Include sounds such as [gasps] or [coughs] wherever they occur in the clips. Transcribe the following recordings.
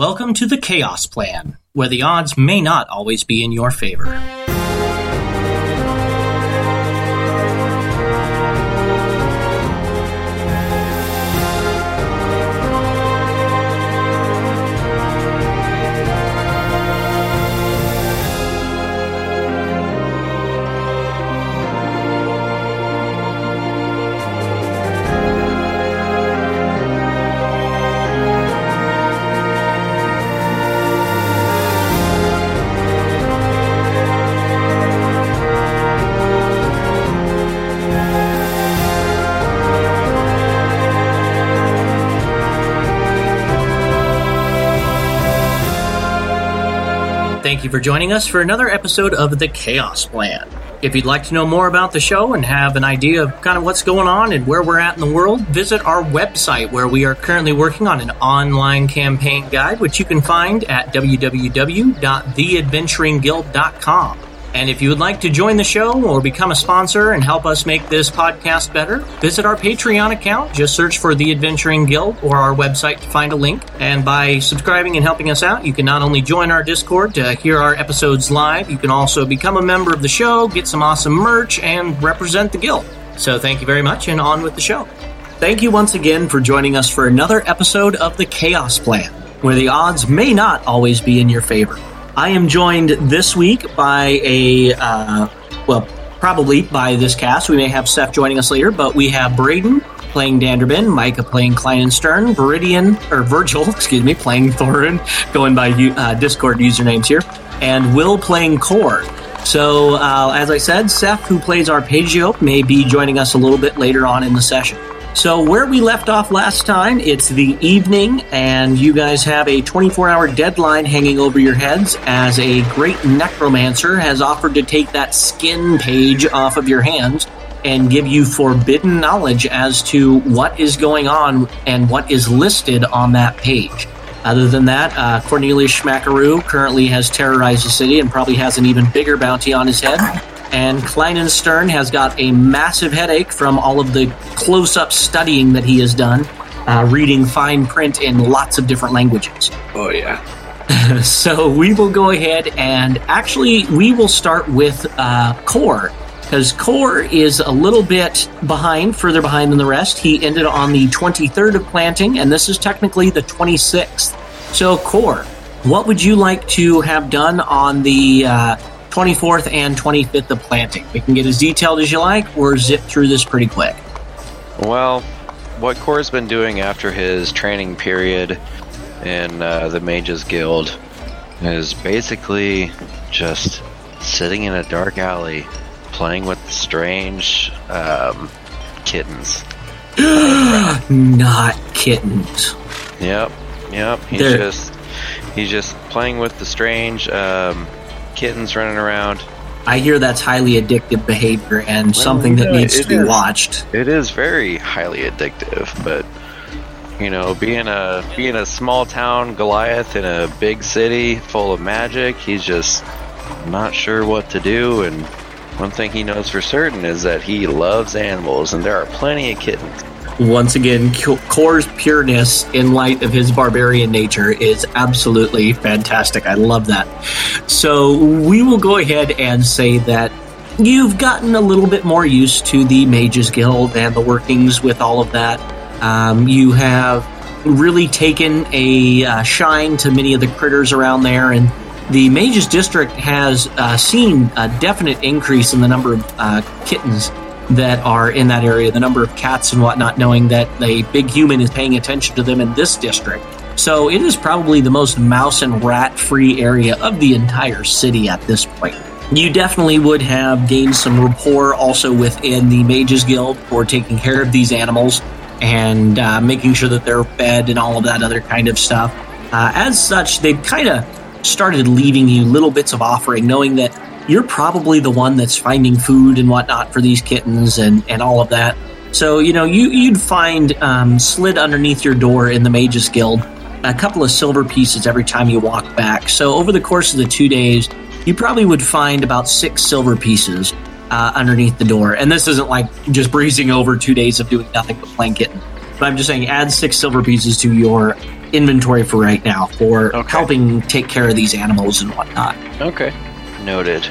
Welcome to the Chaos Plan, where the odds may not always be in your favor. Thank you for joining us for another episode of The Chaos Plan. If you'd like to know more about the show and have an idea of kind of what's going on and where we're at in the world, visit our website where we are currently working on an online campaign guide, which you can find at www.theadventuringguild.com. And if you would like to join the show or become a sponsor and help us make this podcast better, visit our Patreon account. Just search for The Adventuring Guild or our website to find a link. And by subscribing and helping us out, you can not only join our Discord to hear our episodes live, you can also become a member of the show, get some awesome merch, and represent the guild. So thank you very much, and on with the show. Thank you once again for joining us for another episode of The Chaos Plan, where the odds may not always be in your favor. I am joined this week by a, uh, well, probably by this cast. We may have Seth joining us later, but we have Braden playing Danderbin, Micah playing Kleinenstern, Viridian, or Virgil, [laughs] excuse me, playing Thorin, going by uh, Discord usernames here, and Will playing Kor. So, uh, as I said, Seth, who plays Arpeggio, may be joining us a little bit later on in the session. So, where we left off last time, it's the evening, and you guys have a 24 hour deadline hanging over your heads as a great necromancer has offered to take that skin page off of your hands and give you forbidden knowledge as to what is going on and what is listed on that page. Other than that, uh, Cornelius Schmackaroo currently has terrorized the city and probably has an even bigger bounty on his head and Kleinenstern has got a massive headache from all of the close up studying that he has done, uh, reading fine print in lots of different languages. Oh, yeah. [laughs] so we will go ahead and actually, we will start with uh, Kor. Because Kor is a little bit behind, further behind than the rest. He ended on the 23rd of planting, and this is technically the 26th. So, Kor, what would you like to have done on the uh, 24th and 25th of planting. We can get as detailed as you like or zip through this pretty quick. Well, what Kor's been doing after his training period in uh, the Mages Guild is basically just sitting in a dark alley playing with strange um, kittens. [gasps] Not kittens. Yep, yep. He's They're... just he's just playing with the strange um, kittens running around. I hear that's highly addictive behavior and well, something that needs to be is, watched. It is very highly addictive, but you know, being a being a small town Goliath in a big city full of magic, he's just not sure what to do and one thing he knows for certain is that he loves animals and there are plenty of kittens once again, Kor's pureness in light of his barbarian nature is absolutely fantastic. I love that. So we will go ahead and say that you've gotten a little bit more used to the Mages Guild and the workings with all of that. Um, you have really taken a uh, shine to many of the critters around there, and the Mages District has uh, seen a definite increase in the number of uh, kittens that are in that area, the number of cats and whatnot, knowing that a big human is paying attention to them in this district. So it is probably the most mouse and rat free area of the entire city at this point. You definitely would have gained some rapport also within the Mages Guild for taking care of these animals and uh, making sure that they're fed and all of that other kind of stuff. Uh, as such, they've kind of started leaving you little bits of offering, knowing that you're probably the one that's finding food and whatnot for these kittens and, and all of that. So, you know, you, you'd find um, slid underneath your door in the Mages Guild a couple of silver pieces every time you walk back. So, over the course of the two days, you probably would find about six silver pieces uh, underneath the door. And this isn't like just breezing over two days of doing nothing but playing kitten. But I'm just saying, add six silver pieces to your inventory for right now for Okay. helping take care of these animals and whatnot. Okay. Noted.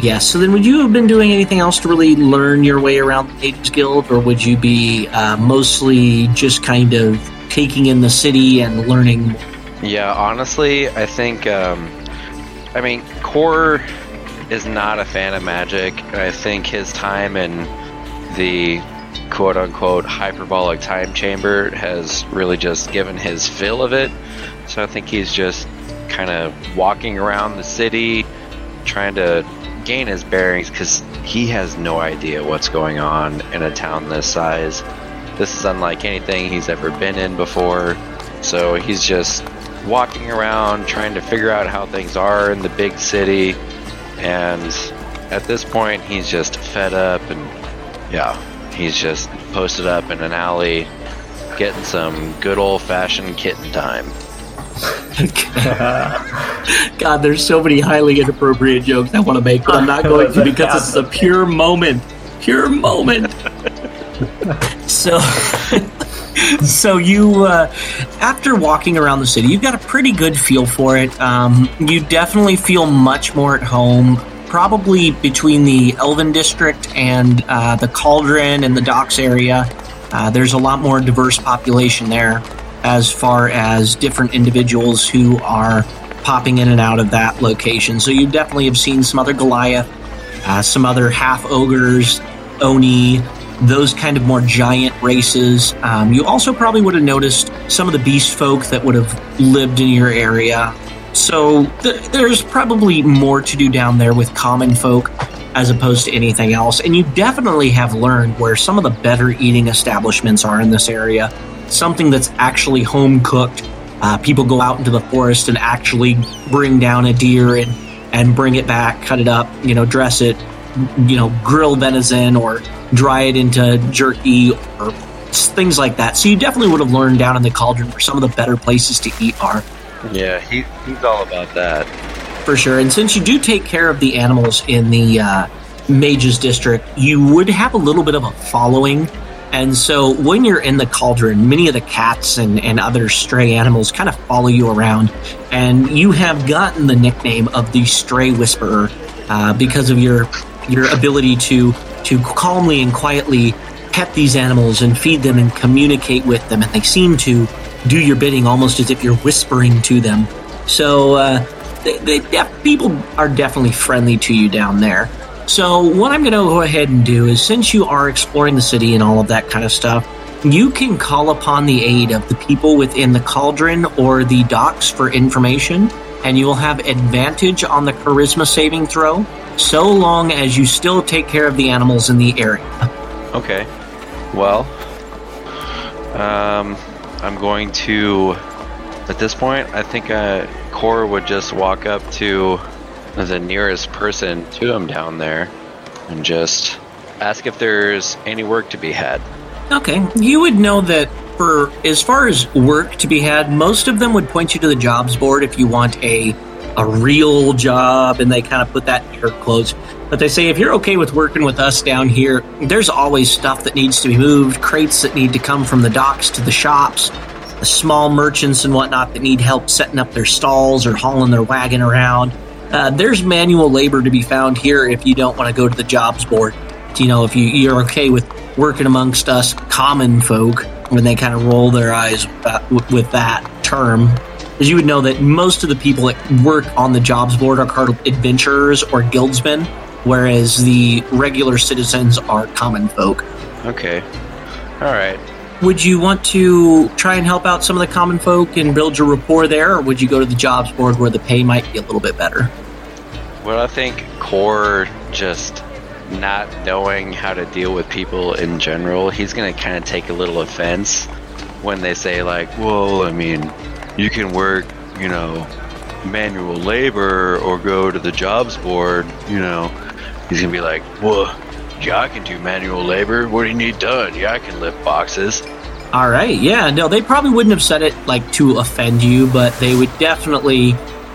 Yes. So then, would you have been doing anything else to really learn your way around the Mages Guild, or would you be uh, mostly just kind of taking in the city and learning? Yeah, honestly, I think, um, I mean, Kor is not a fan of magic. and I think his time in the quote unquote hyperbolic time chamber has really just given his fill of it. So I think he's just kind of walking around the city, trying to gain his bearings because he has no idea what's going on in a town this size. This is unlike anything he's ever been in before. So he's just walking around trying to figure out how things are in the big city. And at this point, he's just fed up and, yeah, he's just posted up in an alley getting some good old fashioned kitten time. [laughs] God, there's so many highly inappropriate jokes I want to make, but I'm not going to because this is a pure moment. Pure moment. [laughs] so, [laughs] so you, uh, after walking around the city, you've got a pretty good feel for it. Um, you definitely feel much more at home. Probably between the Elven district and uh, the Cauldron and the docks area, uh, there's a lot more diverse population there as far as different individuals who are popping in and out of that location. So you definitely have seen some other Goliath, uh, some other half ogres, Oni, those kind of more giant races. Um, you also probably would have noticed some of the beast folk that would have lived in your area. So th- there's probably more to do down there with common folk as opposed to anything else. And you definitely have learned where some of the better eating establishments are in this area. Something that's actually home cooked. Uh, people go out into the forest and actually bring down a deer and, and bring it back, cut it up, you know, dress it, you know, grill venison or dry it into jerky or things like that. So you definitely would have learned down in the cauldron where some of the better places to eat are. Yeah, he, he's all about that. For sure. And since you do take care of the animals in the uh, Mages District, you would have a little bit of a following. And so when you're in the cauldron, many of the cats and, and other stray animals kind of follow you around. And you have gotten the nickname of the Stray Whisperer uh, because of your your ability to to calmly and quietly pet these animals and feed them and communicate with them. And they seem to do your bidding almost as if you're whispering to them. So uh, they, they people are definitely friendly to you down there. So what I'm going to go ahead and do is, since you are exploring the city and all of that kind of stuff, you can call upon the aid of the people within the cauldron or the docks for information, and you will have advantage on the charisma saving throw, so long as you still take care of the animals in the area. Okay. Well, um, I'm going to. At this point, I think uh, Kor would just walk up to the nearest person to him down there and just ask if there's any work to be had. Okay, you would know that for as far as work to be had, most of them would point you to the jobs board if you want a a real job, and they kind of put that in your clothes. But they say if you're okay with working with us down here, there's always stuff that needs to be moved, crates that need to come from the docks to the shops, the small merchants and whatnot that need help setting up their stalls or hauling their wagon around. Uh, there's manual labor to be found here if you don't want to go to the jobs board. You know, if you, you're okay with working amongst us common folk, when they kind of roll their eyes uh, with, with that term, as you would know that most of the people that work on the jobs board are called adventurers or guildsmen, whereas the regular citizens are common folk. Okay. All right. Would you want to try and help out some of the common folk and build your rapport there, or would you go to the jobs board where the pay might be a little bit better? Well, I think Kor just not knowing how to deal with people in general, he's going to kind of take a little offense when they say, like, well, I mean, you can work, you know, manual labor or go to the jobs board, you know. He's going to be like, well, yeah, I can do manual labor. What do you need done? Yeah, I can lift boxes. All right, yeah, no, they probably wouldn't have said it like to offend you, but they would definitely,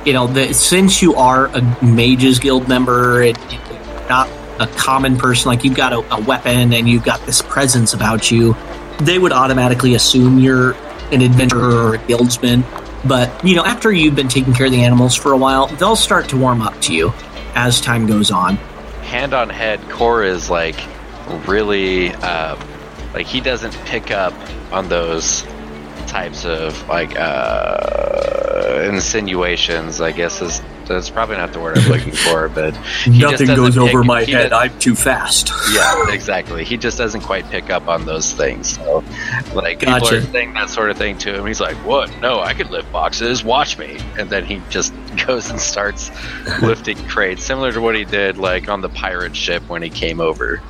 you know, the, since you are a Mages Guild member, and you're not a common person, like you've got a, a weapon and you've got this presence about you, they would automatically assume you're an adventurer or a guildsman. But, you know, after you've been taking care of the animals for a while, they'll start to warm up to you as time goes on. Hand on head, Kor is like really, uh, like he doesn't pick up on those types of like uh, insinuations. I guess is that's probably not the word I'm looking [laughs] for, but Nothing goes over my he head. I'm too fast. [laughs] yeah, [laughs] exactly. He just doesn't quite pick up on those things. So, like, people Gotcha. are saying that sort of thing to him. He's like, "What? No, I could lift boxes. Watch me!" And then he just goes and starts lifting crates, similar to what he did, like on the pirate ship when he came over.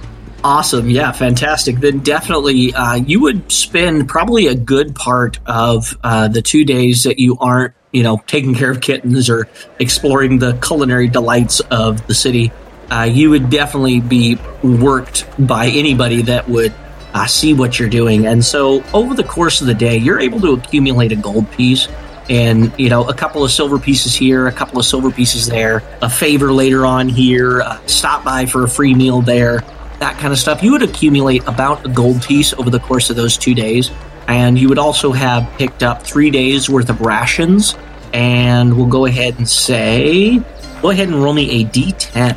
Awesome. Yeah, fantastic. Then definitely, uh, you would spend probably a good part of uh, the two days that you aren't, you know, taking care of kittens or exploring the culinary delights of the city. Uh, you would definitely be worked by anybody that would uh, see what you're doing. And so, over the course of the day, you're able to accumulate a gold piece. And you know, a couple of silver pieces here, a couple of silver pieces there, a favor later on here, uh, stop by for a free meal there, that kind of stuff. You would accumulate about a gold piece over the course of those two days. And you would also have picked up three days worth of rations. And we'll go ahead and say, go ahead and roll me a d10.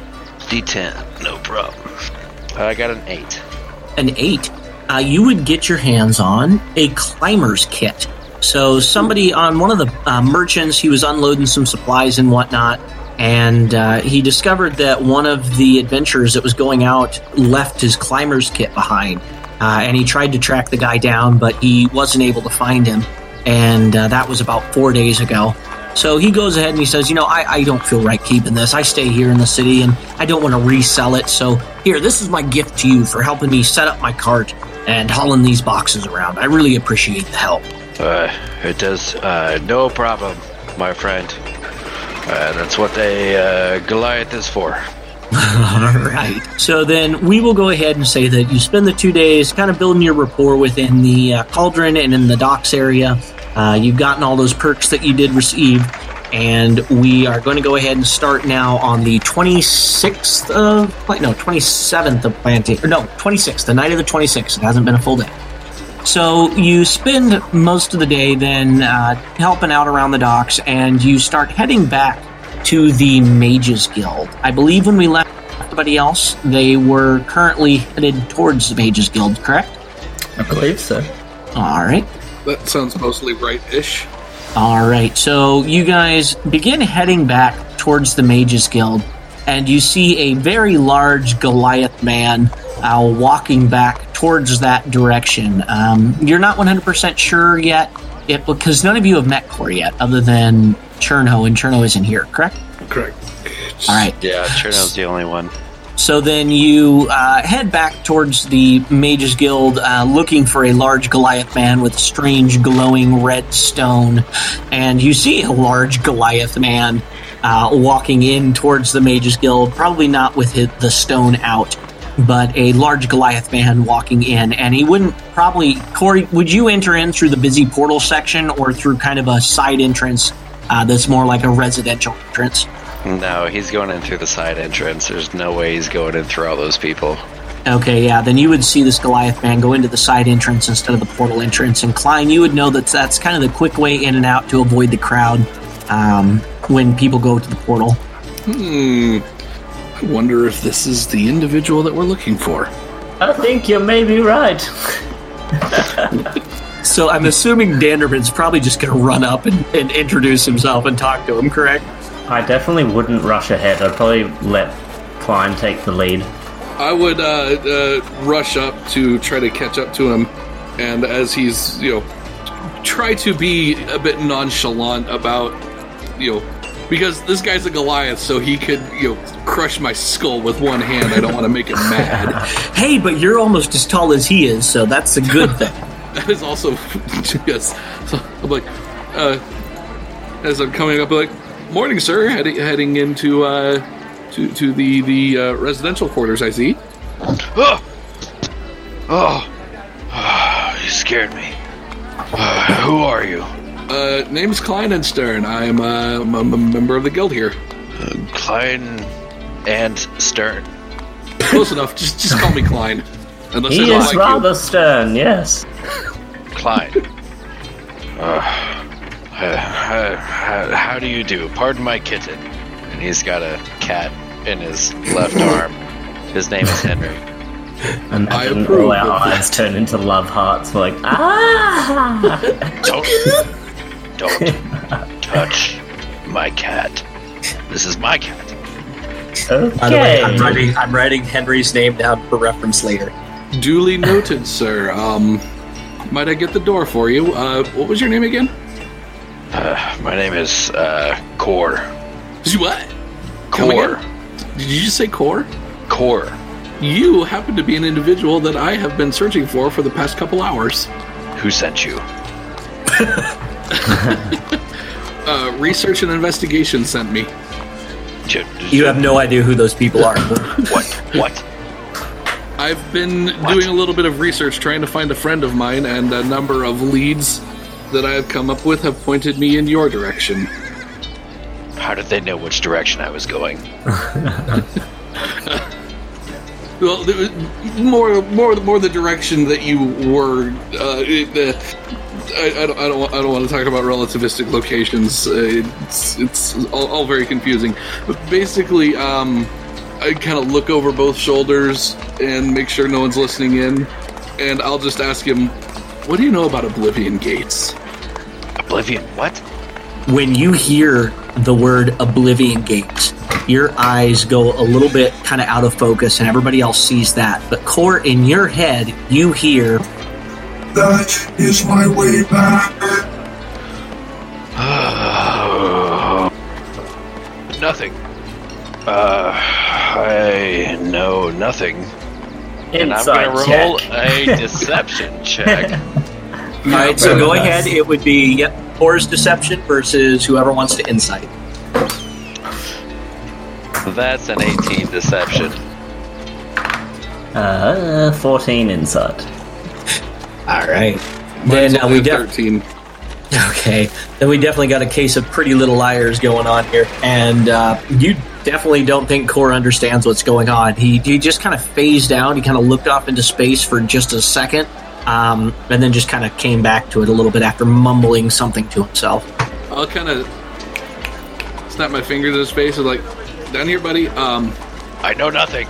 D10, no problem. I got an eight. An eight. Uh, you would get your hands on a climber's kit. So somebody on one of the uh, merchants, he was unloading some supplies and whatnot, and uh, he discovered that one of the adventurers that was going out left his climber's kit behind. Uh, and he tried to track the guy down, but he wasn't able to find him. And uh, that was about four days ago. So he goes ahead and he says, You know, I, I don't feel right keeping this. I stay here in the city and I don't want to resell it. So here, this is my gift to you for helping me set up my cart and hauling these boxes around. I really appreciate the help. Uh, it does, uh, no problem, my friend. That's what a uh, Goliath is for. [laughs] All right. So then we will go ahead and say that you spend the two days kind of building your rapport within the uh, cauldron and in the docks area. Uh, you've gotten all those perks that you did receive. And we are going to go ahead and start now on the 26th of, no, 27th of planting. Or no, 26th, the night of the 26th. It hasn't been a full day. So you spend most of the day then uh, helping out around the docks, and you start heading back to the Mages Guild. I believe when we left everybody else, they were currently headed towards the Mages Guild, correct? I believe so. All right. That sounds mostly right-ish. All right, so you guys begin heading back towards the Mages Guild, and you see a very large Goliath man uh, walking back towards that direction. Um, you're not 100% sure yet, it, because none of you have met Kor yet, other than Cherno, and Cherno isn't here, correct? Correct. All right. Yeah, Cherno's the only one. So then you uh, head back towards the Mages Guild uh, looking for a large Goliath man with strange glowing red stone. And you see a large Goliath man uh, walking in towards the Mages Guild, probably not with his, the stone out, but a large Goliath man walking in. And he wouldn't probably. Corey, would you enter in through the busy portal section or through kind of a side entrance uh, that's more like a residential entrance? No, he's going in through the side entrance. There's no way he's going in through all those people. Okay, yeah, then you would see this Goliath man go into the side entrance instead of the portal entrance. And Klein, you would know that that's kind of the quick way in and out to avoid the crowd um, when people go to the portal. Hmm. I wonder if this is the individual that we're looking for. I think you may be right. [laughs] So I'm assuming Danderbin's probably just going to run up and, and introduce himself and talk to him, correct? I definitely wouldn't rush ahead. I'd probably let Klein take the lead. I would uh, uh, rush up to try to catch up to him, and as he's, you know, try to be a bit nonchalant about, you know, because this guy's a Goliath, so he could, you know, crush my skull with one hand. I don't want to make him mad. [laughs] Hey, but you're almost as tall as he is, so that's a good thing. [laughs] That is also [laughs] yes. So I'm like, uh, as I'm coming up, I'm like, morning, sir. Heading heading into uh, to to the the uh, residential quarters. I see. Oh! Oh! you scared me. Uh, who are you? Uh, name's Kleinenstern. I'm, uh, I'm a m- member of the guild here. Klein and Stern. Close enough. Just just call me Klein. Unless I He don't is like rather stern, yes. Klein. how, how, how do you do? Pardon my kitten. And he's got a cat in his left arm. His name is Henry. Imagine approve all our of eyes turn into love hearts. We're like, ah! Don't, don't [laughs] touch my cat. This is my cat. Okay. By the way, I'm writing, I'm writing Henry's name down for reference later. Duly noted, sir. Um, might I get the door for you? Uh, what was your name again? Uh, my name is uh, Kor. What? Kor. Did you just say Kor? Kor. You happen to be an individual that I have been searching for for the past couple hours. Who sent you? [laughs] [laughs] Uh, research and investigation sent me. You have no idea who those people are. [laughs] what? What? I've been doing a little bit of research trying to find a friend of mine, and a number of leads that I have come up with have pointed me in your direction. How did they know which direction I was going? [laughs] Well, more, more, more the direction that you were. Uh, it, uh, I, I don't, I don't, want- I don't want to talk about relativistic locations. Uh, it's, it's all, all very confusing. But basically, um, I kind of look over both shoulders and make sure no one's listening in, and I'll just ask him, "What do you know about Oblivion Gates?" Oblivion. What? when you hear the word Oblivion Gates, your eyes go a little bit kind of out of focus, and everybody else sees that. But Kor in your head, you hear That is my way back. [sighs] nothing. Uh, I know nothing. And I'm gonna check. roll a [laughs] deception check. All right, so go ahead. It would be yep, Kor's deception versus whoever wants to insight. That's an 18 deception. Uh, 14 insight. All right. Mine's Then uh, we a def- thirteen. okay. Then we definitely got a case of Pretty Little Liars going on here, and uh, you definitely don't think Core understands what's going on. He he just kind of phased out. He kind of looked off into space for just a second, um, and then just kind of came back to it a little bit after mumbling something to himself. I'll kind of snap my fingers in his face and like, "Down here, buddy." Um, I know nothing.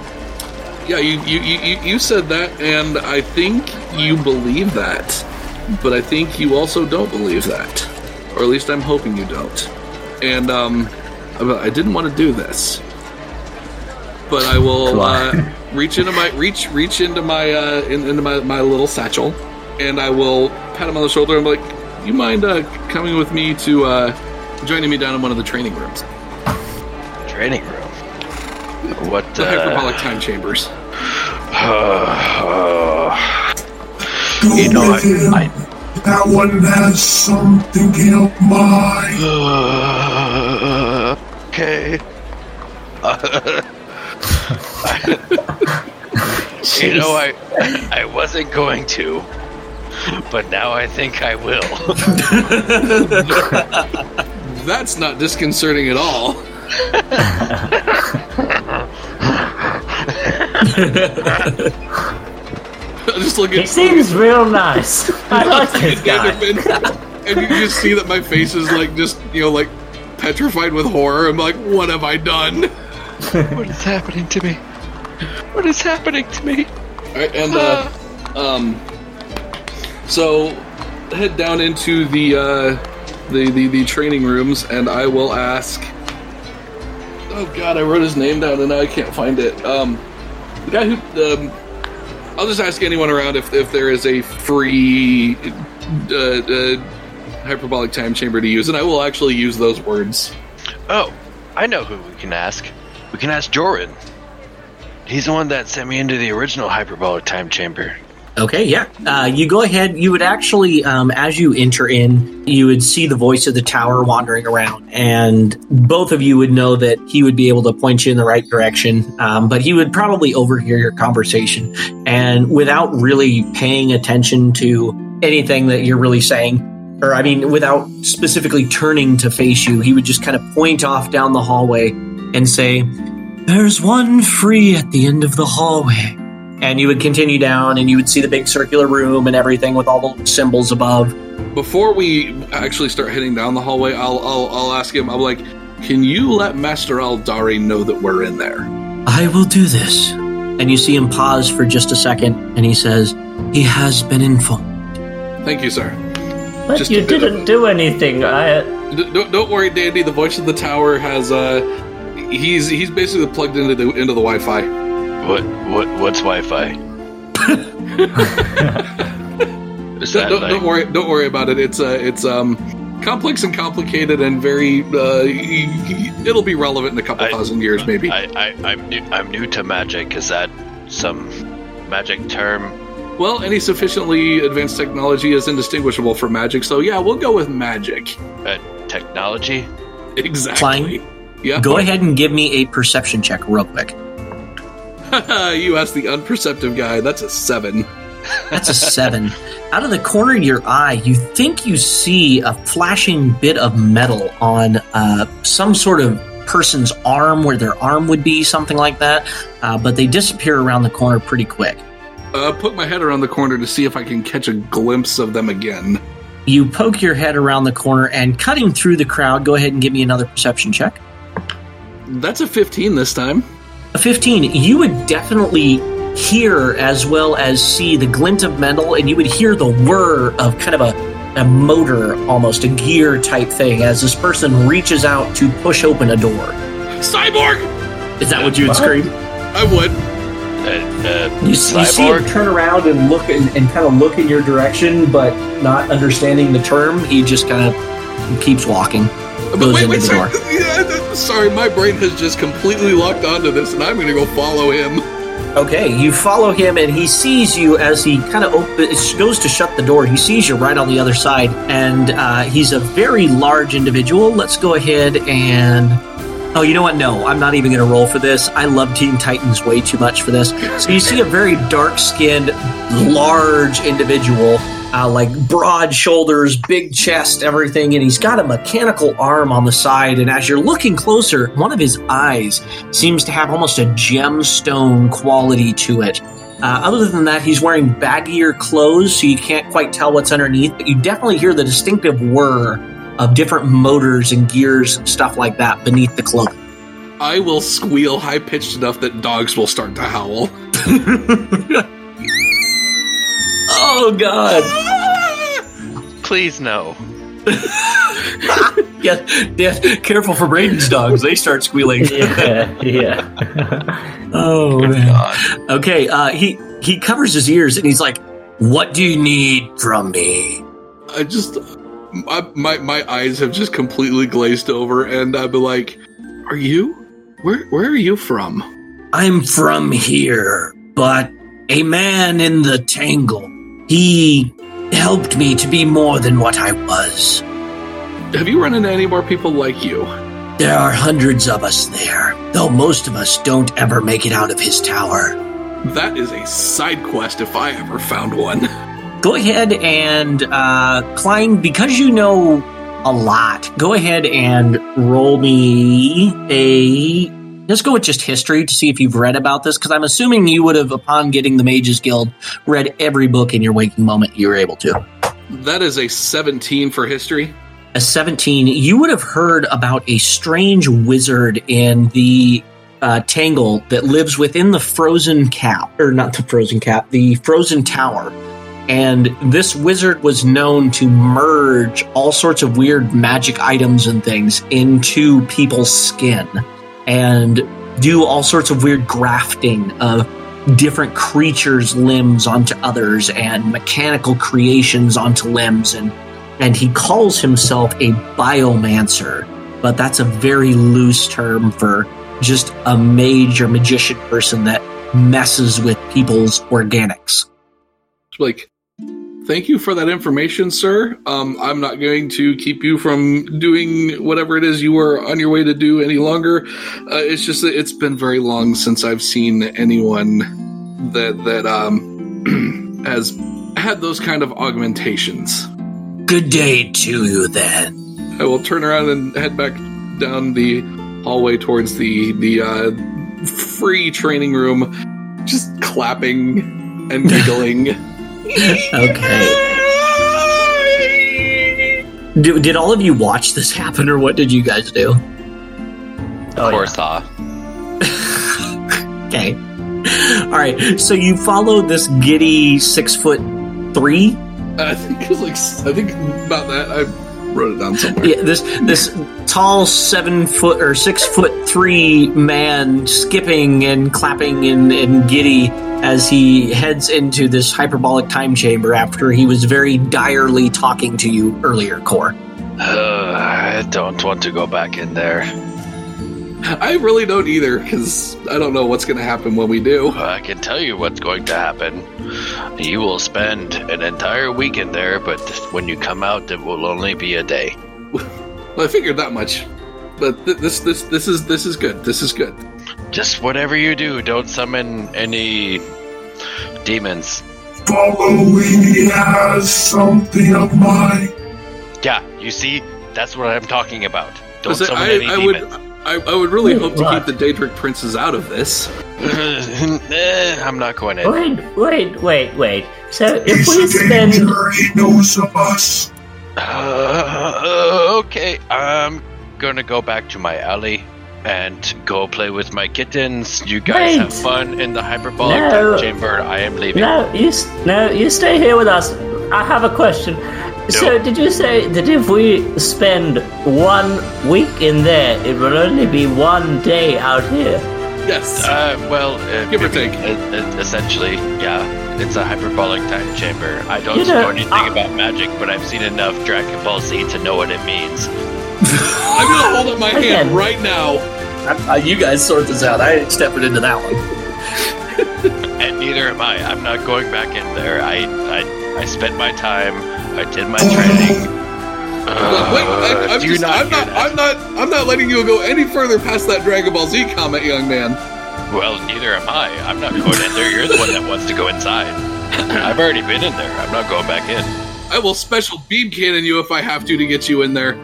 Yeah, you, you, you, you- you said that, and I think you believe that. But I think you also don't believe that. Or at least I'm hoping you don't. And, um, I didn't want to do this. But I will, uh, [laughs] reach into my, reach, reach into my, uh, in, into my, my little satchel, and I will pat him on the shoulder and be like, you mind, uh, coming with me to, uh, joining me down in one of the training rooms? Training room. What? The Uh, hyperbolic time chambers. Go You know, with I- him. I- That one has something thinking of mine. Uh, [sighs] okay. [laughs] [laughs] you know, I I wasn't going to, but now I think I will. [laughs] That's not disconcerting at all. [laughs] just look He at seems real nice. I like this guy. Enderman, and you just see that my face is like just you know like petrified with horror. I'm like, what have I done? what is happening to me? What is happening to me? All right, and uh, um, so head down into the uh, the, the the training rooms, and I will ask. Oh God, I wrote his name down, and now I can't find it. Um, the guy who. Um, I'll just ask anyone around if, if there is a free uh, uh, hyperbolic time chamber to use, and I will actually use those words. Oh, I know who we can ask. We can ask Joran. He's the one that sent me into the original hyperbolic time chamber. Okay, yeah. Uh, you go ahead. You would actually, um, as you enter in, you would see the voice of the tower wandering around, and both of you would know that he would be able to point you in the right direction. Um, but he would probably overhear your conversation, and without really paying attention to anything that you're really saying, or I mean, without specifically turning to face you, he would just kind of point off down the hallway and say, "There's one free at the end of the hallway." and you would continue down and you would see the big circular room and everything with all the symbols above before we actually start heading down the hallway, I'll I'll, I'll ask him. I'm like, can you let Master Aldari know that we're in there? I will do this. And you see him pause for just a second, and he says, He has been informed. Thank you, sir. But Just you a bit of didn't do anything. I. D- don't, don't worry, Dandy. The voice of the tower has uh, he's he's basically plugged into the into the Wi-Fi. What what what's Wi-Fi? [laughs] Is Don't, that don't, like, don't worry, don't worry about it. It's uh, it's um, complex and complicated and very. Uh, y- y- it'll be relevant in a couple I- thousand years, maybe. I, I I'm new I'm new to magic. Is that some magic term? well, any sufficiently advanced technology is indistinguishable from magic, so yeah, we'll go with magic. Uh, technology? Exactly. Yeah. Go ahead and give me a perception check, real quick. [laughs] you asked the unperceptive guy. That's a seven. That's a seven. [laughs] Out of the corner of your eye, you think you see a flashing bit of metal on uh, some sort of person's arm where their arm would be, something like that. Uh, but they disappear around the corner pretty quick. Uh, put my head around the corner to see if I can catch a glimpse of them again. You poke your head around the corner and cutting through the crowd, go ahead and give me another perception check. That's a 15 this time. A 15, you would definitely hear as well as see the glint of metal, and you would hear the whir of kind of a, a motor, almost a gear type thing, as this person reaches out to push open a door. Cyborg! Is that what you would scream? I would. Uh, uh, You, see- you see him turn around and look and, and kind of look in your direction, but not understanding the term. He just kind of keeps walking. But Goes wait, into wait, the sorry. door. [laughs] Yeah, sorry, my brain has just completely locked onto this, and I'm going to go follow him. Okay, you follow him, and he sees you as he kind of op- goes to shut the door. He sees you right on the other side, and uh, he's a very large individual. Let's go ahead and. Oh, you know what? No, I'm not even going to roll for this. I love Teen Titans way too much for this. So you see a very dark skinned, large individual, uh, like broad shoulders, big chest, everything, and he's got a mechanical arm on the side. And as you're looking closer, one of his eyes seems to have almost a gemstone quality to it. Uh, other than that, he's wearing baggier clothes, so you can't quite tell what's underneath, but you definitely hear the distinctive whir of different motors and gears and stuff like that beneath the clothing. I will squeal high pitched enough that dogs will start to howl. [laughs] Oh, God. please no. [laughs] Yeah, yeah, careful for Braden's dogs. They start squealing. [laughs] Yeah, yeah. [laughs] Oh, man. God. Okay, uh, he, he covers his ears and he's like, What do you need from me? I just. My, my, my eyes have just completely glazed over, and I'd be like, Are you? Where, where are you from? I'm from here, but a man in the tangle. He helped me to be more than what I was. Have you run into any more people like you? There are hundreds of us there, though most of us don't ever make it out of his tower. That is a side quest if I ever found one. Go ahead and, uh, Klein, because you know a lot, go ahead and roll me a. Let's go with just history to see if you've read about this, because I'm assuming you would have, upon getting the Mages Guild, read every book in your waking moment you were able to. That is a 17 for history. a 17, you would have heard about a strange wizard in the uh, Tangle that lives within the frozen cap, or not the frozen cap, the frozen tower. And this wizard was known to merge all sorts of weird magic items and things into people's skin and do all sorts of weird grafting of different creatures' limbs onto others and mechanical creations onto limbs and and he calls himself a biomancer, but that's a very loose term for just a mage or magician person that messes with people's organics. like thank you for that information sir. Um, i'm not going to keep you from doing whatever it is you were on your way to do any longer. Uh, it's just that it's been very long since i've seen anyone that that um, [clears throat] has had those kind of augmentations. Good day to you then. i will turn around and head back down the hallway towards the the uh, free training room just clapping and giggling [laughs] Okay. Do, did all of you watch this happen, or what did you guys do? Oh, Of yeah. course, ah. [laughs] Okay. All right. So you follow this giddy six foot three. I think it was like I think about that. I wrote it down somewhere. Yeah, this this tall seven foot or six foot three man skipping and clapping and, and giddy as he heads into this hyperbolic time chamber after he was very direly talking to you earlier, Kor. Uh, I don't want to go back in there. I really don't either because I don't know what's going to happen when we do. I can tell you what's going to happen. You will spend an entire week in there, but when you come out, it will only be a day. [laughs] Well, I figured that much. But th- this this this is this is good. This is good. Just whatever you do, don't summon any demons. Following he has something of mine. Yeah, you see, that's what I'm talking about. Don't Listen, summon I, any I would demons. I, I would really hope to keep the Daedric princes out of this. [laughs] Eh, I'm not going in. Wait, wait, wait, wait. So if He's we a spend danger. He knows of us. Uh, okay, I'm gonna go back to my alley and go play with my kittens. You guys have fun in the hyperbolic No. chamber. I am leaving. no, you no, you stay here with us. I have a question. So did you say that if we spend one week in there, it will only be one day out here? Yes. Uh, well, uh, Give or maybe- take. uh, uh, essentially, yeah. It's a hyperbolic time chamber. I don't You know, know anything uh, about magic, but I've seen enough Dragon Ball Z to know what it means. I'm gonna hold up my hand right now. Uh, you guys sort this out. I ain't stepping into that one. And neither am I. I'm not going back in there. I I, I spent my time. I did my training. But wait, I, Uh, I'm, do just, not I'm not. that? I'm not. I'm not letting you go any further past that Dragon Ball Z comment, young man. Well, neither am I. I'm not going in there. You're the one that wants to go inside. I've already been in there. I'm not going back in. I will special beam cannon you if I have to to get you in there.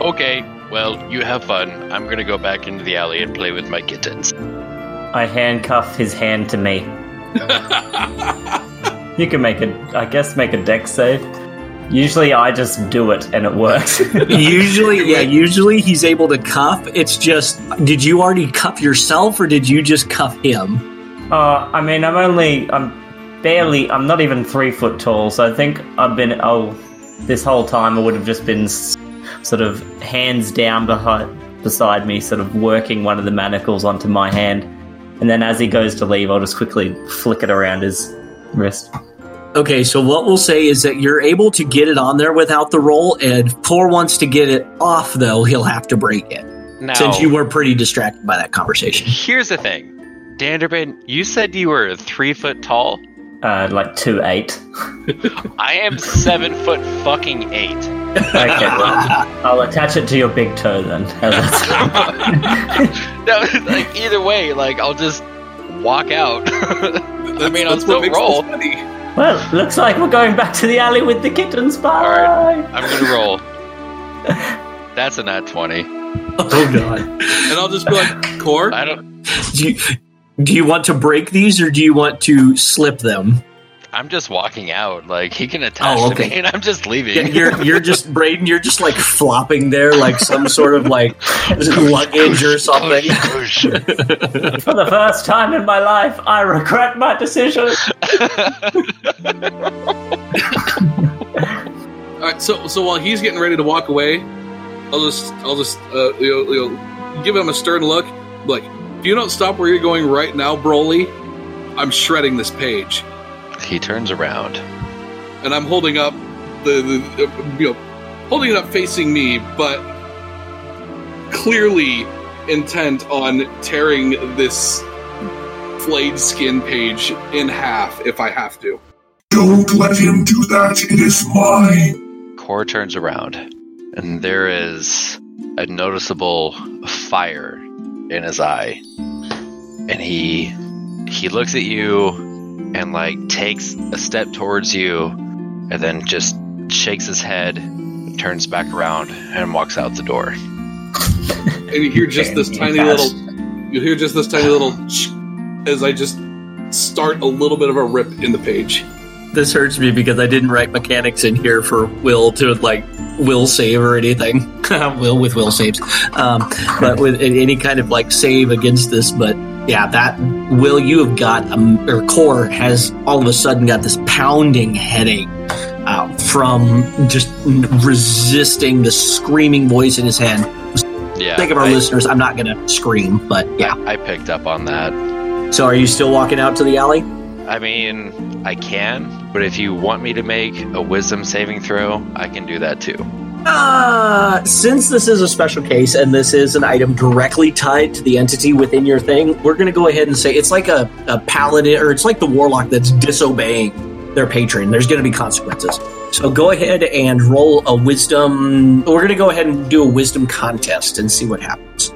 Okay, well, you have fun. I'm gonna go back into the alley and play with my kittens. I handcuff his hand to me. [laughs] You can make a, I guess, make a Dex save. Usually, I just do it and it works. [laughs] Usually, [laughs] yeah, usually he's able to cuff. It's just, did you already cuff yourself or did you just cuff him? uh, I mean, I'm only, I'm barely, I'm not even three foot tall, so I think I've been, oh, this whole time I would have just been s- sort of hands down behind, beside me, sort of working one of the manacles onto my hand. And then as he goes to leave, I'll just quickly flick it around his wrist. Okay, so what we'll say is that you're able to get it on there without the roll, and if Poor wants to get it off, though, he'll have to break it. Now, Since you were pretty distracted by that conversation. here's the thing, Danderbin. You said you were three foot tall. Uh, like two eight. [laughs] I am seven foot fucking eight. Okay, well, I'll attach it to your big toe then. [laughs] No, like either way, like I'll just walk out. [laughs] I mean, I'll That's still roll. well, looks like we're going back to the alley with the kittens. Bye. Alright. I'm gonna roll. That's a nat twenty. Oh, God. And I'll just be like, Kor, I don't. you, do you want to break these or do you want to slip them? I'm just walking out. Like he can attach Oh, to me, and I'm just leaving. Yeah, You're, [laughs] you're just, Braden, you're just like flopping there like some sort of like luggage or something. Whoosh, whoosh. [laughs] For the first time in my life, I regret my decision. All right, so so while he's getting ready to walk away, I'll just I'll just uh, you know, you know, give him a stern look. Like, if you don't stop where you're going right now, Broly, I'm shredding this page, he turns around. and I'm holding up the, the you know holding it up facing me, but clearly intent on tearing this flayed skin page in half if I have to. Don't let him do that. It is mine. Kor turns around, and there is a noticeable fire in his eye, and he he looks at you and like takes a step towards you, and then just shakes his head, turns back around, and walks out the door. and you hear just this tiny fast. little you hear just this tiny little [sniffs] as i just start a little bit of a rip in the page this hurts me because I didn't write mechanics in here for Will to like will save or anything. [laughs] will with will saves, um, but with any kind of like save against this. But yeah, that Will you have got um, or Kor has all of a sudden got this pounding headache. Uh, from just resisting the screaming voice in his head. Yeah. Think of our I, listeners. I'm not going to scream, but yeah. I picked up on that. So, are you still walking out to the alley? I mean, I can, but if you want me to make a wisdom saving throw, I can do that too. Uh, since this is a special case and this is an item directly tied to the entity within your thing, we're going to go ahead and say it's like a, a paladin or it's like the warlock that's disobeying their patron. There's going to be consequences. So go ahead and roll a wisdom. We're going to go ahead and do a wisdom contest and see what happens.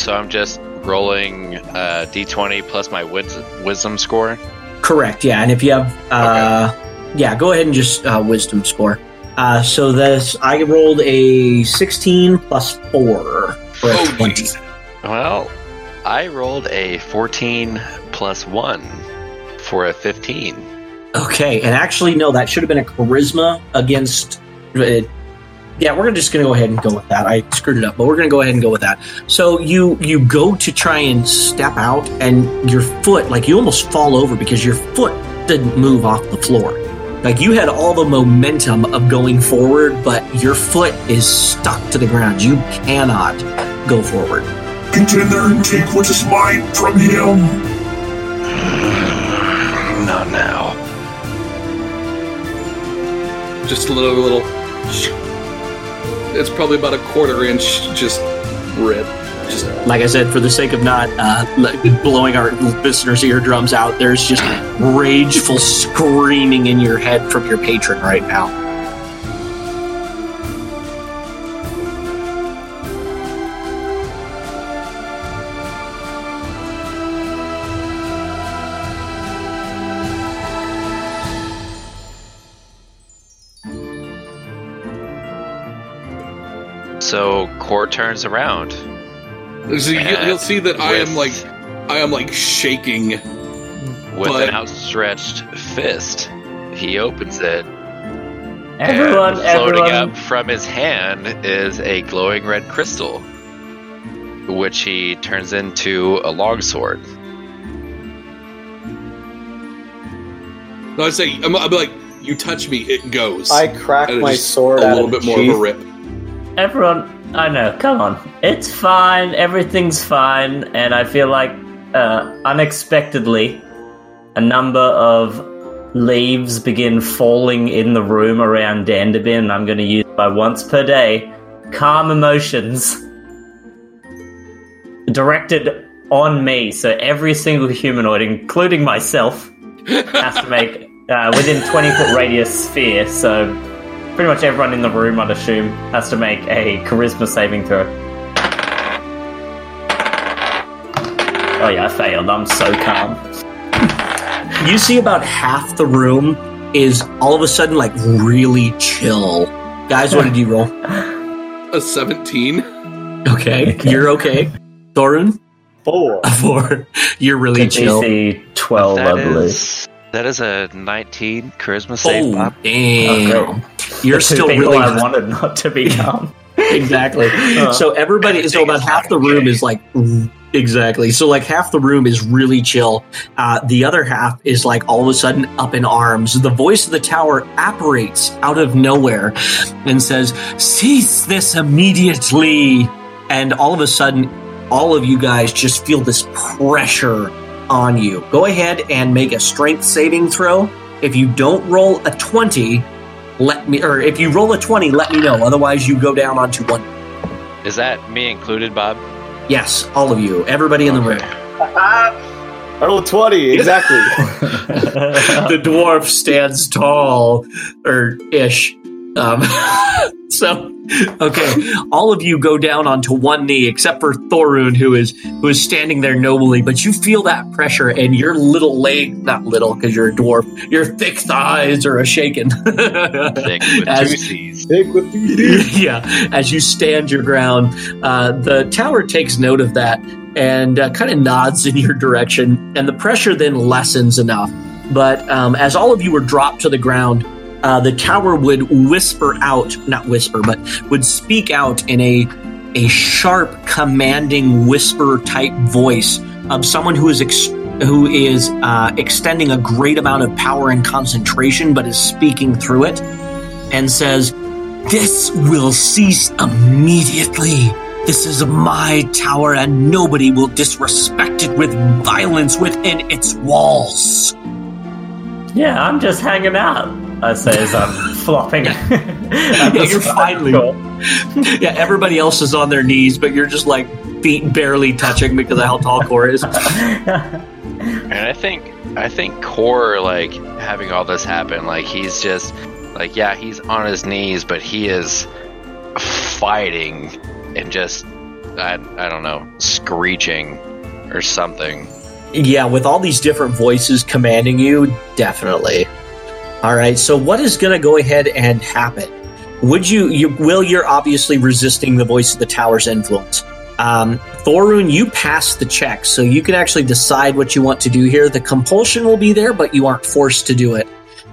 So I'm just rolling uh, d20 plus my wis- wisdom score. Correct. Yeah, and if you have, uh, yeah, go ahead and just uh, wisdom score. Uh, so this, I rolled a 16 plus four for a Oh, 20. geez. Well, I rolled a 14 plus 1 for a 15. Okay, and actually, no, that should have been a charisma against. Uh, yeah, we're just going to go ahead and go with that. I screwed it up, but we're going to go ahead and go with that. So you you go to try and step out, and your foot, like you almost fall over because your foot didn't move off the floor. Like you had all the momentum of going forward, but your foot is stuck to the ground. You cannot go forward. Get in there and take what is mine from him. Not now. Just a little, little. It's probably about a quarter inch, just rip. Just like I said, for the sake of not uh, blowing our listeners' eardrums out, there's just rageful screaming in your head from your patron right now. So Kor turns around. so you, you'll see that I am like, I am like shaking. with But- an outstretched fist. He opens it. Everyone, and floating everyone. up from his hand is a glowing red crystal, which he turns into a longsword. No, I say, I'm, I'm like, you touch me, it goes. I crack my sword a little bit the more of a rip. Everyone, I know. Come on, it's fine. Everything's fine, and I feel like uh, unexpectedly, a number of leaves begin falling in the room around Danderbin. and I'm going to use by once per day calm emotions directed on me. So every single humanoid, including myself, has to make uh, within 20 foot radius sphere. So pretty much everyone in the room, I'd assume, has to make a charisma saving throw. Oh yeah, I failed. I'm so calm. You see about half the room is all of a sudden like really chill. Guys, what did you roll? A 17. Okay, you're okay. Thorun, Four. four. [laughs] You're really chill. DC 12, That I believe. is that is a 19 charisma save. Oh, Bob. damn! You're The still people really I wanted not to be calm. [laughs] exactly. [laughs] so everybody, so about half the room is like exactly. So like half the room is really chill. Uh, the other half is like all of a sudden up in arms. The voice of the tower apparates out of nowhere and says, "Cease this immediately!" And all of a sudden, all of you guys just feel this pressure on you. Go ahead and make a strength saving throw. If you don't roll a twenty, let me or if you roll a 20 let me know otherwise you go down onto one Is that me included, Bob? yes all of you everybody in the room [laughs] I rolled 20, exactly. [laughs] the dwarf stands tall or ish um, [laughs] so okay. All of you go down onto one knee except for thorun who is who is standing there nobly but you feel that pressure and your little leg not little because you're a dwarf your thick thighs are a shaken [laughs] Thick with As- two C's. Big with the [laughs] yeah, as you stand your ground, uh, the tower takes note of that and uh, kind of nods in your direction, and the pressure then lessens enough. But um, as all of you were dropped to the ground, uh, the tower would whisper out, not whisper, but would speak out in a a sharp, commanding whisper type voice of someone who is ex- who is uh, extending a great amount of power and concentration, but is speaking through it, and says, "This will cease immediately." This is my tower, and nobody will disrespect it with violence within its walls. Yeah, I'm just hanging out. I say as I'm [laughs] flopping. Yeah, [laughs] [laughs] you're finally. Yeah, everybody else is on their knees, but you're just like feet barely touching because of how tall Kor is. And I think I think Kor like having all this happen, like he's just like yeah, he's on his knees, but he is fighting and just I, I don't know, screeching or something. Yeah, with all these different voices commanding you, definitely. All right, so what is going to go ahead and happen? Would you, you, Will, you're obviously resisting the voice of the tower's influence. Um, Thorun, you passed the check, so you can actually decide what you want to do here. The compulsion will be there, but you aren't forced to do it.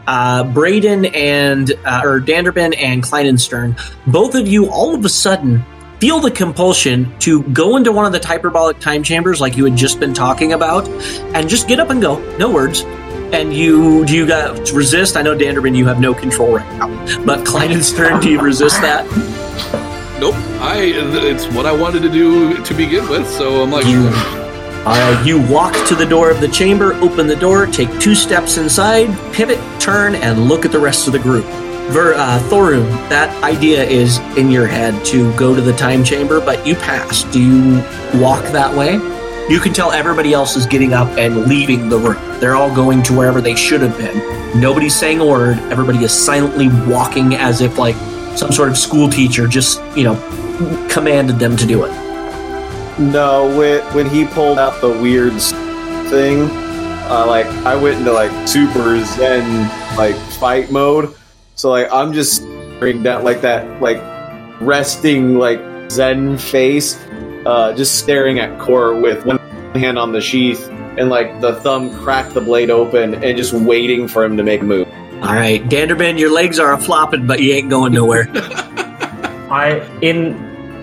Uh, Braden and, uh, or Danderbin and Kleinenstern, both of you all of a sudden feel the compulsion to go into one of the hyperbolic time chambers like you had just been talking about and just get up and go. No words. And you, do you got resist? I know Danderbin, you have no control right now. But Kleinenstern, do you resist that? Nope. I it's what I wanted to do to begin with, so I'm like You, uh, you walk to the door of the chamber, open the door, take two steps inside, pivot, turn, and look at the rest of the group. Ver, uh, Thorun, that idea is in your head to go to the time chamber, but you pass. Do you walk that way? You can tell everybody else is getting up and leaving the room. They're all going to wherever they should have been. Nobody's saying a word. Everybody is silently walking as if like some sort of school teacher just, you know, commanded them to do it. No, when, when he pulled out the weird thing, uh, like I went into like super zen like fight mode. So like I'm just staring down like that like resting like zen face, uh, just staring at Kor with one hand on the sheath and like the thumb cracked the blade open and just waiting for him to make a move. All right, Danderbin, your legs are a flopping, but you ain't going nowhere. [laughs] I in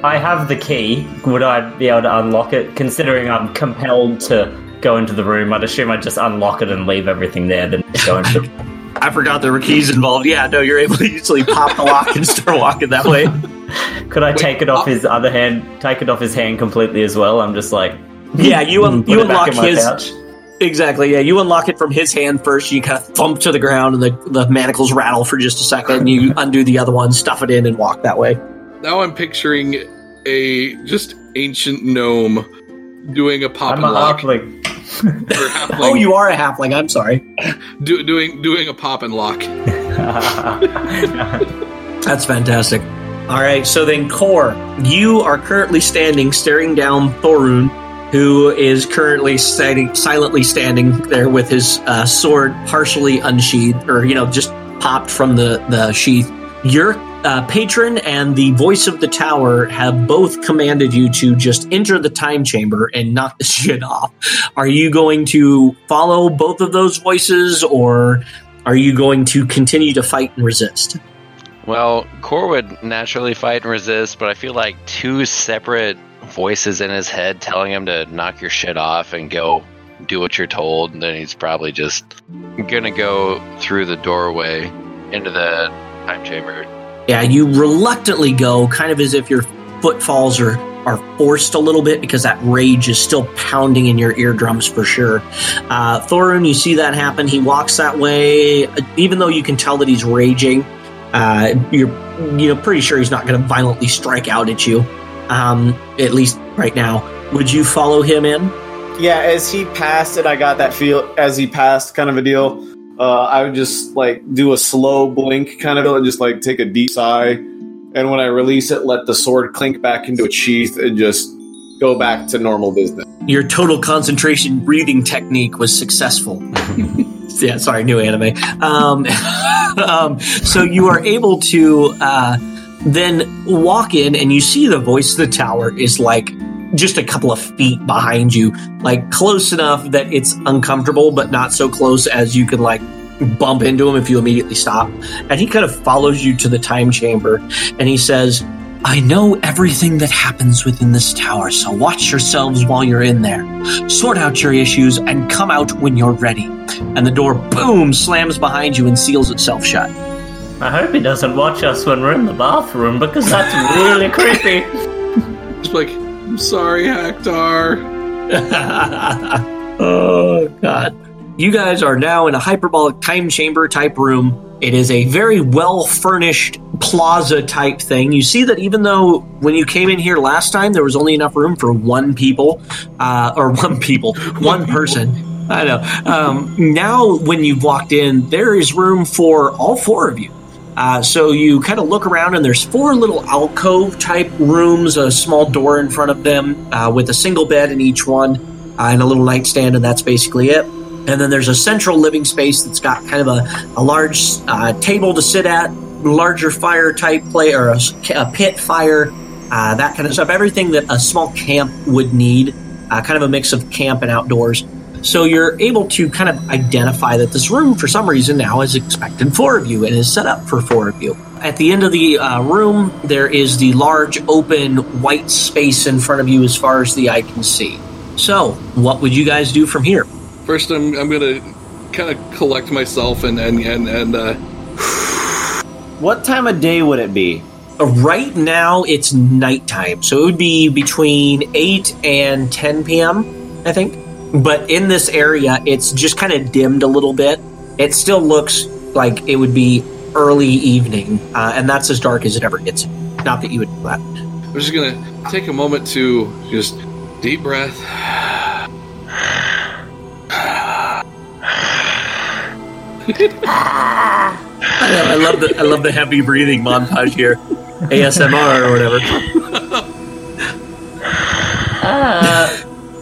I have the key. Would I be able to unlock it? Considering I'm compelled to go into the room, I'd assume I'd just unlock it and leave everything there. Then go into. [laughs] I forgot there were keys involved. Yeah, no, you're able to easily pop the lock and start walking that way. [laughs] [laughs] Could I take it off oh. his other hand? Take it off his hand completely as well. I'm just like Yeah, you [laughs] un- you unlock his pouch. exactly. Yeah, you unlock it from his hand first. You kind of thump to the ground, and the the manacles rattle for just a second. And you [laughs] undo the other one, stuff it in, and walk that way. now I'm picturing a just ancient gnome doing a pop I'm and a lock. halfling. halfling, Oh, you are a halfling. I'm sorry. do, doing doing a pop and lock. That's fantastic. All right, so then Kor, you are currently standing, staring down Thorun, who is currently standing, silently standing there with his uh, sword partially unsheathed, or you know, just popped from the the sheath. Your uh, patron and the voice of the tower have both commanded you to just enter the time chamber and knock the [laughs] shit off. Are you going to follow both of those voices, or are you going to continue to fight and resist? Well, Kor would naturally fight and resist, but I feel like two separate voices in his head telling him to knock your shit off and go do what you're told, and then he's probably just gonna go through the doorway into the time chamber. Yeah, you reluctantly go, kind of as if your footfalls are are forced a little bit because that rage is still pounding in your eardrums for sure. Uh, Thorun, you see that happen. He walks that way, even though you can tell that he's raging. Uh, you're you know pretty sure he's not going to violently strike out at you, um, at least right now. Would you follow him in? Yeah, as he passed it, I got that feel as he passed, kind of a deal. Uh, I would just like do a slow blink, kind of, and just like take a deep sigh. And when I release it, let the sword clink back into its sheath and just go back to normal business. Your total concentration breathing technique was successful. [laughs] yeah, sorry, new anime. Um, [laughs] um, so you are able to uh, then walk in, and you see the voice of the tower is like just a couple of feet behind you, like close enough that it's uncomfortable, but not so close as you can like bump into him if you immediately stop. And he kind of follows you to the time chamber and he says, I know everything that happens within this tower, so watch yourselves while you're in there. Sort out your issues and come out when you're ready. And the door, boom, slams behind you and seals itself shut. I hope he doesn't watch us when we're in the bathroom because that's really [laughs] creepy. Just like, I'm sorry, Hector. [laughs] oh, God. You guys are now in a hyperbolic time chamber type room. It is a very well furnished plaza type thing. You see that even though when you came in here last time, there was only enough room for one people, uh, or [laughs] one people, one person. I know. Um, now, when you've walked in, there is room for all four of you. Uh, so you kind of look around, and there's four little alcove type rooms, a small door in front of them, uh, with a single bed in each one, uh, and a little nightstand, and that's basically it. And then there's a central living space that's got kind of a, a large uh, table to sit at, larger fire type play, or a pit fire, uh, that kind of stuff. Everything that a small camp would need, uh, kind of a mix of camp and outdoors. So you're able to kind of identify that this room, for some reason, now is expected four of you and is set up for four of you. At the end of the uh, room, there is the large open white space in front of you as far as the eye can see. So, what would you guys do from here? First, I'm, I'm gonna kind of collect myself and and and, and uh, What time of day would it be? Uh, Right now, it's nighttime, so it would be between 8 and 10 p.m., I think. But in this area, it's just kind of dimmed a little bit. It still looks like it would be early evening, uh, and that's as dark as it ever gets. Not that you would do that. I'm just gonna take a moment to just deep breath. I, know, I love the I love the heavy breathing montage here, ASMR or whatever.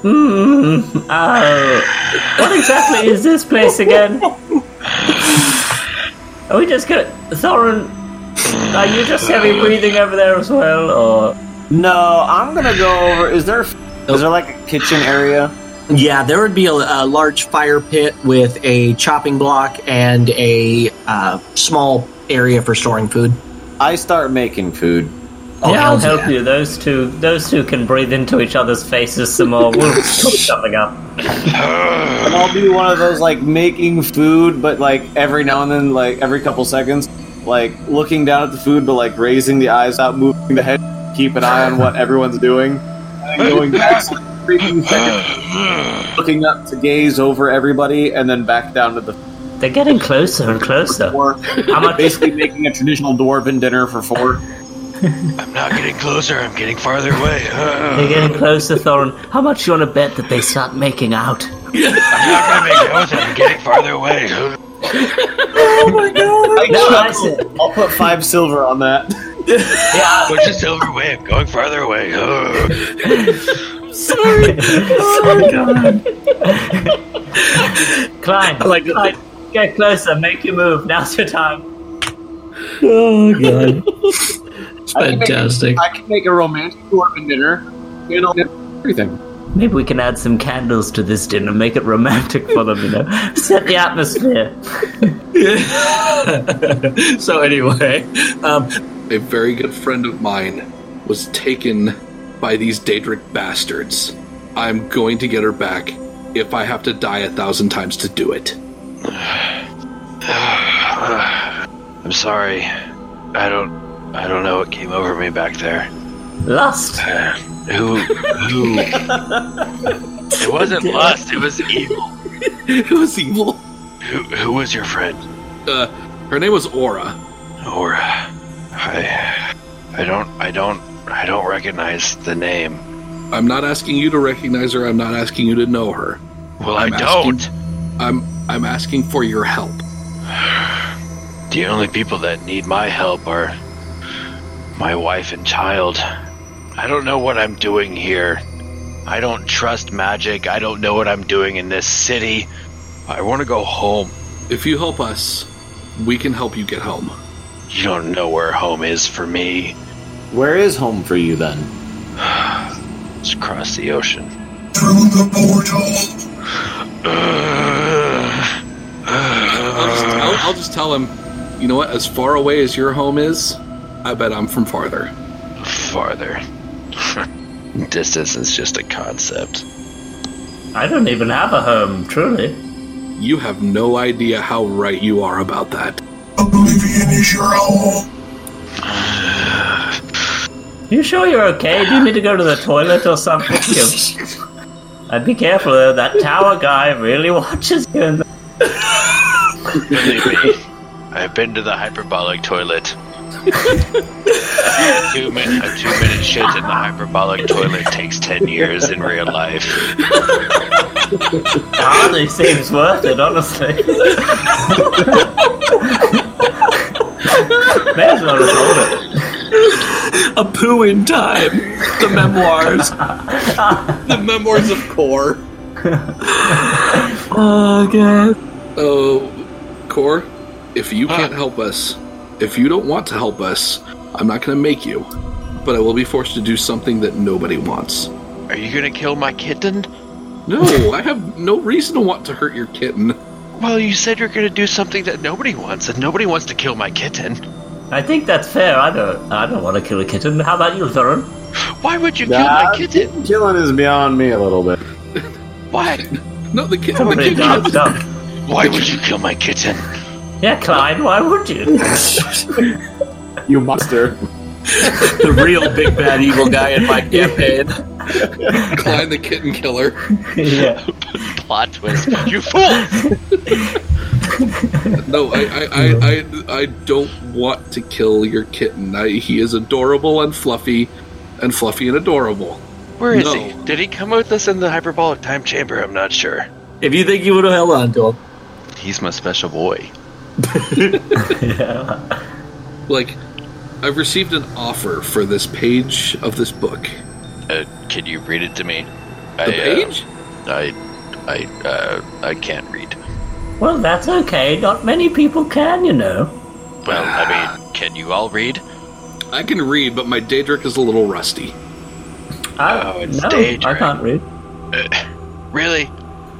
Hmm. Oh. What exactly is this place again? Are we just gonna. Thorin, are you just heavy breathing over there as well, or. No, I'm gonna go over. Is there is there like a kitchen area? Yeah, there would be a, a large fire pit with a chopping block and a uh, small area for storing food. I start making food. Oh, yeah, I'll help yeah. you. Those two, those two can breathe into each other's faces some more. We'll [laughs] cook something up. And I'll do one of those like making food, but like every now and then, like every couple seconds, like looking down at the food, but like raising the eyes out, moving the head, keep an eye on what everyone's doing, and going [laughs] back like every seconds, looking up to gaze over everybody, and then back down to the They're getting closer and closer. floor. How much? Basically, making a traditional dwarven dinner for four. I'm not getting closer. I'm getting farther away. [laughs] They're getting closer, Thorin. How much you want to bet that they start making out? I'm not gonna make noise. I'm getting farther away. No, oh I said. I'll put five silver on that. Yeah. Push the silver away. I'm going farther away. [laughs] [laughs] [laughs] Klein, I like that. Klein, get closer. Make your move. Now's your time. Oh god, it's I can make- fantastic. I can make a romantic dwarven dinner. You know, everything. Maybe we can add some candles to this dinner, make it romantic for them, you know? [laughs] Set the atmosphere. so anyway, um, A very good friend of mine was taken by these Daedric bastards. I'm going to get her back if I have to die a thousand times to do it. [sighs] I'm sorry. I don't. I don't know what came over me back there. Lust. Uh, who? Who? [laughs] it wasn't lust. It was evil. [laughs] it was evil. Who? Who was your friend? Uh, her name was Aura. Aura. I. I don't. I don't. I don't recognize the name. I'm not asking you to recognize her. I'm not asking you to know her. Well, I'm I don't. I'm I'm asking for your help. [sighs] The only people that need my help are my wife and child. I don't know what I'm doing here. I don't trust magic. I don't know what I'm doing in this city. I want to go home. If you help us, we can help you get home. You don't know where home is for me. Where is home for you then? Let's cross the ocean. Through the portal. I'll just, I'll, I'll just tell him, you know what? As far away as your home is, I bet I'm from farther. Farther. Distance is just a concept. I don't even have a home, truly. You have no idea how right you are about that. Oblivion is your home. You sure you're okay? Do you need to go to the toilet or something? You- [laughs] I'd be careful though. That tower guy really watches you. And Believe me, I've been to the hyperbolic toilet. two min- a two minute shit in the hyperbolic toilet takes 10 years in real life. hardly seems worth it, honestly. [laughs] May as well have told it. A poo in time. The memoirs. The memoirs of Kor. [laughs] Oh, God. Oh, Kor, if you ah. can't help us, if you don't want to help us, I'm not going to make you. But I will be forced to do something that nobody wants. Are you gonna kill my kitten? No, I have no reason to want to hurt your kitten. Well, you said you're gonna do something that nobody wants, and nobody wants to kill my kitten. I think that's fair. I don't. I don't want to kill a kitten. How about you, Thorin? Why would you kill Nah, my kitten? Killing is beyond me a little bit. Why? Not the, ki- the kitten. dark has- stuff. Why would you kill my kitten? Yeah, Clyde. Why would you? [laughs] You monster. [laughs] The real big bad evil guy in my campaign. [laughs] Klein the kitten killer. yeah. Plot twist. You fool! No, I, I, I, I, I don't want to kill your kitten. I, he is adorable and fluffy, and fluffy and adorable. Where is No. he? Did he come with us in the hyperbolic time chamber? I'm not sure. If you think you would have held on to him. He's my special boy. [laughs] yeah. Like, I've received an offer for this page of this book. Uh, can you read it to me? The I, page? Uh, I, I, uh, I can't read. Well, that's okay. Not many people can, you know. Well, I mean, can you all read? I can read, but my Daedric is a little rusty. I, Oh, it's no, Daedric. I can't read. Uh, really?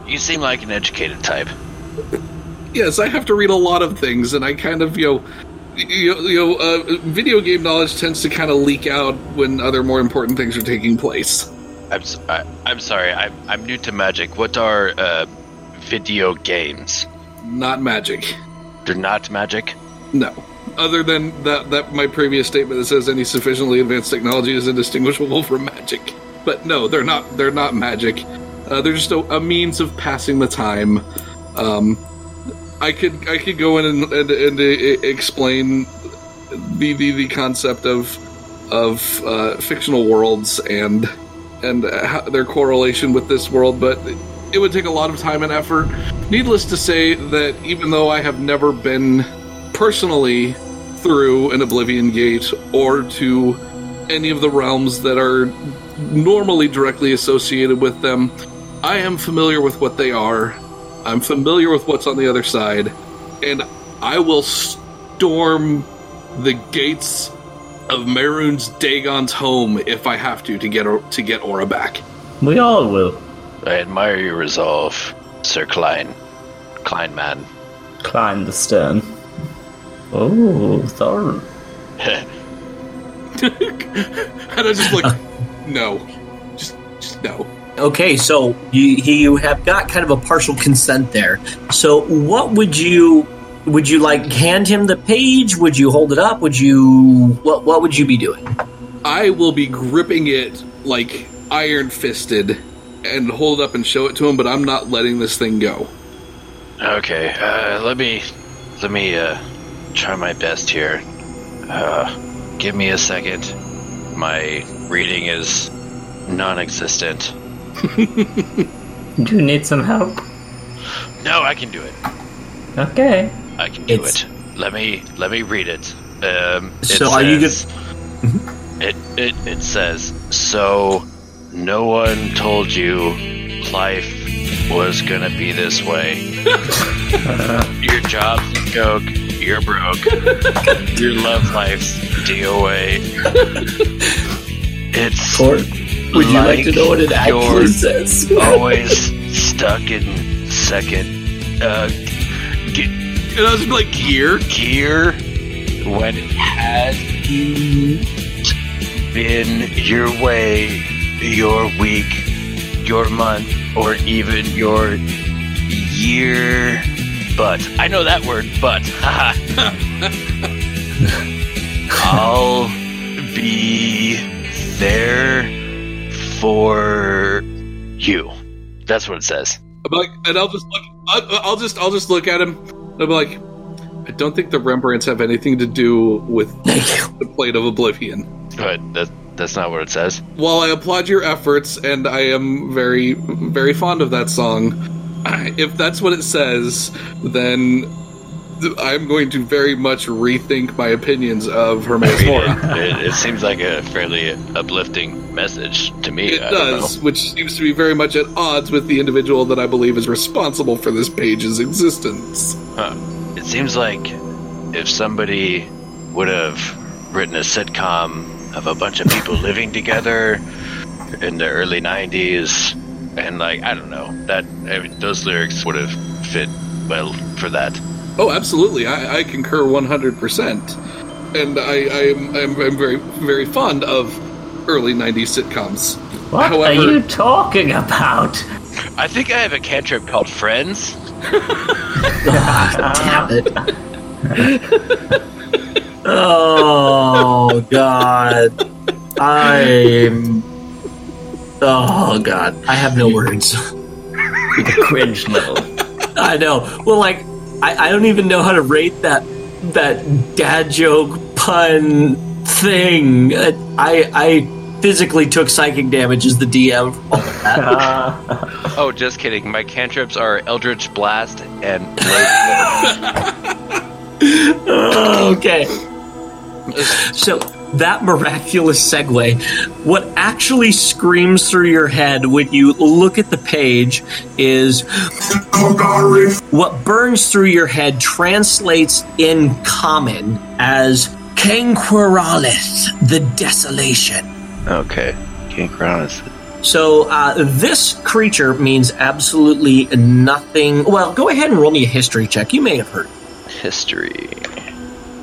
You seem like an educated type. Yes, I have to read a lot of things, and I kind of, you know, you you know uh, video game knowledge tends to kind of leak out when other more important things are taking place. I'm, s- I, am sorry. I'm, I'm new to magic. What are uh, video games? Not magic. They're not magic. No. Other than that, that my previous statement that says any sufficiently advanced technology is indistinguishable from magic. But no, they're not. They're not magic. Uh, they're just a, a means of passing the time. Um, I could I could go in and, and, and uh, explain the, the the concept of of uh, fictional worlds and and their correlation with this world, but it would take a lot of time and effort. Needless to say that even though I have never been personally through an Oblivion Gate or to any of the realms that are normally directly associated with them, I am familiar with what they are. I'm familiar with what's on the other side, and I will storm the gates of Mehrunes Dagon's home if I have to to get to get Aura back. We all will. I admire your resolve, Sir Klein. Klein man. Climb the stern. Oh, Thorin. [laughs] [laughs] and I just like, [laughs] no, just just no. Okay, so you you have got kind of a partial consent there. So what would you would you like hand him the page? Would you hold it up? Would you what what would you be doing? I will be gripping it like iron fisted and hold it up and show it to him, but I'm not letting this thing go. Okay, uh, let me let me uh, try my best here. Uh, give me a second. My reading is non-existent. [laughs] Do you need some help? No, I can do it. Okay. I can do It's- it. Let me let me read it. Um, it So are you says- It, it it says so. No one told you life was gonna be this way. [laughs] Your job's a joke. You're broke. [laughs] Your love life's DOA. It's Or Would you like to know what it actually says? [laughs] always stuck in second uh, ge- I was like, gear? gear when it has been your way, your week, your month, or even your year. But I know that word, but. [laughs] [laughs] I'll be there for you. That's what it says. I'm like, and I'll just look. I'll, I'll just, I'll just look at him. And I'm like, I don't think the Rembrandts have anything to do with [laughs] the Plate of Oblivion. But that, that's not what it says. While I applaud your efforts, and I am very, very fond of that song, [clears throat] if that's what it says, then I'm going to very much rethink my opinions of Hermaeus Mora. it, it seems like a fairly uplifting message to me. It I does, which seems to be very much at odds with the individual that I believe is responsible for this page's existence. Huh. It seems like if somebody would have written a sitcom of a bunch of people [laughs] living together in the early '90s, and like I don't know, that I mean, those lyrics would have fit well for that. Oh, absolutely. I, I concur 100%. And I, I am I'm, I'm very, very fond of early 90s sitcoms. What However- are you talking about? I think I have a cantrip called Friends. [laughs] Tap it. [laughs] oh God, I'm. Oh God, I have no words. The cringe level. [laughs] I know. Well, like I, I don't even know how to rate that that dad joke pun thing. I I physically took psychic damage as the DM. for all of that. Oh, just kidding. My cantrips are Eldritch Blast and [laughs] okay. So that miraculous segue, what actually screams through your head when you look at the page is what burns through your head translates in common as Kanquiralith, the desolation. Okay. King So uh, this creature means absolutely nothing. Well, go ahead and roll me a history check. You may have heard. History.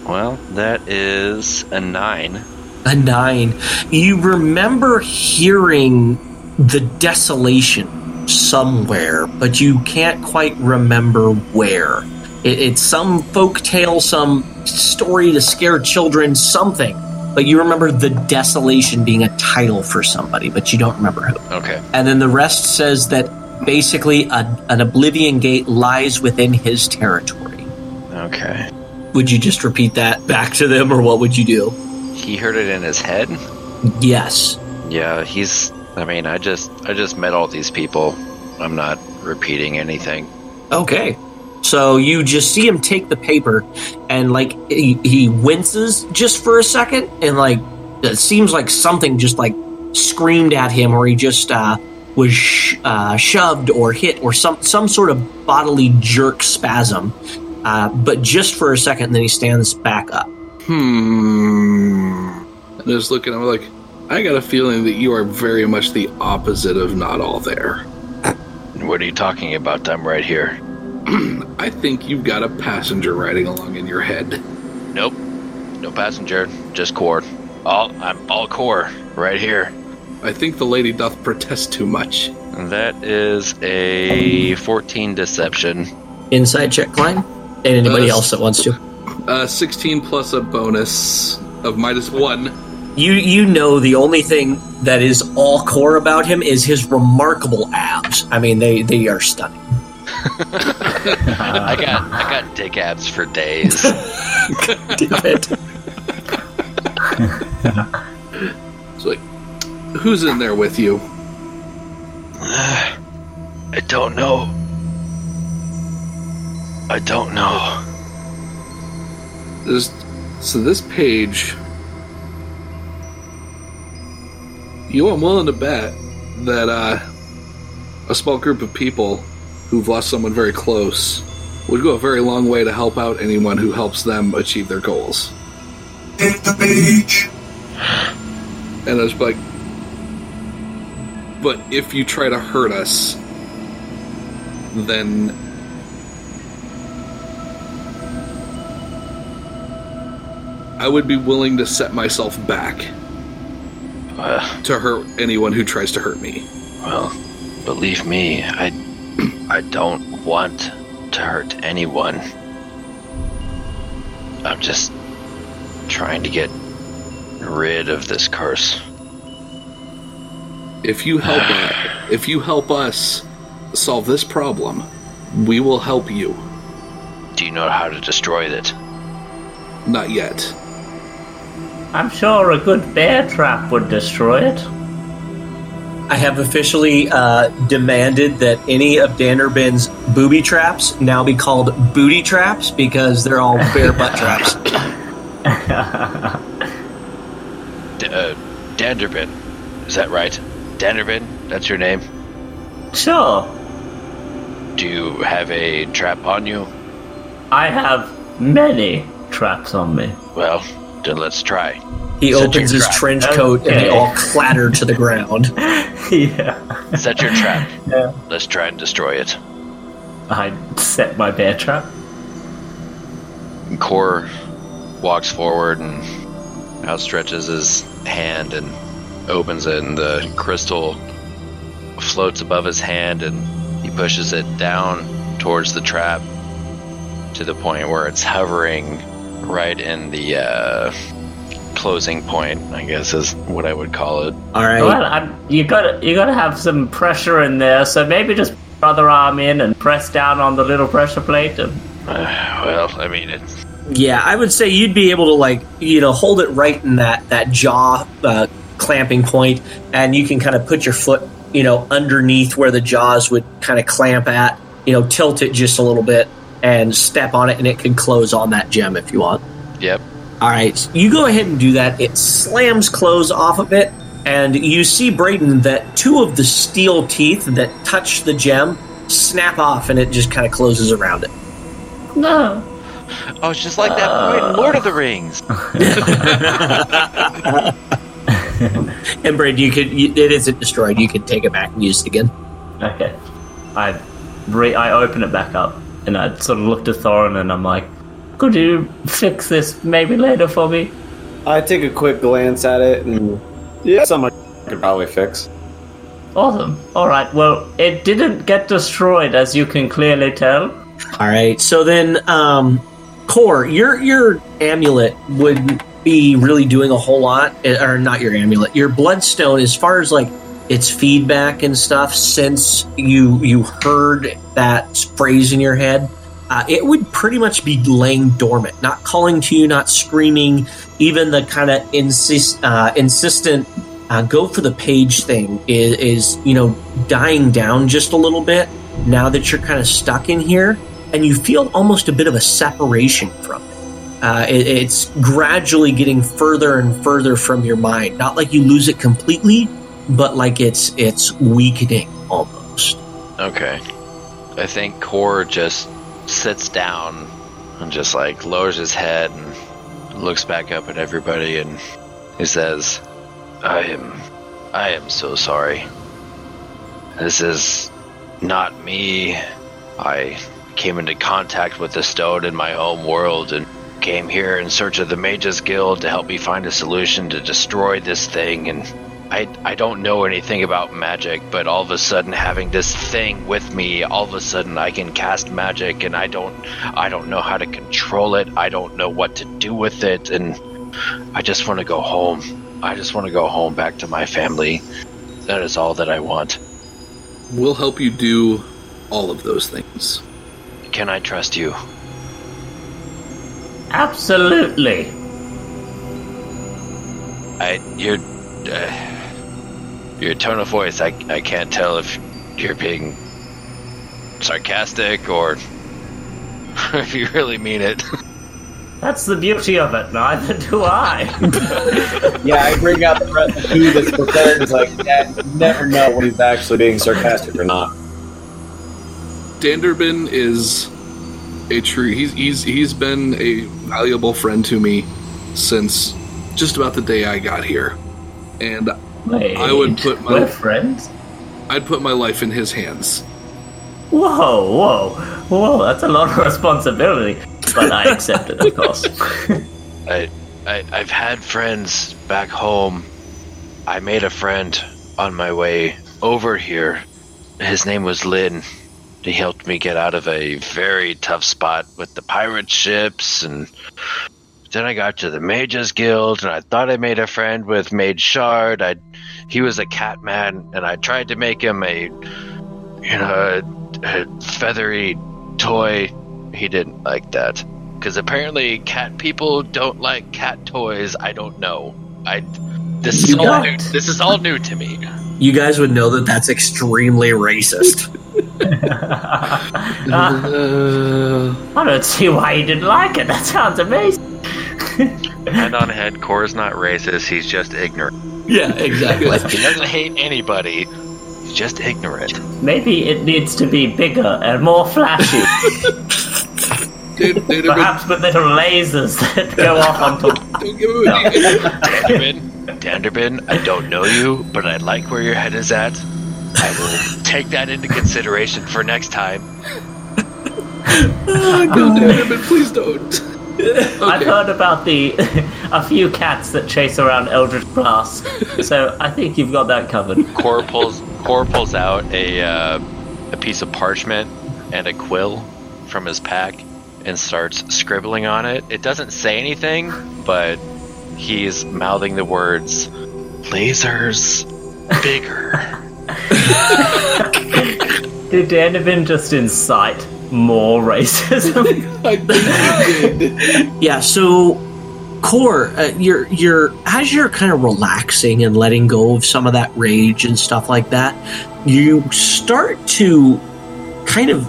Well, that is a nine. A nine. You remember hearing the desolation somewhere, but you can't quite remember where. It, it's some folk tale, some story to scare children, something. But you remember the desolation being a title for somebody, but you don't remember who. Okay. And then the rest says that basically a, an oblivion gate lies within his territory. Okay. Would you just repeat that back to them, or what would you do? He heard it in his head? Yes. Yeah, he's I mean, I just I just met all these people. I'm not repeating anything. Okay. So you just see him take the paper and like he, he winces just for a second and like it seems like something just like screamed at him or he just uh, was sh- uh, shoved or hit or some some sort of bodily jerk spasm. Uh, but just for a second, then he stands back up. Hmm. And just looking, I'm like, I got a feeling that you are very much the opposite of not all there. What are you talking about? I'm right here. [clears throat] I think you've got a passenger riding along in your head. Nope. No passenger, just core. All I'm all core right here. I think the lady doth protest too much. That is a 14 deception. Insight check, Klein, and anybody Uh, else that wants to. Uh, 16 plus a bonus of minus one. You you know the only thing that is all core about him is his remarkable abs. I mean, they they are stunning. [laughs] I got I got dick abs for days. [laughs] Damn it. It's like, who's in there with you? [sighs] I don't know. I don't know. This, so this page, you I'm willing to bet that uh, a small group of people who've lost someone very close would go a very long way to help out anyone who helps them achieve their goals. take the page. And I was like, But if you try to hurt us, then I would be willing to set myself back Uh, to hurt anyone who tries to hurt me. well, believe me, I, I don't want to hurt anyone. I'm just trying to get rid of this curse. If you help [sighs] us, if you help us solve this problem, we will help you. Do you know how to destroy it? Not yet. I'm sure a good bear trap would destroy it. I have officially uh, demanded that any of Danderbin's booby traps now be called booty traps because they're all bear butt [laughs] traps. D- uh, Danderbin, is that right? Danderbin, that's your name? Sure, Do you have a trap on you? I have many traps on me. Well, then let's try. He Set opens his trap. trench coat and they all clatter to the ground. [laughs] yeah. Set your trap. Yeah. Let's try and destroy it. I set my bear trap. And Kor walks forward and outstretches his hand and opens it, and the crystal floats above his hand, and he pushes it down towards the trap to the point where it's hovering right in the uh, closing point. I guess is what I would call it. All right. Well, I'm, you gotta you gotta have some pressure in there. So maybe just put the other arm in and press down on the little pressure plate. And Uh, [sighs] well, I mean, it's Yeah, I would say you'd be able to like you know hold it right in that that jaw uh, clamping point, and you can kind of put your foot you know underneath where the jaws would kind of clamp at. You know, tilt it just a little bit and step on it, and it can close on that gem if you want. yep. All right, you go ahead and do that. It slams close off of it, and you see Brayden that two of the steel teeth that touch the gem snap off, and it just kind of closes around it. no, Oh, it's just like that point in Lord of the Rings. [laughs] [laughs] And Braden, you could you, it isn't destroyed. You can take it back and use it again. okay. I re- I open it back up and I sort of looked at Thorin and I'm like, could you fix this maybe later for me? I take a quick glance at it, and yeah, something I could probably fix. Awesome. All right. Well, it didn't get destroyed, as you can clearly tell. All right. So then, um, Kor, your your amulet wouldn't be really doing a whole lot, eh, or not your amulet. Your bloodstone, as far as like its feedback and stuff, since you you heard that phrase in your head, uh, it would pretty much be laying dormant, not calling to you, not screaming. Even the kind of insist uh, insistent uh, go for the page thing is, is you know dying down just a little bit now that you're kind of stuck in here and you feel almost a bit of a separation from it. Uh, it it's gradually getting further and further from your mind. Not like you lose it completely, but like it's it's weakening almost. Okay. I think Kor just sits down and just like lowers his head and looks back up at everybody and he says, I am I am so sorry. This is not me. I came into contact with the stone in my home world and came here in search of the Mages Guild to help me find a solution to destroy this thing and I, I don't know anything about magic, but all of a sudden having this thing with me, all of a sudden I can cast magic and I don't I don't know how to control it. I don't know what to do with it and I just want to go home. I just want to go home back to my family. That is all that I want. We'll help you do all of those things. Can I trust you? Absolutely. I your uh, your tone of voice. I I can't tell if you're being sarcastic or [laughs] if you really mean it. That's the beauty of it. Neither do I. [laughs] Yeah, I bring out the rest of food that's prepared. It's like, yeah, you never know when he's actually being sarcastic or not. Danderbin is a true. He's he's he's been a valuable friend to me since just about the day I got here, and Wait, I would put my- We're friends. I'd put my life in his hands. Whoa, whoa, whoa! That's a lot of responsibility, but I accept it, of course. [laughs] I, I I've had friends back home. I made a friend on my way over here. His name was Lynn. He helped me get out of a very tough spot with the pirate ships and then I got to the Mages Guild and I thought I made a friend with Mage Shard. I he was a cat man and I tried to make him a you know a, a feathery toy. He didn't like that because apparently cat people don't like cat toys. I don't know. I this is You all new. This is all new to me. You guys would know that that's extremely racist. [laughs] Uh, I don't see why you didn't like it. That sounds amazing. Hand on head, Kor's not racist. He's just ignorant. yeah, exactly. [laughs] He doesn't hate anybody. He's just ignorant. Maybe it needs to be bigger and more flashy, [laughs] dude, dude, perhaps with little lasers [laughs] that go off on top. [laughs] don't give him any. Danderbin, Danderbin, I don't know you, but I like where your head is at. I will take that into consideration for next time. Oh, God damn it, please don't. I've heard about the [laughs] a few cats that chase around Eldritch Brass, so I think you've got that covered. Kor pulls, Kor pulls out a, uh, a piece of parchment and a quill from his pack and starts scribbling on it. It doesn't say anything, but he's mouthing the words, lasers bigger. [laughs] Did Danderbin just incite more racism? [laughs] I think he did. Yeah, so Kor, uh, you're you're as you're kind of relaxing and letting go of some of that rage and stuff like that, you start to kind of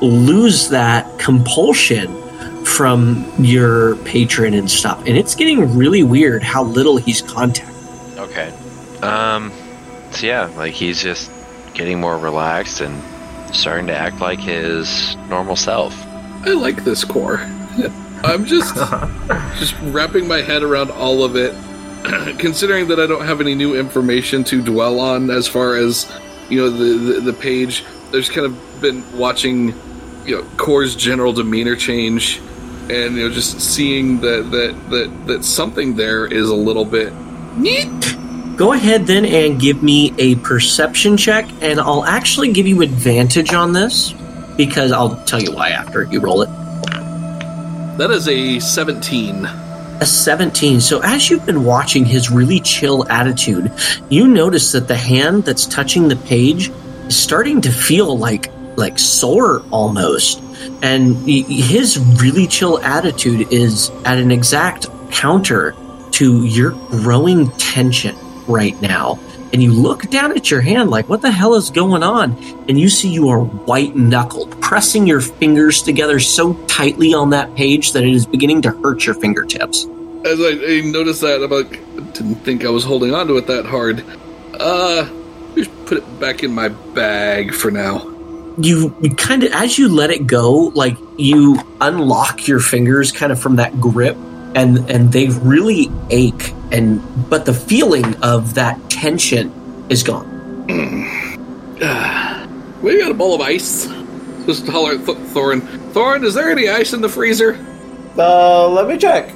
lose that compulsion from your patron and stuff, and it's getting really weird how little he's contacted. Okay. Um. So yeah, like he's just getting more relaxed and starting to act like his normal self. I like this Kor. [laughs] I'm just [laughs] just wrapping my head around all of it, [clears throat] considering that I don't have any new information to dwell on as far as you know the the, the page. There's kind of been watching, you know, Kor's general demeanor change, and you know just seeing that that that that something there is a little bit neat. Go ahead then and give me a perception check, and I'll actually give you advantage on this because I'll tell you why after you roll it. That is a 17. a 17. So as you've been watching his really chill attitude, you notice that the hand that's touching the page starting to feel like like sore almost. And his really chill attitude is at an exact counter to your growing tension right now. And you look down at your hand like, what the hell is going on? And you see you are white knuckled, pressing your fingers together so tightly on that page that it is beginning to hurt your fingertips. As I, I noticed that, like, didn't think I was holding on to it that hard. Uh, just put it back in my bag for now. you, you kind of as you let it go like you unlock your fingers kind of from that grip and and they really ache and but the feeling of that tension is gone [sighs] We got a bowl of ice. Just holler at Th- Thorin. Thorin, is there any ice in the freezer? Uh, let me check.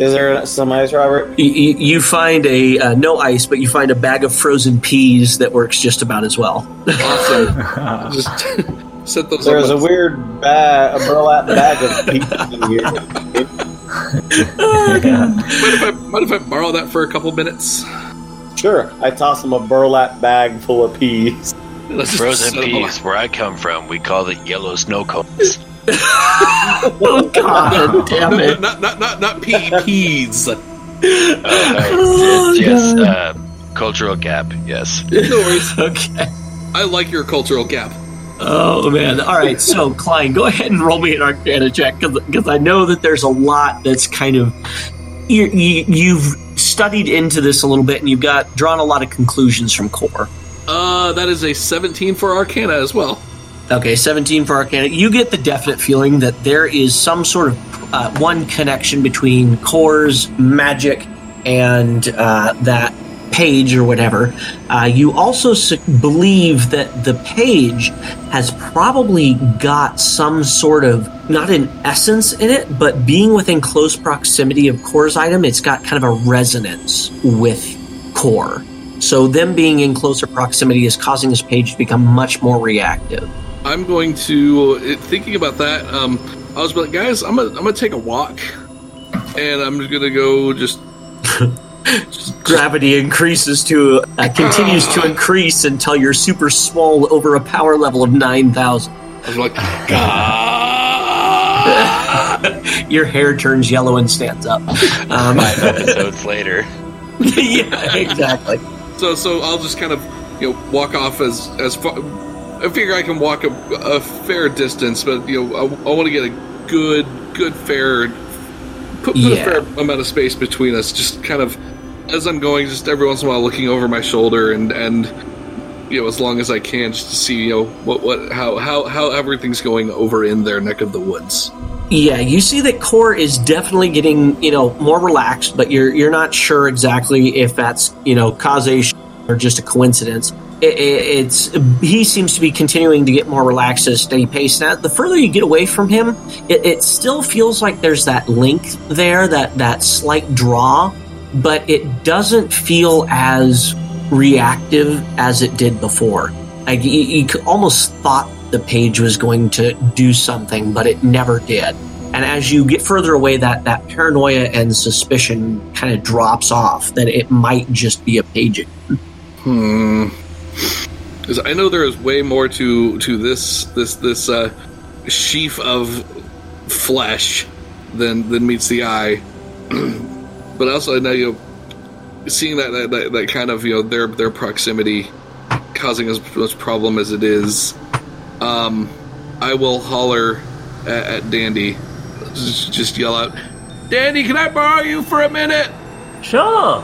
Is there some ice, Robert? you, you you find a uh, no ice but you find a bag of frozen peas that works just about as well Awesome. [laughs] just set those There's a weird bag, a burlap bag of pieces in here. Mind if, I, mind if I borrow that for a couple minutes? Sure, I toss him a burlap bag full of peas. Let's Frozen set 'em up. peas, where I come from, we call it yellow snow cones. [laughs] oh god damn No, it not, not, not, not pea, peas. [laughs] Oh, yes, God. uh, cultural gap. Yes. [laughs] worries. okay I like your cultural gap. Oh man! All right, so Klein, go ahead and roll me an Arcana check because I know that there's a lot that's kind of you, you, you've studied into this a little bit and you've got drawn a lot of conclusions from Kor. Uh, that is a 17 for Arcana as well. Okay, 17 for Arcana. You get the definite feeling that there is some sort of uh, one connection between Kor's magic and uh, that page or whatever. Uh, you also believe that the page has probably got some sort of not an essence in it, but being within close proximity of Kor's item, it's got kind of a resonance with Kor. So them being in closer proximity is causing this page to become much more reactive. I'm going to uh, thinking about that. Um, I was like, guys, I'm gonna I'm gonna take a walk, and I'm just gonna go just. [laughs] Gravity increases to uh, continues to increase until you're super small over a power level of nine thousand. I was like, "Ah!" [laughs] Your hair turns yellow and stands up. Um, Five episodes later. [laughs] yeah, exactly. so so I'll just kind of you know walk off as as far. I figure I can walk a, a fair distance, but you know I, I want to get a good good fair put, put Yeah. a fair amount of space between us. Just kind of as I'm going, just every once in a while looking over my shoulder and and you know as long as I can just to see you know what what how how how everything's going over in their neck of the woods. Yeah, you see that Kor is definitely getting, you know, more relaxed, but you're you're not sure exactly if that's, you know, causation or just a coincidence. It, it, it's he seems to be continuing to get more relaxed at a steady pace. Now, the further you get away from him, it, it still feels like there's that link there, that that slight draw, but it doesn't feel as reactive as it did before. Like you, you almost thought the page was going to do something, but it never did. And as you get further away, that that paranoia and suspicion kind of drops off that it might just be a page. Hmm. Because I know there is way more to to this this this uh, sheaf of flesh than than meets the eye. [clears throat] but also, I know you know, seeing that, that that that kind of you know their their proximity causing as much problem as it is. Um, I will holler at, at Dandy, just, just yell out, "Dandy, can I borrow you for a minute?" Sure.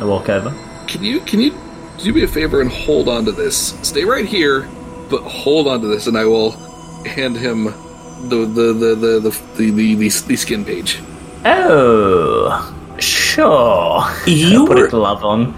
I walk over. Can you can you do me a favor and hold on to this? Stay right here, but hold on to this, and I will hand him the the the the the the, the, the, the skin page. Oh, sure. You Put a were, glove on.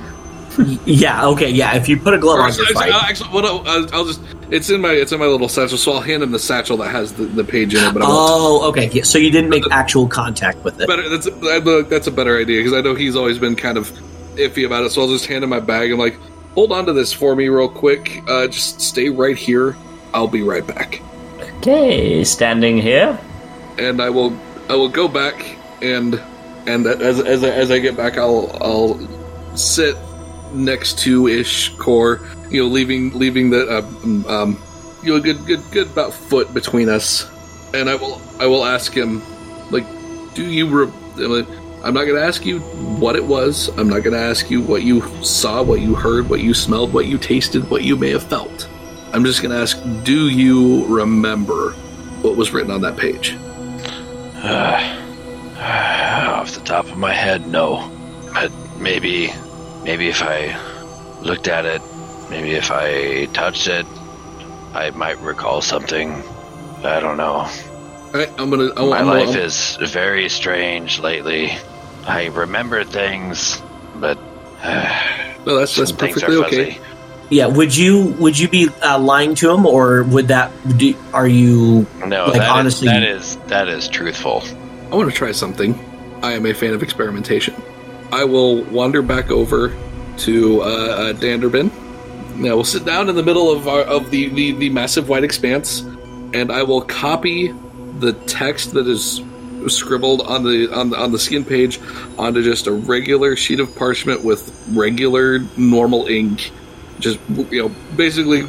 [laughs] yeah, okay, yeah. If you put a glove Or on actually, your actually, actually, what I'll, I'll I'll just it's in my it's in my little satchel, so I'll hand him the satchel that has the, the page in it. But I won't. oh, okay. Yeah, so you didn't make actual contact with it. Better that's a, that's a better idea because I know he's always been kind of iffy about it. So I'll just hand him my bag. I'm like, hold on to this for me real quick. Uh, just stay right here. I'll be right back. Okay, standing here. and I will I will go back and and as as I, as I get back, I'll I'll sit next to ish Kor, you know, leaving leaving the uh, um you know a good good good about foot between us, and I will I will ask him like, do you? Re- I'm not going to ask you what it was. I'm not going to ask you what you saw, what you heard, what you smelled, what you tasted, what you may have felt. I'm just going to ask, do you remember what was written on that page? [sighs] Off the top of my head, no. But maybe, maybe if I looked at it, maybe if I touched it, I might recall something. I don't know. All right, I'm gonna. I, My I'm life gonna, is very strange lately. I remember things, but No, that's that's perfectly okay. yeah, would you would you be uh, lying to him, or would that? Do, are you? No, Like, that is- honestly- that is that is truthful. I want to try something. I am a fan of experimentation. I will wander back over to uh, uh, Danderbin. Now we'll sit down in the middle of our, of the, the, the massive white expanse, and I will copy the text that is scribbled on the on the on the skin page onto just a regular sheet of parchment with regular normal ink. Just you know, basically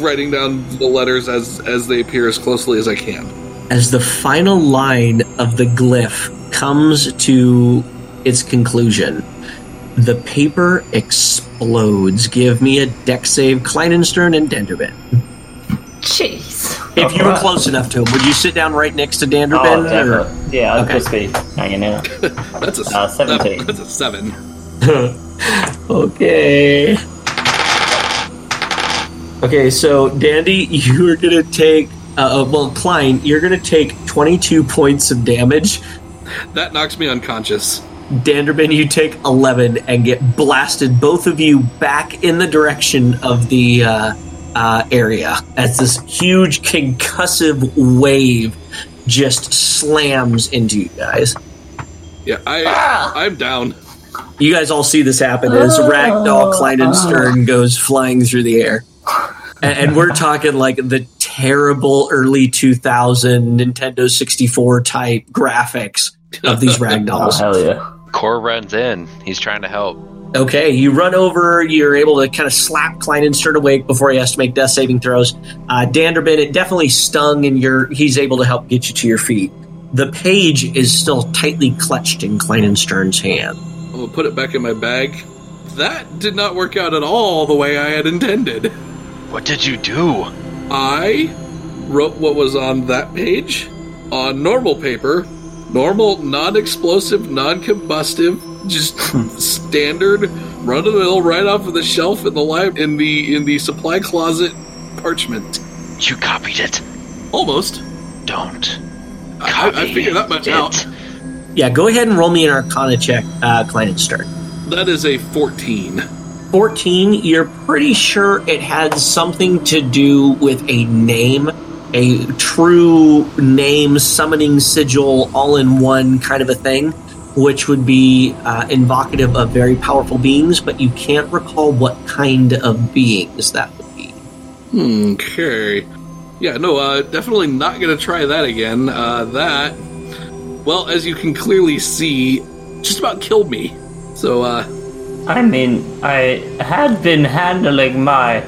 writing down the letters as as they appear as closely as I can. As the final line of the glyph comes to its conclusion, the paper explodes. Give me a Dex save, Kleinenstern and Danderbin. Jeez. If you were close enough to him, would you sit down right next to Oh, Danderbin? definitely. Yeah, I'd Okay. just be hanging out. [laughs] That's a Uh, 17. That's a seven. [laughs] okay. Okay, so Dandy, you're gonna take. Uh, uh, well, Klein, you're gonna take 22 points of damage. That knocks me unconscious. Danderbin, you take 11 and get blasted, both of you, back in the direction of the uh, uh, area as this huge concussive wave just slams into you guys. Yeah, I Ah! I'm down. You guys all see this happen as Ragdoll Kleinenstern goes flying through the air. And, and we're talking like the terrible early 2000 Nintendo 64 type graphics of these [laughs] Oh, ragdolls. hell yeah. Kor runs in. He's trying to help. Okay, you run over, you're able to kind of slap Kleinenstern awake before he has to make death saving throws. Uh, Danderbin, it definitely stung, and you're, he's able to help get you to your feet. The page is still tightly clutched in Kleinenstern's hand. I'm gonna put it back in my bag. That did not work out at all the way I had intended. What did you do? I wrote what was on that page on normal paper, normal, non-explosive, non-combustive, just standard, run-of-the-mill, right off of the shelf in the lab in the in the supply closet parchment. You copied it. Almost. Don't. I, Copy I figured that much it. out. Yeah, go ahead and roll me an Arcana check, uh, Kleinenstern. That is a 14. 14, you're pretty sure it had something to do with a name, a true name summoning sigil, all in one kind of a thing, which would be uh, invocative of very powerful beings, but you can't recall what kind of beings that would be. Okay. Yeah, no, uh, definitely not going to try that again. Uh, that, well, as you can clearly see, just about killed me. So, uh, I mean, I had been handling my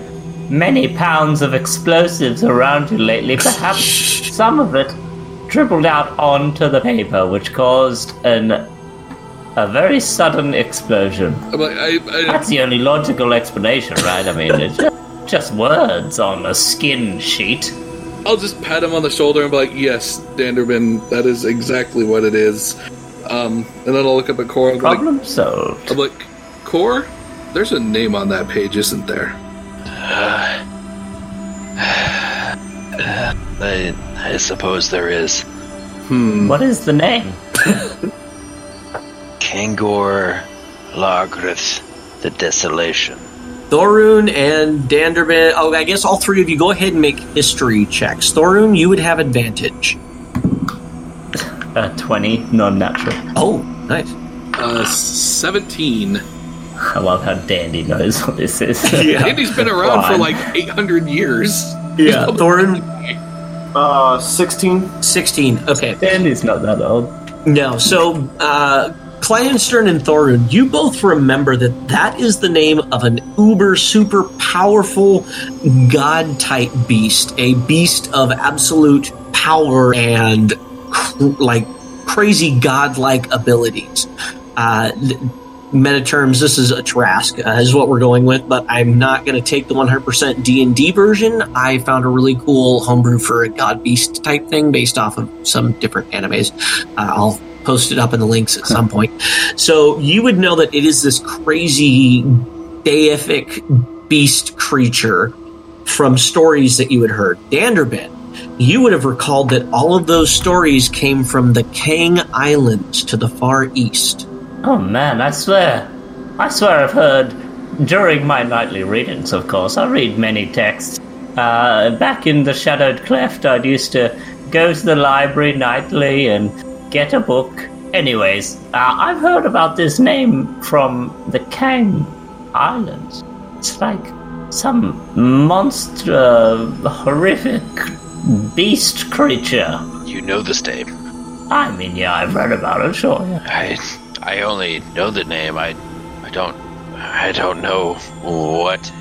many pounds of explosives around you lately. Perhaps [laughs] some of it dribbled out onto the paper, which caused an a very sudden explosion. I'm I, I, That's the only logical explanation, right? I mean, it's just, just words on a skin sheet. I'll just pat him on the shoulder and be like, yes, Danderman, that is exactly what it is. Um, and then I'll look up at Kor and be like, Problem solved. I'm like, Kor, there's a name on that page, isn't there? I, [sighs] I suppose there is. Hmm. What is the name? [laughs] Kangor Lagrith, the Desolation. Thorun and Danderbin, oh, I guess all three of you go ahead and make history checks. Thorun, you would have advantage. Uh, 20, non natural. Oh, nice. Uh, 17. I love how Dandy knows what this is. [laughs] Yeah. Andy's been around for like 800 years. Yeah, [laughs] Thorun, Uh, 16. 16. Okay. Dandy's not that old. No, so uh, Kleinstern and Thorun, you both remember that that is the name of an uber super powerful god type beast, a beast of absolute power and cr- like crazy godlike abilities. Uh, meta terms, this is a Tarrasque, uh, is what we're going with, but I'm not going to take the 100% D&D version. I found a really cool homebrew for a god beast type thing based off of some different animes. Uh, I'll post it up in the links at some point. So you would know that it is this crazy deific beast creature from stories that you had heard. Danderbin, you would have recalled that all of those stories came from the Kang Islands to the far east. Oh man, I swear. I swear I've heard during my nightly readings, of course. I read many texts. Uh, back in the Shadowed Cleft, I'd used to go to the library nightly and get a book. Anyways, uh, I've heard about this name from the Kang Islands. It's like some monster, horrific beast creature. You know this name. I mean, yeah, I've read about it, sure. Yeah. I I only know the name. I I don't I don't know what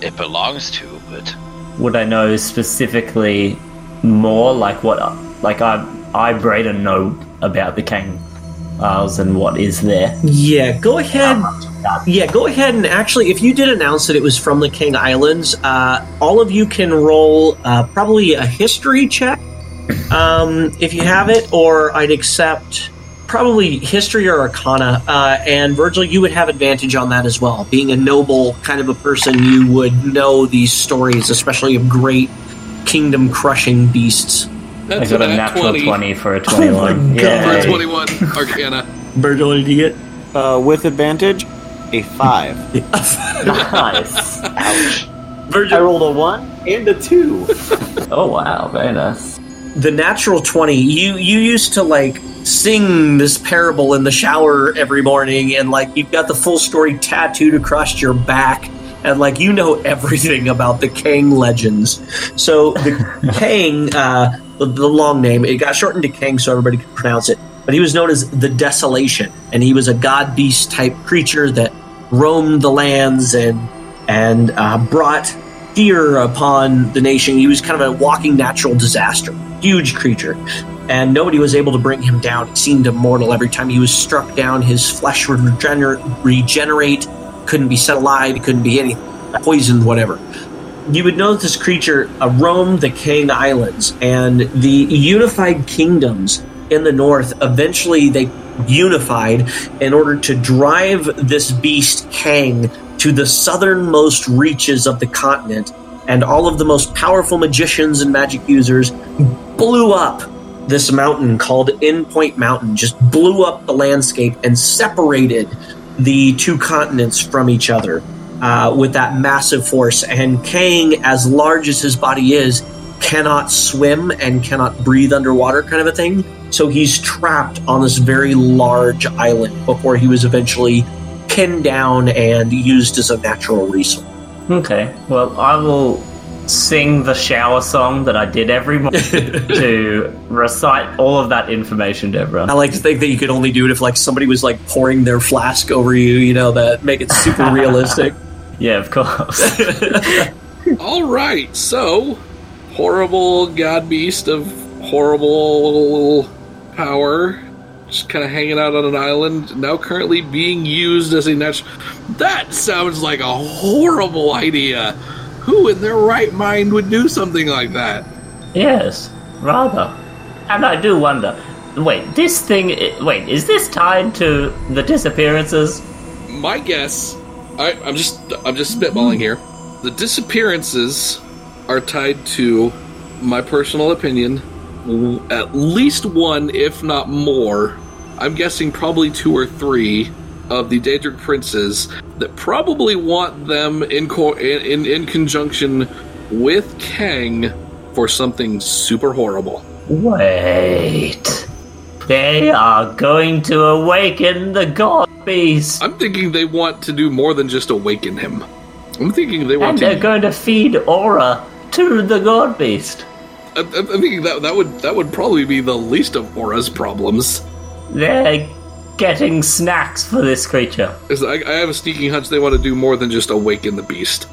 it belongs to, but would I know specifically more, like what, like I, I Braden know about the Kang Isles and what is there? Yeah, go ahead. Yeah, go ahead and actually, if you did announce that it was from the Kang Islands, uh, all of you can roll uh, probably a history check um, if you have it, or I'd accept probably history or arcana. Uh, and Virgil, you would have advantage on that as well. Being a noble kind of a person, you would know these stories, especially of great kingdom crushing beasts. I got a natural 20. Oh 20 for a 21. God. for a 21 Arcana. Virgil, what did you get? Uh, with advantage, a five. [laughs] Nice. Ouch. Virgil, I rolled a one and a two. [laughs] oh wow, very nice. the natural 20 you you used to like sing this parable in the shower every morning and like you've got the full story tattooed across your back and like you know everything about the Kang legends so the [laughs] Kang uh the, the long name it got shortened to Kang so everybody could pronounce it but he was known as the desolation and he was a god beast type creature that roamed the lands and and uh, brought fear upon the nation. He was kind of a walking natural disaster, huge creature, and nobody was able to bring him down. He seemed immortal every time he was struck down. His flesh would regener- regenerate, couldn't be set alive, couldn't be anything, poisoned, whatever. You would know that this creature uh, roamed the Kang Islands and the unified kingdoms in the north. Eventually, they unified in order to drive this beast Kang to the southernmost reaches of the continent, and all of the most powerful magicians and magic users blew up this mountain called Endpoint Mountain, just blew up the landscape and separated the two continents from each other uh, with that massive force. And Kang, as large as his body is, cannot swim and cannot breathe underwater, kind of a thing. So he's trapped on this very large island before he was eventually pinned down and used as a natural resource. Okay, well, I will sing the shower song that I did every morning [laughs] to recite all of that information to everyone. I like to think that you could only do it if like somebody was like pouring their flask over you, you know, that make it super realistic. [laughs] Yeah, of course. [laughs] [laughs] All right, so horrible god beast of horrible power, just kind of hanging out on an island, now currently being used as a natural. That sounds like a horrible idea. Who in their right mind would do something like that? yes, rather. And I do wonder. Wait, this thing. Wait, is this tied to the disappearances? My guess, I, I'm just I'm just spitballing here. The disappearances are tied to my personal opinion. At least one, if not more. I'm guessing probably two or three of the Daedric princes that probably want them in co- in, in in conjunction with Kang for something super horrible. Wait. They are going to awaken the god beast. I'm thinking they want to do more than just awaken him. I'm thinking they want And to they're going to feed aura to the god beast. I, I- I'm thinking that that would that would probably be the least of Aura's problems. They're getting snacks for this creature. I, I have a sneaking hunch they want to do more than just awaken the beast.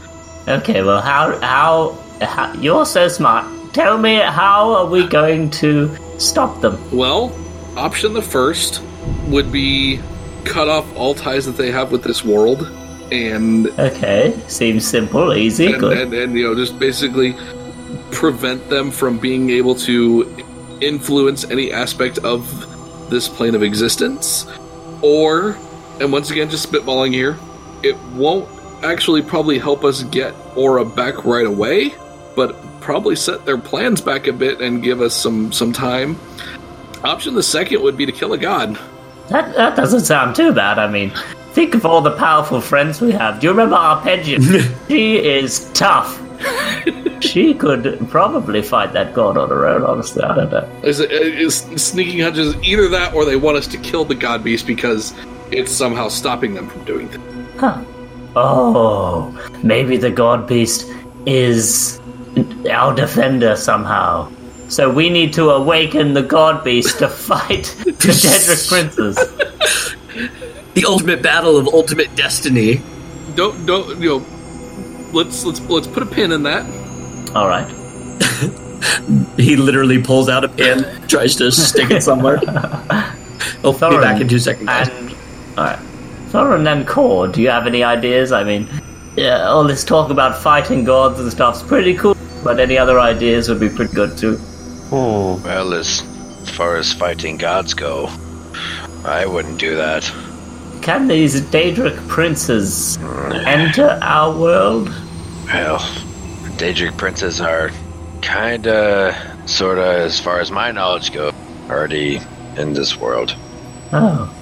Okay, well, how, how, how, you're so smart. Tell me, how are we going to stop them? Well, option the first would be cut off all ties that they have with this world, and Okay, seems simple, easy, and, good. and, and you know just basically prevent them from being able to influence any aspect of this plane of existence or and once again just spitballing here it won't actually probably help us get aura back right away but probably set their plans back a bit and give us some some time option the second would be to kill a god That, that doesn't sound too bad. I mean, think of all the powerful friends we have. Do you remember Arpeggian? [laughs] she is tough. she could probably fight that god on her own, honestly. I don't know. is, uh, is sneaking hunches either that or they want us to kill the god beast because it's somehow stopping them from doing things Huh. Oh, maybe the god beast is our defender somehow. So we need to awaken the god beast to fight [laughs] the Daedric princes. [laughs] The ultimate battle of ultimate destiny. don't don't you know let's let's let's put a pin in that All right. [laughs] He literally pulls out a pin, tries to stick it somewhere. I'll oh, be back in two seconds. guys. And all right, Thorin and Kor, do you have any ideas? I mean, yeah, all this talk about fighting gods and stuff's pretty cool, but any other ideas would be pretty good too. Hmm. Well, as far as fighting gods go, I wouldn't do that. Can these Daedric princes enter our world? Well, Daedric princes are kinda, sorta, as far as my knowledge goes, already in this world. Oh,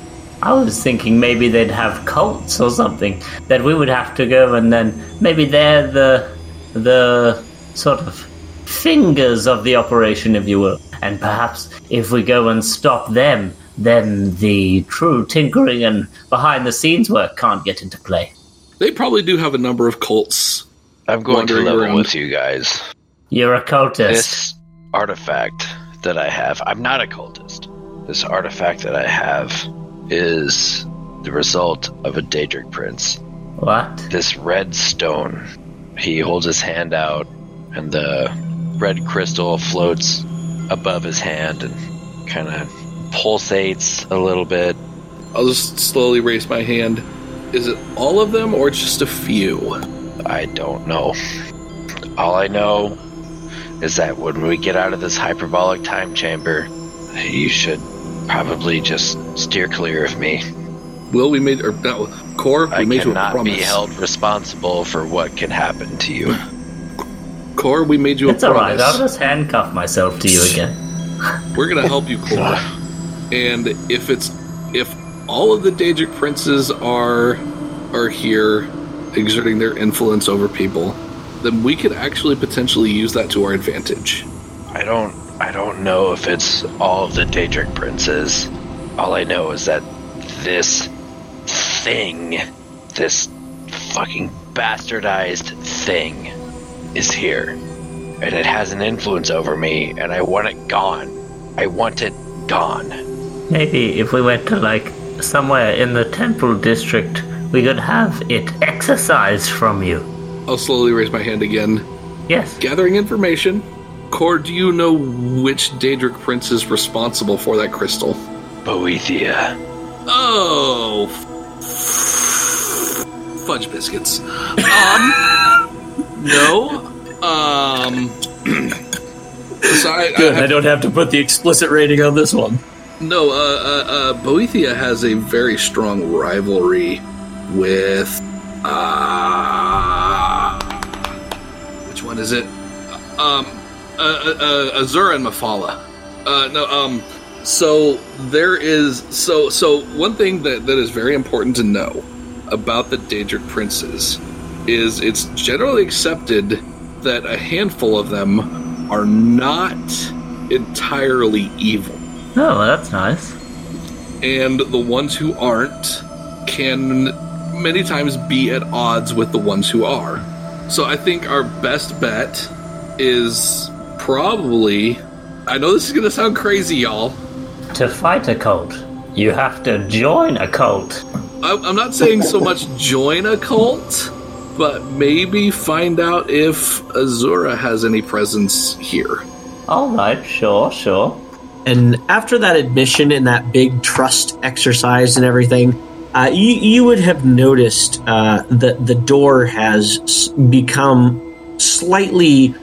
I was thinking maybe they'd have cults or something that we would have to go and then maybe they're the the sort of fingers of the operation, if you will. And perhaps if we go and stop them, then the true tinkering and behind the scenes work can't get into play. They probably do have a number of cults. I'm going to Wandering level around. with you guys. You're a cultist. This artifact that I have, I'm not a cultist. This artifact that I have is the result of a Daedric prince. What? This red stone. He holds his hand out, and the red crystal floats above his hand and kind of pulsates a little bit. I'll just slowly raise my hand. Is it all of them or just a few? I don't know. All I know is that when we get out of this hyperbolic time chamber, you should probably just steer clear of me. Will we made or no, Kor? We I made you a cannot promise. be held responsible for what can happen to you. [laughs] Kor, we made you a It's alright, I'll just handcuff myself to you again. [laughs] We're gonna help you, Kor. and if it's if all of the Daedric princes are are here exerting their influence over people, then we could actually potentially use that to our advantage. I don't I don't know if it's all of the Daedric princes. All I know is that this thing, this fucking bastardized thing is here. And it has an influence over me and I want it gone. I want it gone. Maybe if we went to like somewhere in the temple district, we could have it exorcised from you. I'll slowly raise my hand again. Yes. Gathering information. Kor, do you know which Daedric prince is responsible for that crystal? Boethia. Oh, f- fudge biscuits. Um, no. Um, [clears throat] so I, I Good. I have- don't have to put the explicit rating on this one. no. Uh, uh, uh, Boethia has a very strong rivalry with. Uh, which one is it? Um, uh, uh, uh, Azura and Mephala. Uh, no. Um. So there is so so one thing that that is very important to know about the Daedric princes is it's generally accepted that a handful of them are not entirely evil Oh, that's nice. and the ones who aren't can many times be at odds with the ones who are. So I think our best bet is probably. I know this is going to sound crazy, y'all. To fight a cult, you have to join a cult. I- I'm not saying so much join a cult, but maybe find out if Azura has any presence here. Alright, sure, sure. And after that admission and that big trust exercise and everything, uh, you, you would have noticed uh, that the door has become slightly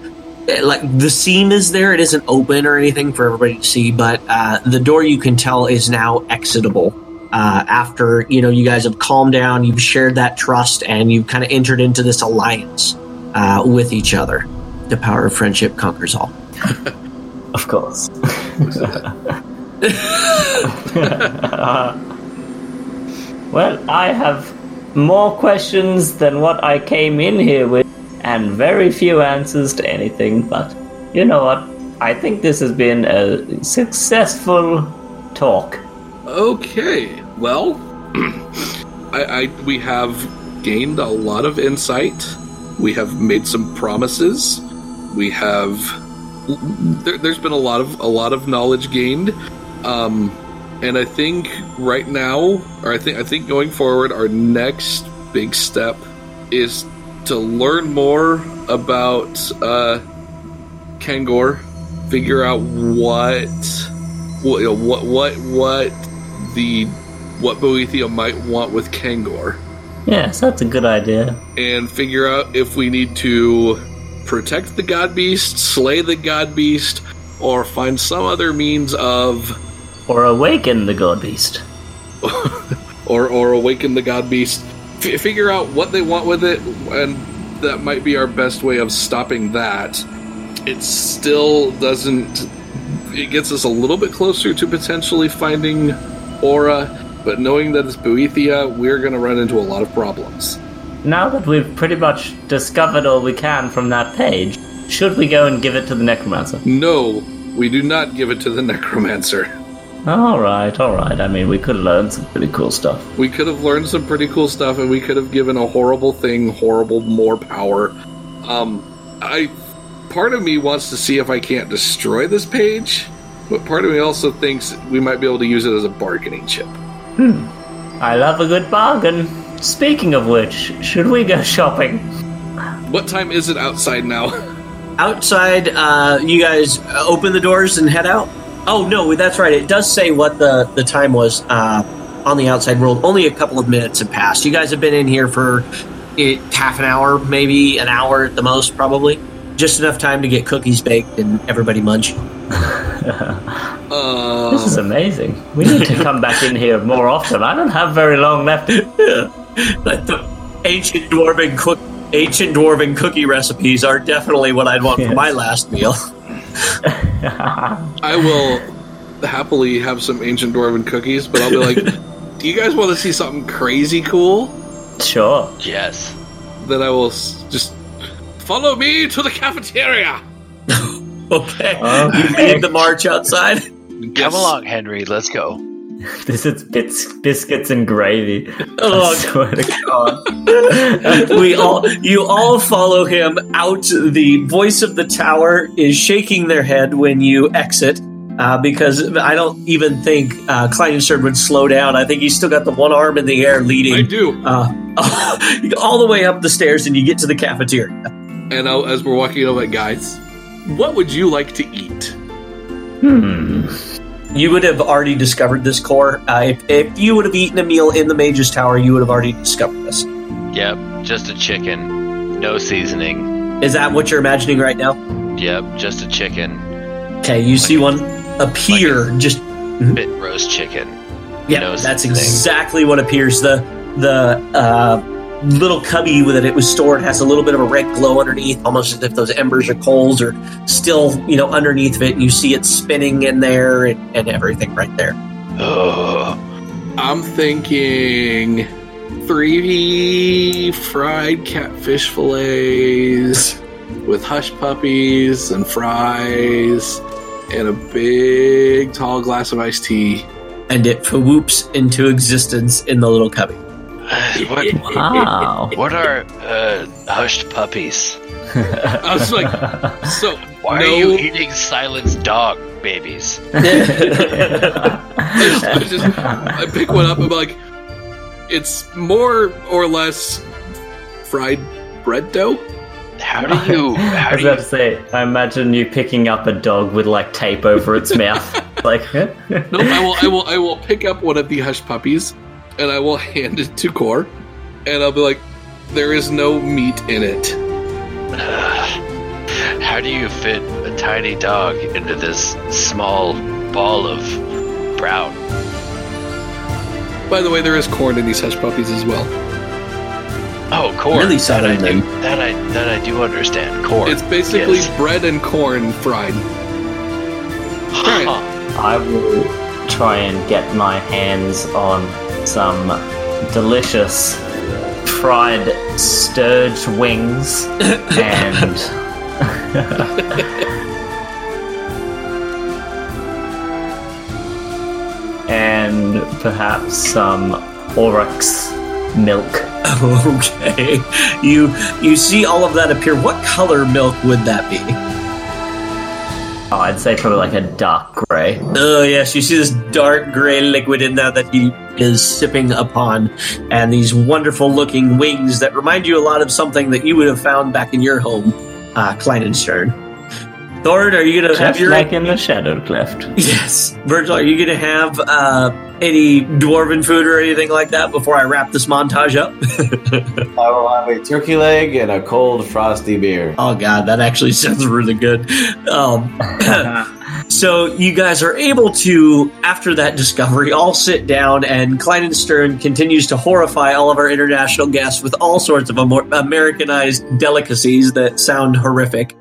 eh, like the seam is there. It isn't open or anything for everybody to see, but uh, the door you can tell is now exitable. Uh, after you know you guys have calmed down, you've shared that trust, and you've kind of entered into this alliance uh, with each other. The power of friendship conquers all. [laughs] Of course. [laughs] well, I have more questions than what I came in here with, and very few answers to anything, but you know what? I think this has been a successful talk. Okay, well, [clears throat] I, I we have gained a lot of insight. We have made some promises. We have there, there's been a lot of a lot of knowledge gained, um, and I think right now, or I think I think going forward, our next big step is to learn more about uh, Kangor, figure out what what what what the what Boethia might want with Kangor, Yes, that's a good idea. and figure out if we need to protect the God Beast, slay the God Beast, or find some other means of Or awaken the God Beast. [laughs] or or awaken the God Beast. F- figure out what they want with it, and that might be our best way of stopping that. It still doesn't. It gets us a little bit closer to potentially finding Aura, but knowing that it's Boethia, we're going to run into a lot of problems. Now that we've pretty much discovered all we can from that page, should we go and give it to the necromancer? No, we do not give it to the [laughs] necromancer. All right, all right. I mean, we could have learned some pretty cool stuff. We could have learned some pretty cool stuff, and we could have given a horrible thing horrible more power. Um, I part of me wants to see if I can't destroy this page, but part of me also thinks we might be able to use it as a bargaining chip. I love a good bargain. Speaking of which, should we go shopping? What time is it outside now? Outside, uh, you guys uh, open the doors and head out. Oh no, that's right. It does say what the the time was uh, on the outside world. Only a couple of minutes have passed. You guys have been in here for it, half an hour, maybe an hour at the most, probably. Just enough time to get cookies baked and everybody munch. [laughs] Uh, This is amazing. We need to come back in here more often. I don't have very long left. [laughs] But the ancient dwarven cook ancient dwarven cookie recipes are definitely what I'd want for my last meal. [laughs] I will happily have some ancient dwarven cookies, but I'll be like, [laughs] "Do you guys want to see something crazy cool?" Sure. Yes. Then I will just follow me to the cafeteria. Okay, Okay. you lead the march outside. Come along, Henry. Let's go. [laughs] This is bits, biscuits and gravy. Oh, I swear to God. [laughs] we all you all follow him out the voice of the tower is shaking their head when you exit uh, because i don't even think uh, Kleinenstern would slow down i think he's still got the one arm in the air I leading do, uh, [laughs] all the way up the stairs and you get to the cafeteria and I'll, as we're walking over, guys, what would you like to eat? Hmm. you would have already discovered this Kor uh, if, if you would have eaten a meal in the mage's tower you would have already discovered this Yep. Just a chicken. No seasoning. is that what you're imagining right now Yep. Just a chicken. okay you see one appear just Bit roast chicken. Yeah, No that's seasoning. exactly what appears. The the uh, little cubby that it was stored has a little bit of a red glow underneath, almost as if those embers or coals are still, you know, underneath of it. And you see it spinning in there and, and everything right there. Oh. I'm thinking three fried catfish fillets with hush puppies and fries and a big tall glass of iced tea. And it whoops into existence in the little cubby. [laughs] what, Wow. what are uh, hushed puppies? I was like, so Why no, are you eating silenced dog babies? [laughs] I just I pick one up and I'm like, it's more or less fried bread dough. How do you? [laughs] I was do about you? to say, I imagine you picking up a dog with like tape over its mouth. like, No, I will, I will, I will pick up one of the hush puppies, and I will [laughs] hand it to Kor, and I'll be like, "There is no meat in it." [sighs] How do you fit a tiny dog into this small ball of brown? By the way, there is corn in these hush puppies as well. Oh, corn. Really that I southern do. That I that I do understand. Corn. It's basically Yes. bread and corn fried. Right. I will try and get my hands on some delicious fried stirge wings [coughs] and and perhaps some oryx milk. [laughs] Okay. You you see all of that appear. What color milk would that be? Oh, I'd say probably like a dark gray. Oh yes, you see this dark gray liquid in there that he is sipping upon, and these wonderful looking wings that remind you a lot of something that you would have found back in your home, uh, Kleinenstern. Thord, are you gonna have Just your like in the shadow cleft. yes, Virgil? Are you gonna have uh, any dwarven food or anything like that before I wrap this montage up? [laughs] I will have a turkey leg and a cold frosty beer. oh god, that actually [laughs] sounds really good. Um, [clears throat] So you guys are able to, after that discovery, all sit down, and Kleinenstern continues to horrify all of our international guests with all sorts of Amer- Americanized delicacies that sound horrific.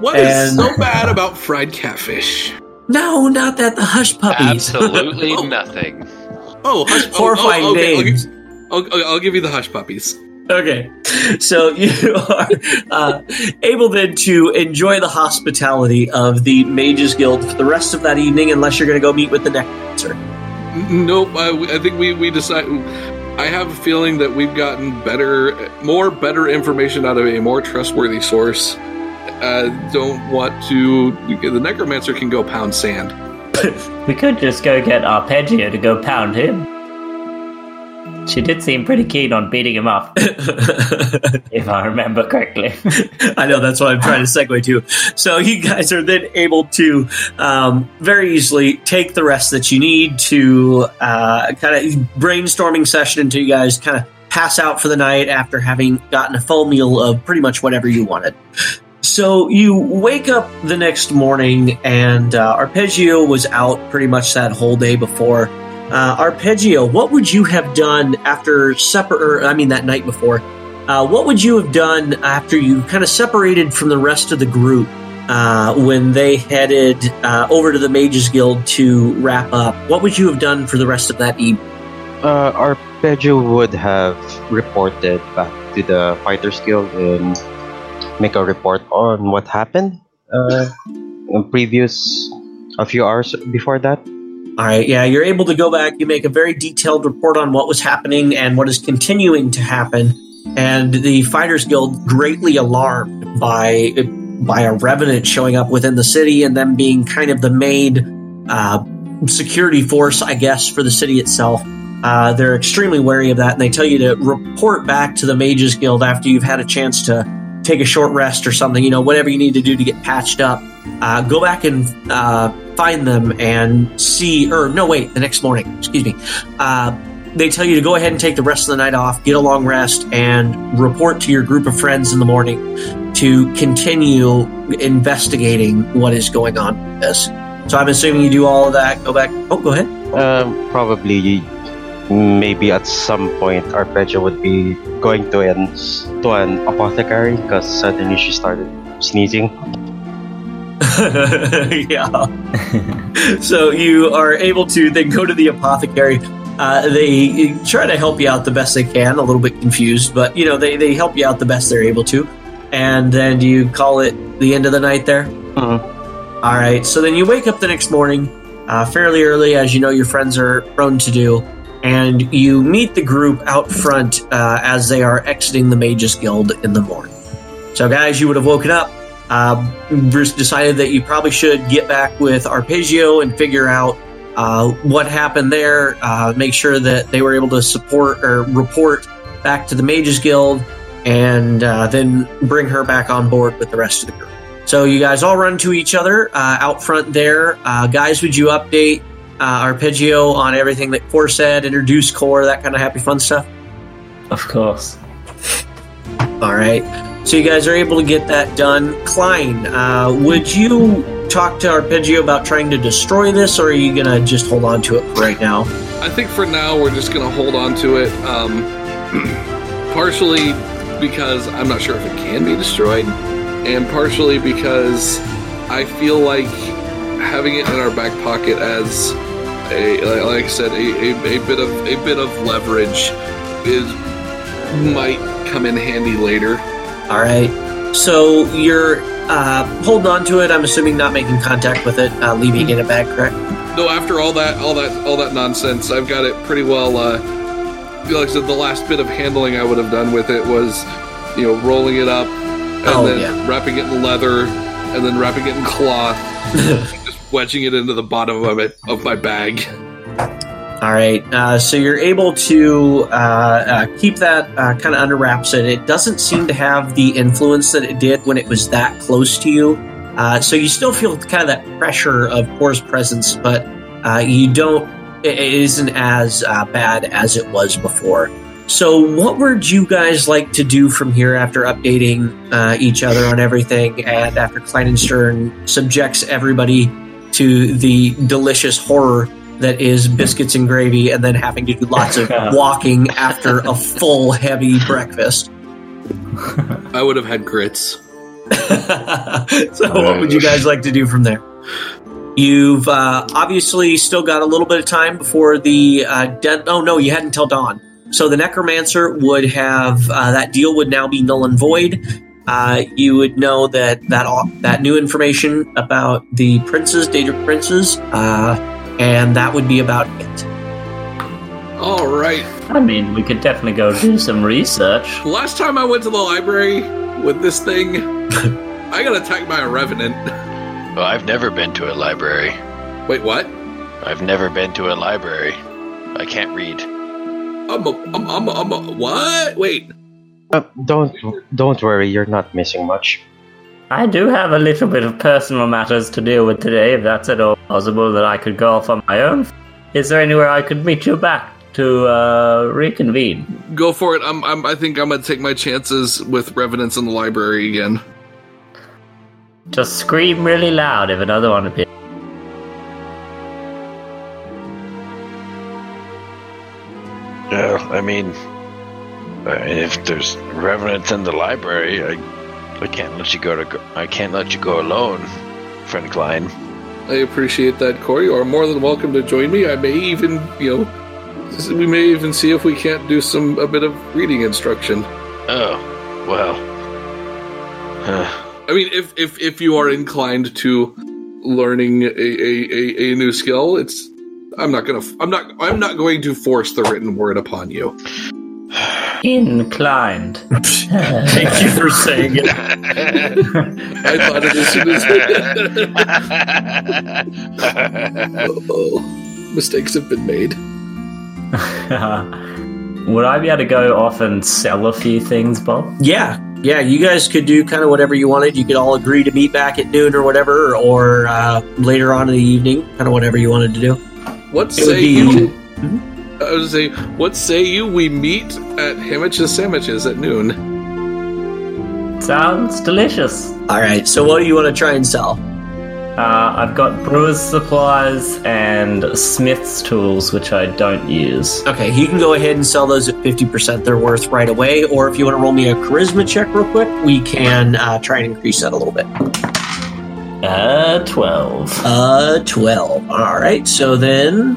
What is And- so bad about fried catfish? No, not that the hush puppies. Absolutely Oh. [laughs] nothing. Oh, hush, oh, Horrifying oh, oh, okay, names. Okay. I'll, I'll, I'll give you the hush puppies. Okay, so you [laughs] are uh, able then to enjoy the hospitality of the Mages Guild for the rest of that evening, unless you're going to go meet with the necromancer. N- Nope, I, I think we we decide. I have a feeling that we've gotten better, more better information out of a more trustworthy source. Uh, don't want to. The necromancer can go pound sand. [laughs] We could just go get Arpeggio to go pound him. She did seem pretty keen on beating him up, [laughs] if I remember correctly. I know that's what I'm trying to segue to. So you guys are then able to um, very easily take the rest that you need to uh, kind of brainstorming session until you guys kind of pass out for the night after having gotten a full meal of pretty much whatever you wanted. So you wake up the next morning, and uh, Arpeggio was out pretty much that whole day before. Uh, Arpeggio, what would you have done after supper? I mean, that night before. Uh, what would you have done after you kind of separated from the rest of the group uh, when they headed uh, over to the Mages Guild to wrap up? What would you have done for the rest of that evening? Uh, Arpeggio would have reported back to the Fighters Guild and make a report on what happened uh, previous a few hours before that. All right, yeah, you're able to go back. You make a very detailed report on what was happening and what is continuing to happen. And the Fighters Guild greatly alarmed by by a revenant showing up within the city and them being kind of the main uh, security force, I guess, for the city itself. Uh, they're extremely wary of that, and they tell you to report back to the Mages Guild after you've had a chance to take a short rest or something. You know, whatever you need to do to get patched up. Uh, go back and uh, find them and see. Or no, wait, the next morning. Excuse me. Uh, they tell you to go ahead and take the rest of the night off, get a long rest, and report to your group of friends in the morning to continue investigating what is going on with this. So I'm assuming you do all of that. Go back. Oh, go ahead. Um, probably, maybe at some point, Arpeggio would be going to an to an apothecary because suddenly she started sneezing. [laughs] yeah. so you are able to then go to the apothecary. Uh, they try to help you out the best they can. A little bit confused, but you know they, they help you out the best they're able to. And then you call it the end of the night there? Mhm. All right. So then you wake up the next morning, uh, fairly early, as you know your friends are prone to do, and you meet the group out front uh, as they are exiting the Mages Guild in the morning. So, guys, you would have woken up. Uh, Bruce decided that you probably should get back with Arpeggio and figure out uh, what happened there. Uh, make sure that they were able to support or report back to the Mages Guild, and uh, then bring her back on board with the rest of the group. So you guys all run to each other uh, out front there. Guys, would you update uh, Arpeggio on everything that Kor said, introduce Kor, that kind of happy fun stuff? Of course. All right. So you guys are able to get that done. Klein, uh, would you talk to Arpeggio about trying to destroy this, or are you going to just hold on to it for right now? I think for now we're just gonna hold on to it. Um, [clears throat] partially because I'm not sure if it can be destroyed, and partially because I feel like having it in our back pocket as a like I said a, a, a bit of a bit of leverage is might come in handy later. All right. So you're uh, holding on to it. I'm assuming not making contact with it, uh, leaving it in a bag, correct? No, after all that, all that, all that nonsense, I've got it pretty well. Uh, like I said, the last bit of handling I would have done with it was, you know, rolling it up and Oh, then yeah. wrapping it in leather, and then wrapping it in cloth, [laughs] wedging it into the bottom of it of my bag. All right. Uh, so you're able to uh, uh, keep that uh, kind of under wraps, and it doesn't seem to have the influence that it did when it was that close to you. Uh, so you still feel kind of that pressure of Kor's presence, but uh, you don't. It isn't as bad as it was before. So, what would you guys like to do from here after updating each other on everything, and after Kleinenstern subjects everybody to the delicious horror that is biscuits and gravy, and then having to do lots of [laughs] walking after a full, heavy breakfast? [laughs] I would have had grits. [laughs] so, what would you guys like to do from there? You've uh, obviously still got a little bit of time before the uh, dead. Oh no, you had until dawn. So the necromancer would have uh, that deal would now be null and void. Uh, you would know that that all- that new information about the princes, Daedric princes, uh, and that would be about it. All right. I mean, we could definitely go do some research. Last time I went to the library with this thing, [laughs] I got attacked by a revenant. Well, I've never been to a library. Wait, what? I've never been to a library. I can't read. I'm a, I'm, I'm, a, I'm a, what? Wait. Uh, don't don't worry, you're not missing much. I do have a little bit of personal matters to deal with today, if that's at all possible that I could go off on my own. Is there anywhere I could meet you back to uh, reconvene? Go for it. I'm, I'm, I think I'm going to take my chances with revenants in the library again. Just scream really loud if another one appears. Yeah, I mean, Uh, if there's revenants in the library, I, I can't let you go to. I can't let you go alone, friend Klein. I appreciate that, Corey. You are more than welcome to join me. I may even, you know, we may even see if we can't do some a bit of reading instruction. Oh, well. Huh. I mean, if if if you are inclined to learning a a, a, a new skill, it's I'm not gonna I'm not I'm not going to force the written word upon you. [sighs] Inclined. [laughs] Thank you for saying it. [laughs] I thought it as soon as oh, mistakes have been made. [laughs] Would I be able to go off and sell a few things, Bob? Yeah, yeah. You guys could do kind of whatever you wanted. You could all agree to meet back at noon or whatever, or uh, later on in the evening, kind of whatever you wanted to do. What It would say be- you? I was say, what say you? We meet at Hamich's Sandwiches at noon. Sounds delicious. All right. So, what do you want to try and sell? Uh, I've got brewer's supplies and smith's tools, which I don't use. Okay, you can go ahead and sell those at fifty percent their worth right away, or if you want to roll me a charisma check real quick, we can uh, try and increase that a little bit. Uh, 12. Uh, 12. All right. So then,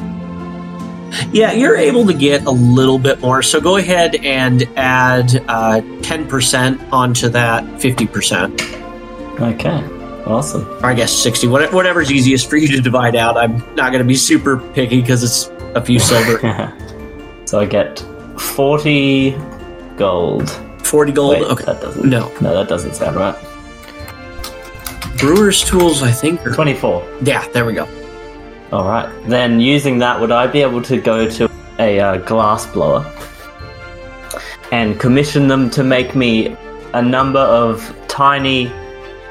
yeah, you're able to get a little bit more. So go ahead and add uh, 10% onto that 50%. Okay, awesome. Or I guess 60. what- Whatever's easiest for you to divide out. I'm not going to be super picky because it's a few silver. [laughs] so I get 40 gold. 40 gold. Wait, okay. that doesn't. No. No, that doesn't sound right. Brewer's tools, I think. Are, 24. yeah, there we go. All right. Then, using that, would I be able to go to a uh, glass blower and commission them to make me a number of tiny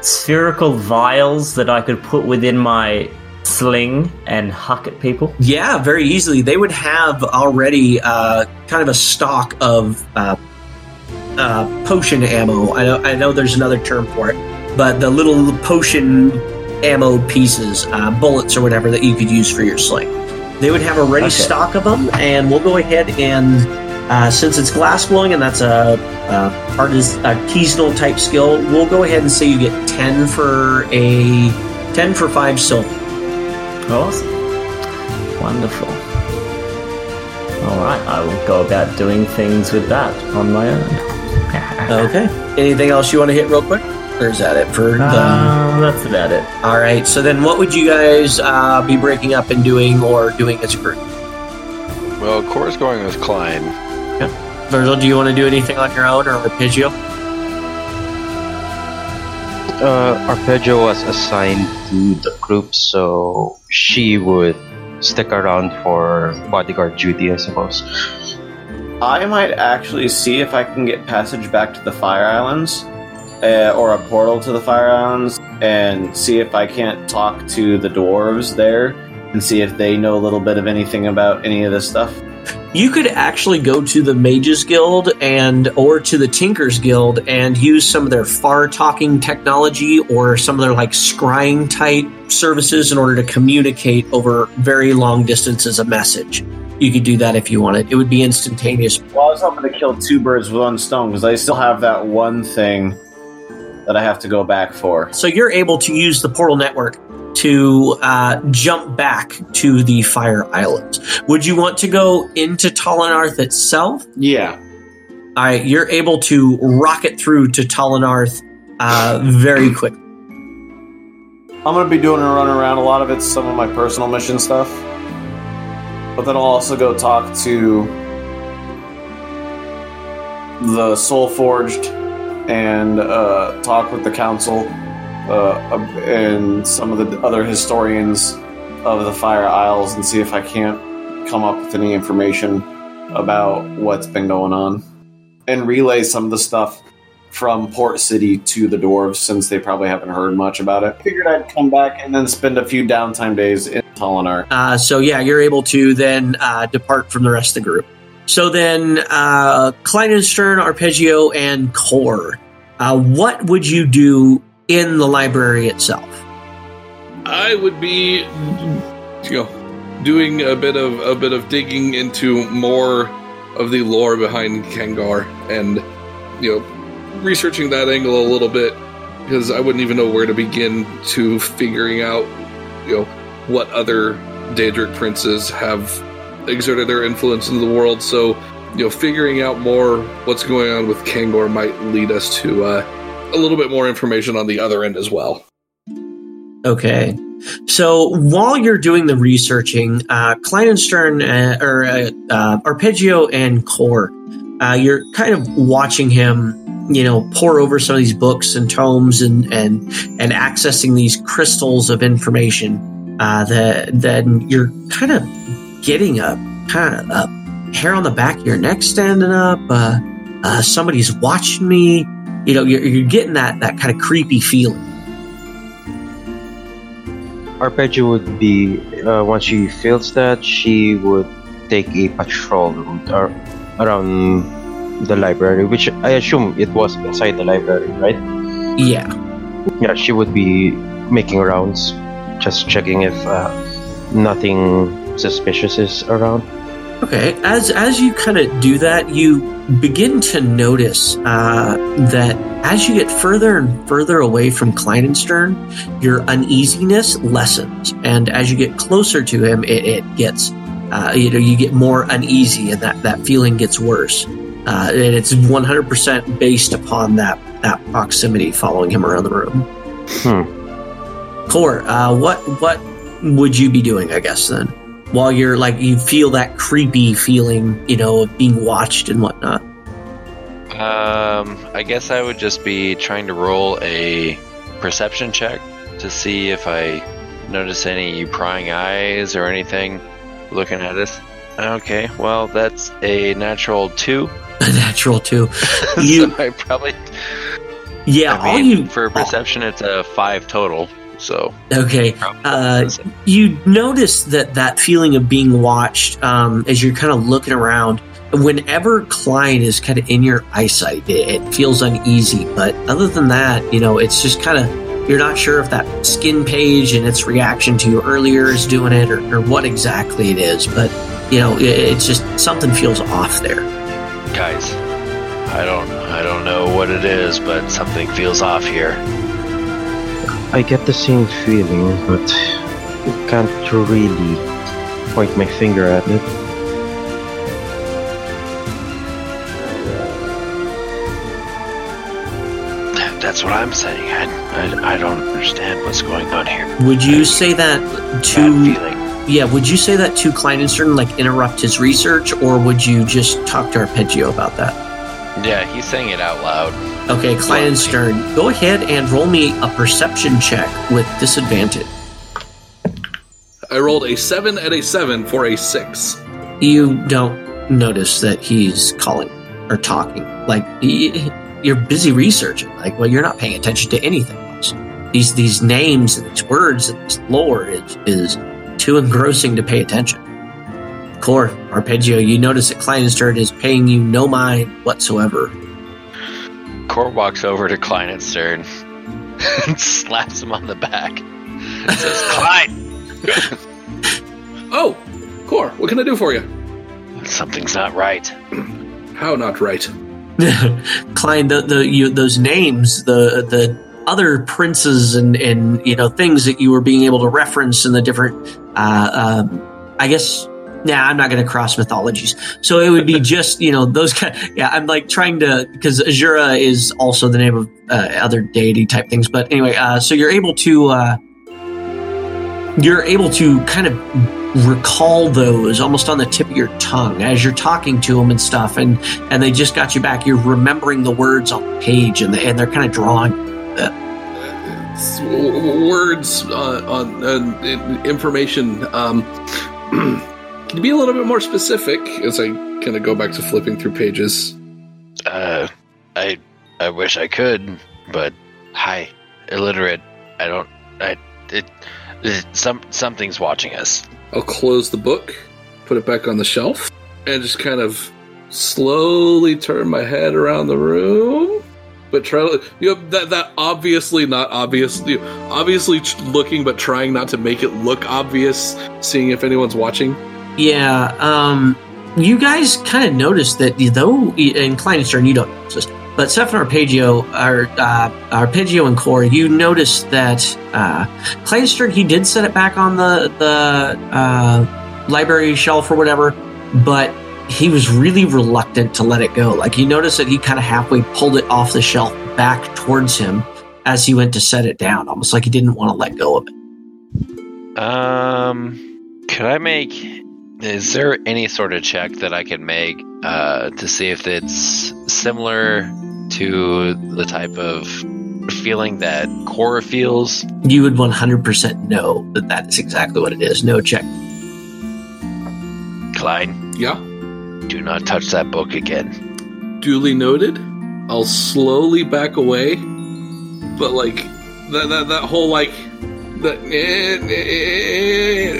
spherical vials that I could put within my sling and huck at people? Yeah, very easily. They would have already uh, kind of a stock of uh, uh, potion ammo. I know, I know there's another term for it, but the little potion ammo pieces, uh, bullets or whatever that you could use for your sling. They would have a ready Okay. stock of them, and we'll go ahead and uh, since it's glass blowing and that's a, a artist a type skill, we'll go ahead and say you get ten for a ten for five silver. Awesome. Wonderful. Alright, I will go about doing things with that on my own. Okay. Anything else you want to hit real quick? Or is that it for the. Um, that's about it. All right. So then, what would you guys uh, be breaking up and doing or doing as a group? Well, Kor's going with Klein. Virgil, do you want to do anything on your own or Arpeggio? Uh, Arpeggio was assigned to the group, so she would stick around for bodyguard duty, I suppose. I might actually see if I can get passage back to the Fire Islands, uh, or a portal to the Fire Islands, and see if I can't talk to the dwarves there and see if they know a little bit of anything about any of this stuff. You could actually go to the Mages Guild and or to the Tinkers Guild and use some of their far talking technology or some of their like scrying type services in order to communicate over very long distances a message. You could do that if you wanted. It would be instantaneous. Well, I was hoping to kill two birds with one stone because I still have that one thing that I have to go back for. So you're able to use the portal network to uh, jump back to the Fire Islands. Would you want to go into Talanarth itself? Yeah. All right, you're able to rocket through to Talanarth uh, very quick. I'm gonna be doing a run around. A lot of it's some of my personal mission stuff, but then I'll also go talk to the Soul Forged and uh, talk with the council uh, and some of the other historians of the Fire Isles and see if I can't come up with any information about what's been going on and relay some of the stuff from Port City to the dwarves since they probably haven't heard much about it. Figured I'd come back and then spend a few downtime days in Tolinar. Uh, so yeah, you're able to then uh, depart from the rest of the group. So then, uh, Kleinenstern, Arpeggio, and Kor. Uh, what would you do in the library itself? I would be, you know, doing a bit of a bit of digging into more of the lore behind Kangar, and you know, researching that angle a little bit because I wouldn't even know where to begin to figuring out, you know, what other Daedric princes have exerted their influence in the world. So, you know, figuring out more what's going on with Kangor might lead us to uh, a little bit more information on the other end as well. Okay. So while you're doing the researching, uh, Kleinenstern uh, or uh, uh, Arpeggio and Kor, uh, you're kind of watching him, you know, pour over some of these books and tomes and and and accessing these crystals of information. Uh, that then you're kind of getting a kind of a hair on the back of your neck standing up. Uh, uh, somebody's watching me. You know, you're, you're getting that that kind of creepy feeling. Arpeggio would be uh, once she feels that she would take a patrol route ar- around the library, which I assume it was inside the library, right? Yeah. Yeah, she would be making rounds, just checking if uh, nothing suspicious is around. Okay, as as you kind of do that, you begin to notice uh, that as you get further and further away from Kleinenstern, your uneasiness lessens, and as you get closer to him, it, it gets uh, you know you get more uneasy, and that that feeling gets worse. Uh, and it's 100% based upon that that proximity following him around the room. Hmm. Kor, uh, what what would you be doing? I guess then, while you're like you feel that creepy feeling, you know, of being watched and whatnot. Um, I guess I would just be trying to roll a perception check to see if I notice any prying eyes or anything looking at us. Okay, well, that's a natural two. [laughs] A natural two. You, so I probably. yeah, I all you for perception, it's a five total. So okay. Uh, you notice that that feeling of being watched um, as you're kind of looking around. Whenever Klein is kind of in your eyesight, it, it feels uneasy. But other than that, you know, it's just kind of you're not sure if that skin page and its reaction to you earlier is doing it or, or what exactly it is. But you know, it, it's just something feels off there. guys, I don't, I don't know what it is, but something feels off here. I get the same feeling, but can't really point my finger at it. That's what I'm saying. I, I, I don't understand what's going on here. Would you say that to feeling. yeah? Would you say that to Kleinenstern like interrupt his research, or would you just talk to Arpeggio about that? Yeah, he's saying it out loud. Okay, Kleinenstern, go ahead and roll me a perception check with disadvantage. I rolled a seven and a seven for a six. You don't notice that he's calling or talking. Like you're busy researching. Like, well, you're not paying attention to anything else. These these names and these words and this lore is is too engrossing to pay attention. Kor, Arpeggio, you notice that Kleinenstern is paying you no mind whatsoever. Kor walks over to Kleinenstern and [laughs] slaps him on the back. And says, Klein, Oh, Kor, what can I do for you? something's not right. How not right? [laughs] Klein, the, the you, those names, the the other princes and and you know things that you were being able to reference in the different. Uh, uh, I guess. Nah, I'm not going to cross mythologies. So it would be [laughs] just you know those kind. yeah, I'm like trying to because Azura is also the name of uh, other deity type things. But anyway, uh, so you're able to uh, you're able to kind of recall those almost on the tip of your tongue as you're talking to them and stuff and and they just got you back you're remembering the words on the page and, they, and they're kind of drawing w- words uh, on uh, information. Um, [clears throat] can you be a little bit more specific as I kind of go back to flipping through pages? Uh, I I wish I could, but hi, illiterate. I don't. I it, it some something's watching us. I'll close the book, put it back on the shelf, and just kind of slowly turn my head around the room. But try to, you know, that that obviously not obvious, you know, obviously looking, but trying not to make it look obvious. Seeing if anyone's watching. Yeah um you guys kind of noticed that though in Kleinstern you don't notice this but Stefan Arpeggio or uh, Arpeggio and Kor you noticed that uh, Kleinstern he did set it back on the the uh, library shelf or whatever but he was really reluctant to let it go like you noticed that he kind of halfway pulled it off the shelf back towards him as he went to set it down almost like he didn't want to let go of it Um, could I make? Is there any sort of check that I can make uh, to see if it's similar to the type of feeling that Cora feels? you would 100% know that that is exactly what it is no check Klein, Yeah, do not touch that book again. duly noted. I'll slowly back away, but like that that, that whole like that eh, eh,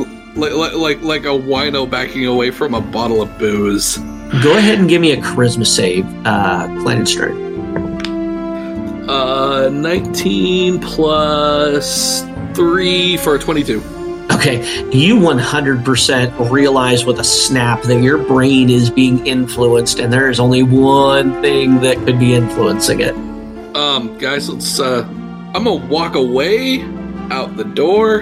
eh, like, like like like a wino backing away from a bottle of booze. Go ahead and give me a charisma save, uh, Kleinstern. Uh, nineteen plus three for a twenty-two. Okay, you 100% realize with a snap that your brain is being influenced, and there is only one thing that could be influencing it. Um, guys, let's. Uh, I'm gonna walk away out the door,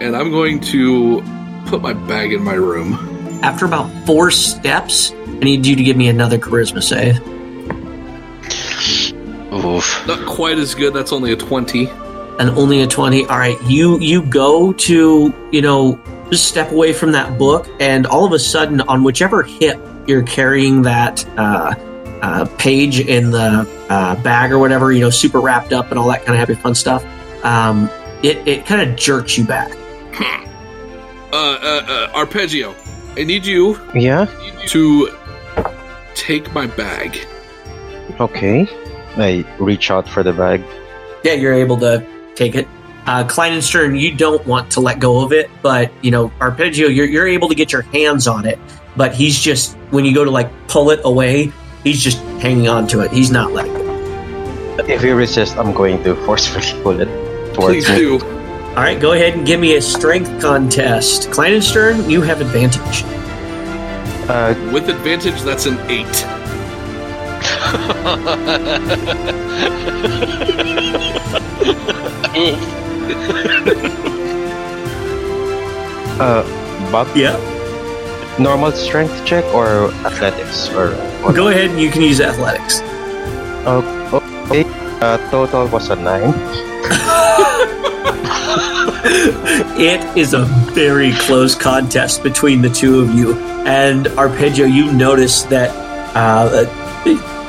and I'm going to put my bag in my room. After about four steps, I need you to give me another charisma save. Oof. Not quite as good. That's only a twenty. and only a 20 all right you you go to you know just step away from that book and all of a sudden on whichever hip you're carrying that uh, uh, page in the uh, bag or whatever you know super wrapped up and all that kind of happy fun stuff um, it, it kind of jerks you back Uh, uh, uh, Arpeggio, I need you Yeah. to take my bag. Okay. I reach out for the bag. yeah you're able to take it uh, Kleinenstern, you don't want to let go of it, but you know Arpeggio, you're, you're able to get your hands on it. But he's just when you go to like pull it away, he's just hanging on to it. He's not letting go. If you resist, I'm going to forcefully pull it towards Please me. do. All right, go ahead and give me a strength contest. Kleinenstern, you have advantage. Uh, With advantage, that's an eight. uh, Bob, Yeah. normal strength check or athletics or what? Go ahead and you can use athletics. Uh, total was a nine. It is a very close contest between the two of you. And Arpeggio, you notice that uh,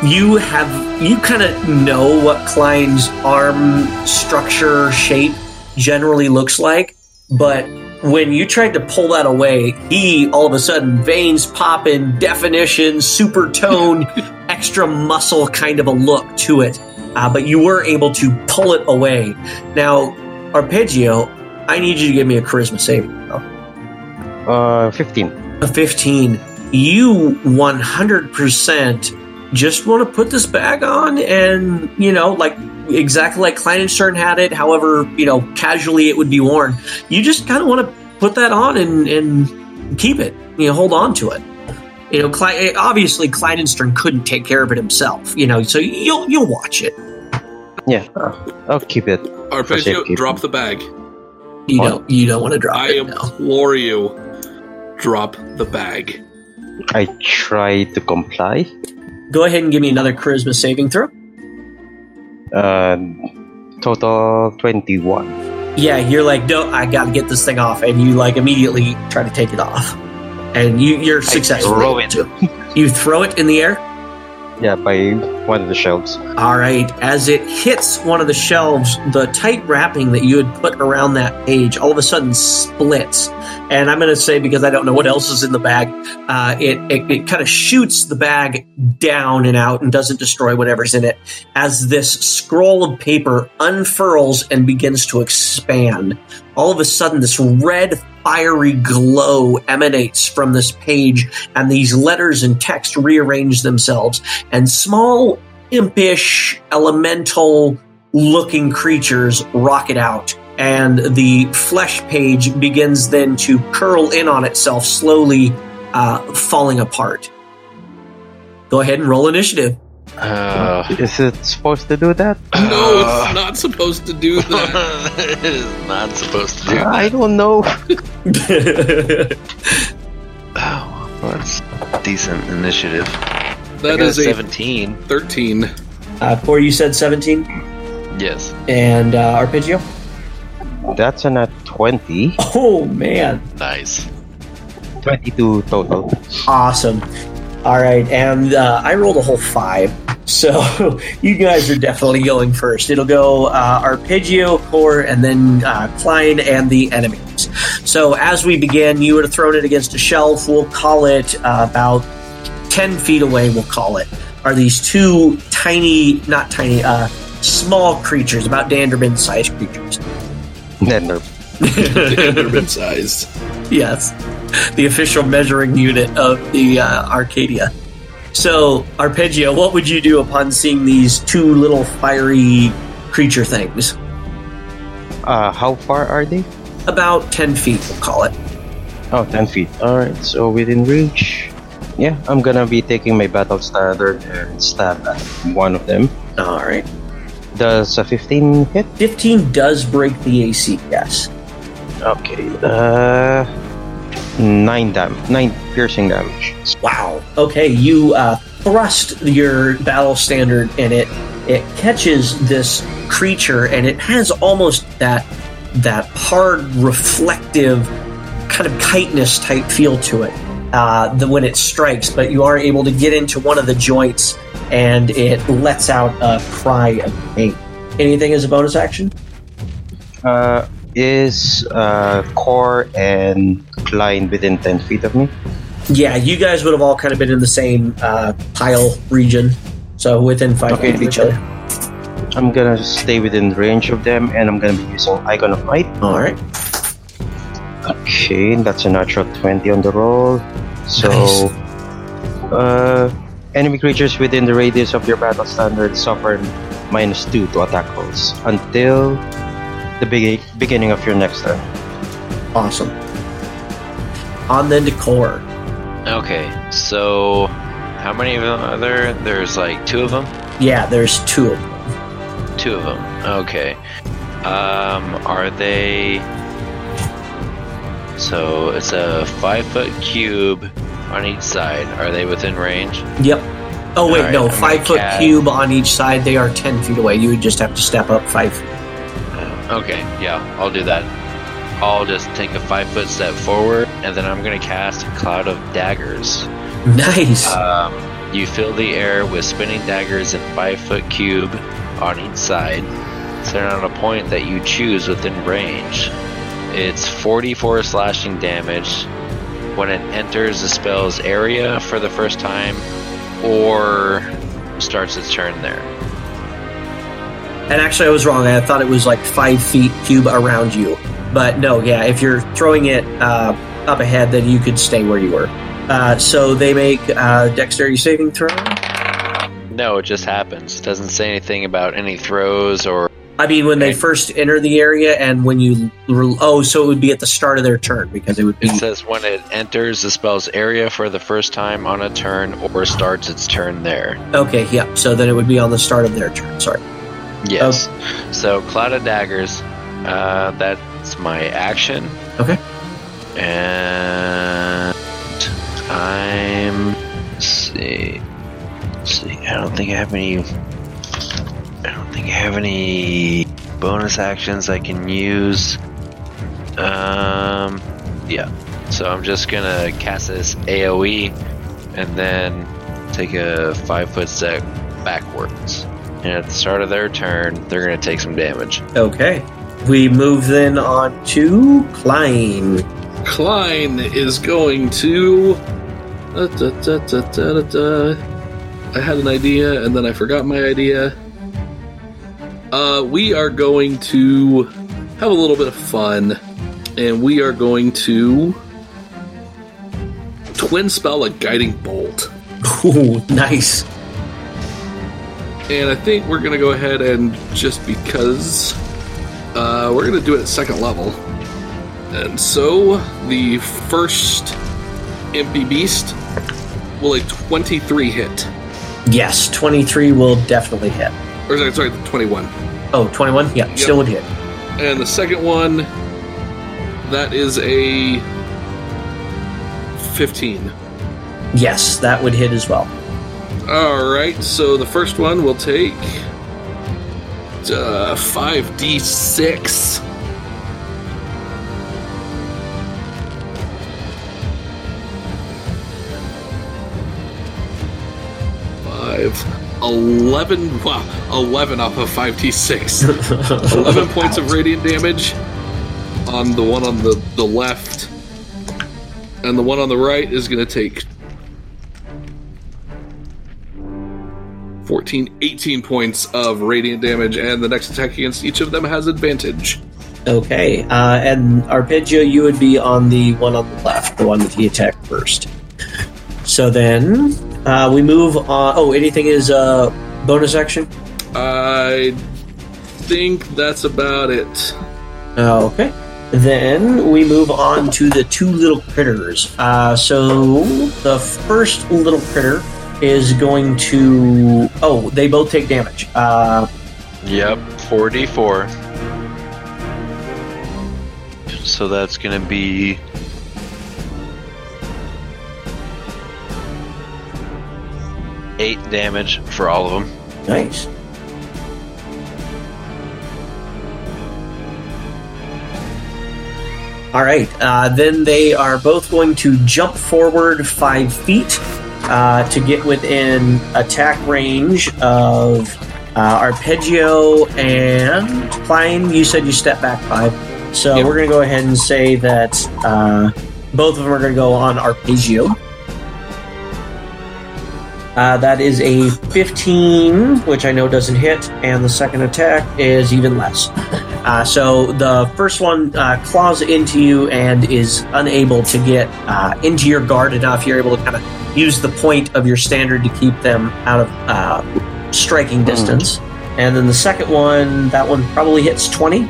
you have you kind of know what Klein's arm structure shape generally looks like, but when you tried to pull that away, he all of a sudden veins pop in, definition, super tone, [laughs] extra muscle kind of a look to it. Uh, but you were able to pull it away. Now, Arpeggio, I need you to give me a charisma save. Uh, 15. A 15. You 100% just want to put this bag on and, you know, like exactly like Kleinenstern had it, however, you know, casually it would be worn. You just kind of want to put that on and, and keep it, you know, hold on to it. You know, obviously Kleinenstern couldn't take care of it himself, you know, so you'll you'll watch it. Yeah, I'll keep it. Arpeggio, safekeeping. drop the bag. You What? don't. You don't want to drop I it. No. implore you, drop the bag. I try to comply. Go ahead and give me another charisma saving throw. Uh, total 21. Yeah, you're like, no, I got to get this thing off, and you like immediately try to take it off, and you you're successful. throw it. You throw it in the air. Yeah, by one of the shelves. All right. As it hits one of the shelves, the tight wrapping that you had put around that page all of a sudden splits. And I'm going to say, because I don't know what else is in the bag, uh, it, it, it kind of shoots the bag down and out and doesn't destroy whatever's in it as this scroll of paper unfurls and begins to expand. All of a sudden, this red fiery glow emanates from this page, and these letters and text rearrange themselves and small, impish, elemental looking creatures rocket out. And the flesh page begins then to curl in on itself, slowly uh, falling apart. Go ahead and roll initiative. Uh, Is it supposed to do that? No, Uh. it's not supposed to do [laughs] that. it is not supposed to do that. I don't know. [laughs] Oh, well, that's decent initiative. That I got is a 17. 13. uh, Corey, you said 17, Yes. and uh, Arpeggio? That's a nat 20. Oh, man. Nice. 22 total. Awesome. All right, and uh, I rolled a whole five. So [laughs] you guys are definitely going first. It'll go uh, Arpeggio, Kor, and then uh, Klein and the enemies. So as we begin, you would have thrown it against a shelf. We'll call it uh, about 10 feet away, we'll call it. Are these two tiny, not tiny, uh, small creatures, about Danderman [laughs] sized creatures? Nender. Enderman sized. Yes, the official measuring unit of the uh, Arcadia. So, Arpeggio, what would you do upon seeing these two little fiery creature things? Uh, how far are they? About 10 feet, we'll call it. Oh, 10 feet. Alright, so within reach. Yeah, I'm gonna be taking my battle standard and stab at one of them. All right. Does a 15 hit? 15 does break the AC, yes. Okay, uh. 9 dam 9 piercing damage. Wow. Okay, you uh, thrust your battle standard in it. It catches this creature, and it has almost that that hard, reflective, kind of chitinous type feel to it. Uh, the, when it strikes, but you are able to get into one of the joints, and it lets out a cry of pain. Anything as a bonus action? Uh, is uh, Core and Klein within 10 feet of me? Yeah, you guys would have all kind of been in the same uh, pile region, so within five Okay. feet of each other. I'm gonna stay within range of them and I'm gonna be using Icon of Might. All right. Okay, that's a natural 20 on the roll. So, Nice. uh, enemy creatures within the radius of your battle standard suffer minus 2 to attack rolls until the begi- beginning of your next turn. Awesome. On the to Kor. Okay, so how many of them are there? There's like two of them? Yeah, there's two of them. Two of them. Okay. Um, are they. So it's a five foot cube on each side. Are they within range? Yep. Oh wait, Alright, no, I'm five foot cast- cube on each side. They are ten feet away. You would just have to step up five feet. Okay, yeah, I'll do that. I'll just take a five foot step forward, and then I'm gonna cast a cloud of daggers. Nice. Um, you fill the air with spinning daggers in five foot cube on each side. Set on a point that you choose within range. It's 44 slashing damage when it enters the spell's area for the first time, or starts its turn there. and actually, I was wrong. I thought it was like five feet cube around you. But no, yeah, if you're throwing it uh, up ahead, then you could stay where you were. Uh, so they make uh, dexterity saving throw. No, it just happens. It doesn't say anything about any throws or I mean, when they first enter the area, and when you oh, so it would be at the start of their turn because it would be It says when it enters the spell's area for the first time on a turn or starts its turn there. okay. Yep. So then it would be on the start of their turn. Sorry. Yes. So cloud of daggers. Uh, that's my action, Okay. and I'm. Let's see. Let's see. I don't think I have any. I don't think I have any bonus actions I can use. Um. Yeah. So I'm just gonna cast this AOE, and then take a five foot step backwards. And at the start of their turn, they're gonna take some damage. Okay. We move then on to Klein. Klein is going to. Da, da, da, da, da, da, da. I had an idea and then I forgot my idea. Uh, we are going to have a little bit of fun, and we are going to twin spell a guiding bolt. Ooh, nice. And I think we're going to go ahead and just because uh, we're going to do it at second level. And so the first MP Beast will a 23 hit. Yes, 23 will definitely hit. Or sorry, sorry, 21. Oh, 21? Yeah, still would hit. And the second one, that is a 15. Yes, that would hit as well. All right, so the first one will take uh, 5d6. Five. 11. Wow, 11 off of 5d6. [laughs] 11 points of radiant damage on the one on the, the left. And the one on the right is going to take 14, 18 points of radiant damage, and the next attack against each of them has advantage. Okay, uh, and Arpeggio, you would be on the one on the left, the one that he attacked first. So then uh, we move on. Oh, anything is uh, bonus action? I think that's about it. Okay. Then we move on to the two little critters. Uh, so the first little critter is going to. Oh, they both take damage. Uh, Yep, 4d4. So that's gonna be. Eight damage for all of them. nice. All right. Uh, then they are both going to jump forward five feet uh, to get within attack range of uh, Arpeggio and Klein. You said you step back five. So Yep. we're going to go ahead and say that uh, both of them are going to go on Arpeggio. Uh, that is a 15, which I know doesn't hit, and the second attack is even less. [laughs] Uh, so the first one uh, claws into you and is unable to get uh, into your guard enough. You're able to kind of use the point of your standard to keep them out of uh, striking distance. And then the second one, that one probably hits 20.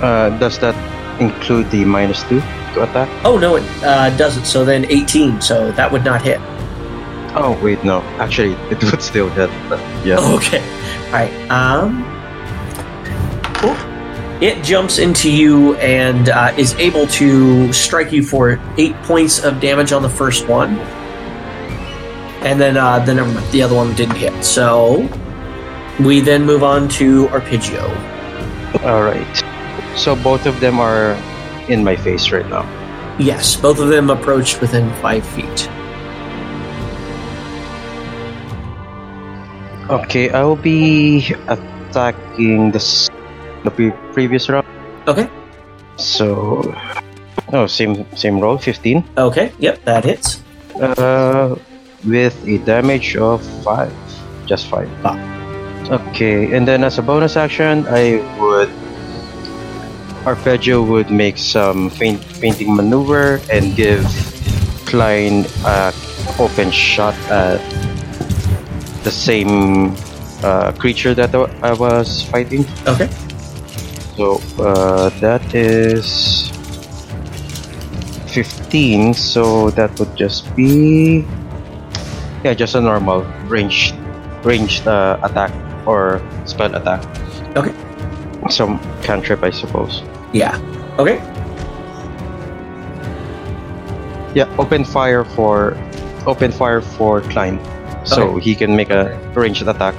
Uh, does that include the minus two to attack? Oh, no, it uh, doesn't. So then 18, so that would not hit. Oh wait, no. Actually, it would still hit. But yeah. [laughs] Okay. All right. Um. It jumps into you and uh, is able to strike you for eight points of damage on the first one, and then uh, the never mind, the other one didn't hit. So we then move on to Arpeggio. All right. So both of them are in my face right now. Yes, both of them approached within five feet. Okay, I will be attacking this the pre- previous round. Okay. So, oh, same same roll, fifteen. Okay. Yep, that hits. Uh, with a damage of five, just five. Ah. Okay, and then as a bonus action, I would Arpeggio would make some feint, feinting maneuver and give Klein a open shot at the same uh, creature that I was fighting. Okay. So uh, that is 15. So that would just be yeah, just a normal ranged ranged uh, attack. or spell attack. Okay. Some cantrip, I suppose. Yeah. Okay. Yeah, open fire for open fire for Klein, so Okay. he can make a ranged attack.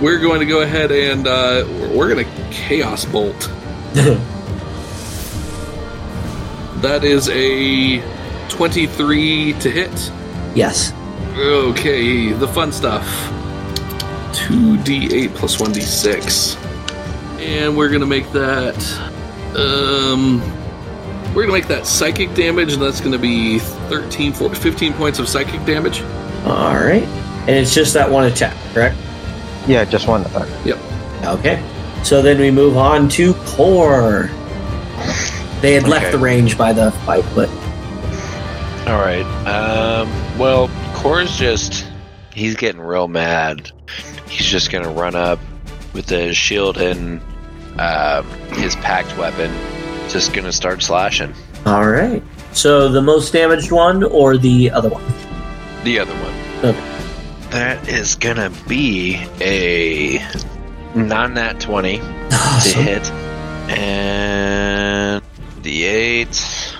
We're going to go ahead and uh, we're going to chaos bolt. [laughs] That is a 23 to hit. yes. Okay, the fun stuff. 2d8 plus 1d6. And we're going to make that um we're going to make that psychic damage and that's going to be 13 14, 15 points of psychic damage. All right. And it's just that one attack, correct? Yeah, just one attack. Okay. So then we move on to Kor. They had left the range by the five foot. All right. Um, well, Kor's just he's getting real mad. He's just gonna run up with his shield and um, his pact weapon. Just gonna start slashing All right. So the most damaged one or the other one? the other one. Okay. That is gonna be a non nat twenty to hit, and the eight.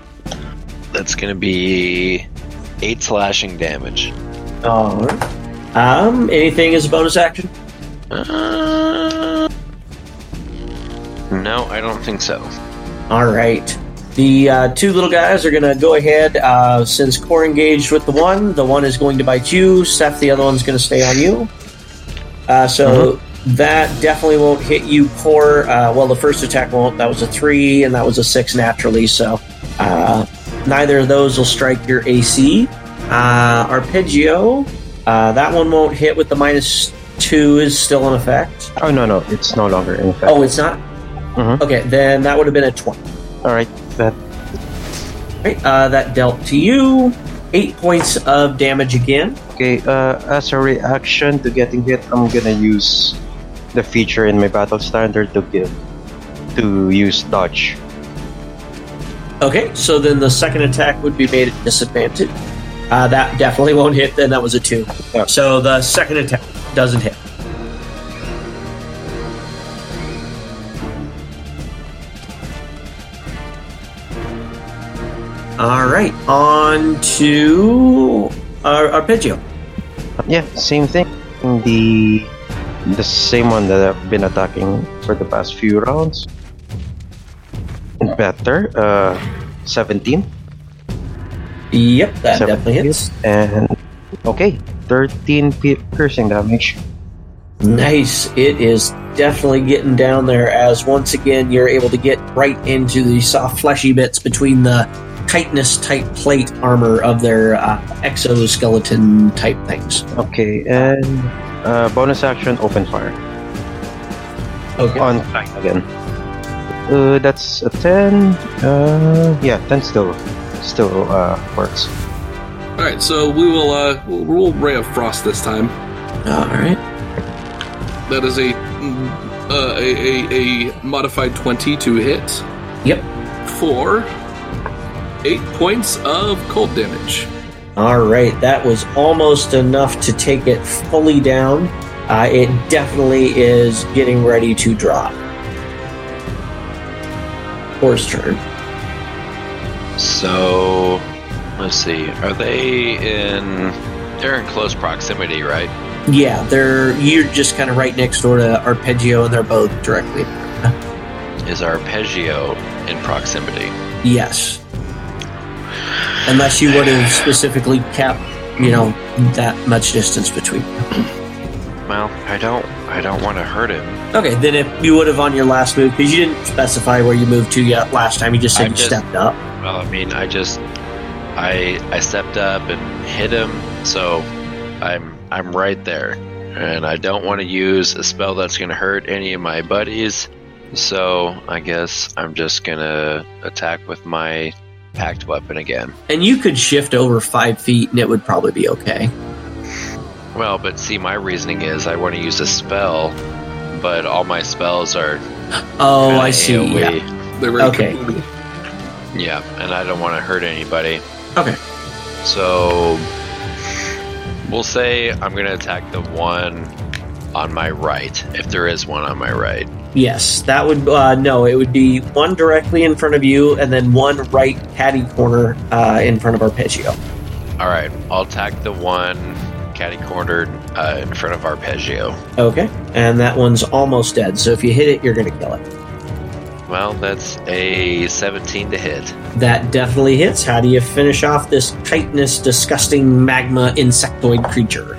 That's gonna be eight slashing damage. All right. Um, anything as a bonus action? Uh, no, I don't think so. All right. The uh, two little guys are going to go ahead. Uh, since Kor engaged with the one, the one is going to bite you. Seth, the other one's going to stay on you. Uh, so that definitely won't hit you, Kor. Uh, well, the first attack won't. That was a three, and that was a six naturally. So uh, neither of those will strike your AC. Uh, arpeggio. Uh, that one won't hit with the minus two is still in effect. Oh no, no, it's no longer in effect. Oh, it's not. Mhm. Okay, then that would have been a twenty. All right, that Right, uh, that dealt to you eight points of damage again. okay. Uh, as a reaction to getting hit, I'm gonna use the feature in my battle standard to give to use dodge. Okay, so then the second attack would be made at disadvantage. Uh, that definitely won't hit. Then that was a two. Yeah. So the second attack doesn't hit. All right, on to our arpeggio. Yeah, same thing. The the same one that I've been attacking for the past few rounds. Better. Uh, seventeen. Yep, that Seven definitely hits. And okay, thirteen piercing damage. Nice. It is definitely getting down there as once again you're able to get right into the soft, fleshy bits between the chitinous type plate armor of their uh, exoskeleton type things. Okay, and uh, bonus action, open fire Okay. on Klein again. Uh, that's a ten. Uh, yeah, ten still still uh, works. All right, so we will uh we'll roll ray of frost this time. All right. That is a mm, uh, a, a, a modified 20 to hit Yep. for 8 points of cold damage. All right. That was almost enough to take it fully down. Uh, it definitely is getting ready to drop. Kor's turn. So, let's see. Are they in? They're in close proximity, right? Yeah, they're you're just kind of right next door to Arpeggio, and they're both directly. Is arpeggio in proximity? Yes. Unless you would have specifically kept, you know, that much distance between. Well, I don't. I don't want to hurt him. Okay, then if you would have on your last move, because you didn't specify where you moved to yet last time, you just said I you just- stepped up. Well, I mean, I just, I, I stepped up and hit him, so I'm, I'm right there, and I don't want to use a spell that's going to hurt any of my buddies. So I guess I'm just gonna attack with my pact weapon again. And you could shift over five feet, and it would probably be okay. Well, but see, my reasoning is I want to use a spell, but all my spells are [gasps] Oh, I see. AoE. Yeah. They're very Okay. community. Yeah, and I don't want to hurt anybody. Okay. So we'll say I'm going to attack the one on my right, if there is one on my right. Yes, that would uh, no. It would be one directly in front of you, and then one right caddy corner uh, in front of Arpeggio. All right, I'll attack the one caddy cornered uh, in front of Arpeggio. Okay, and that one's almost dead. So if you hit it, you're going to kill it. Well, that's a 17 to hit. That definitely hits. How do you finish off this chitinous, disgusting magma insectoid creature?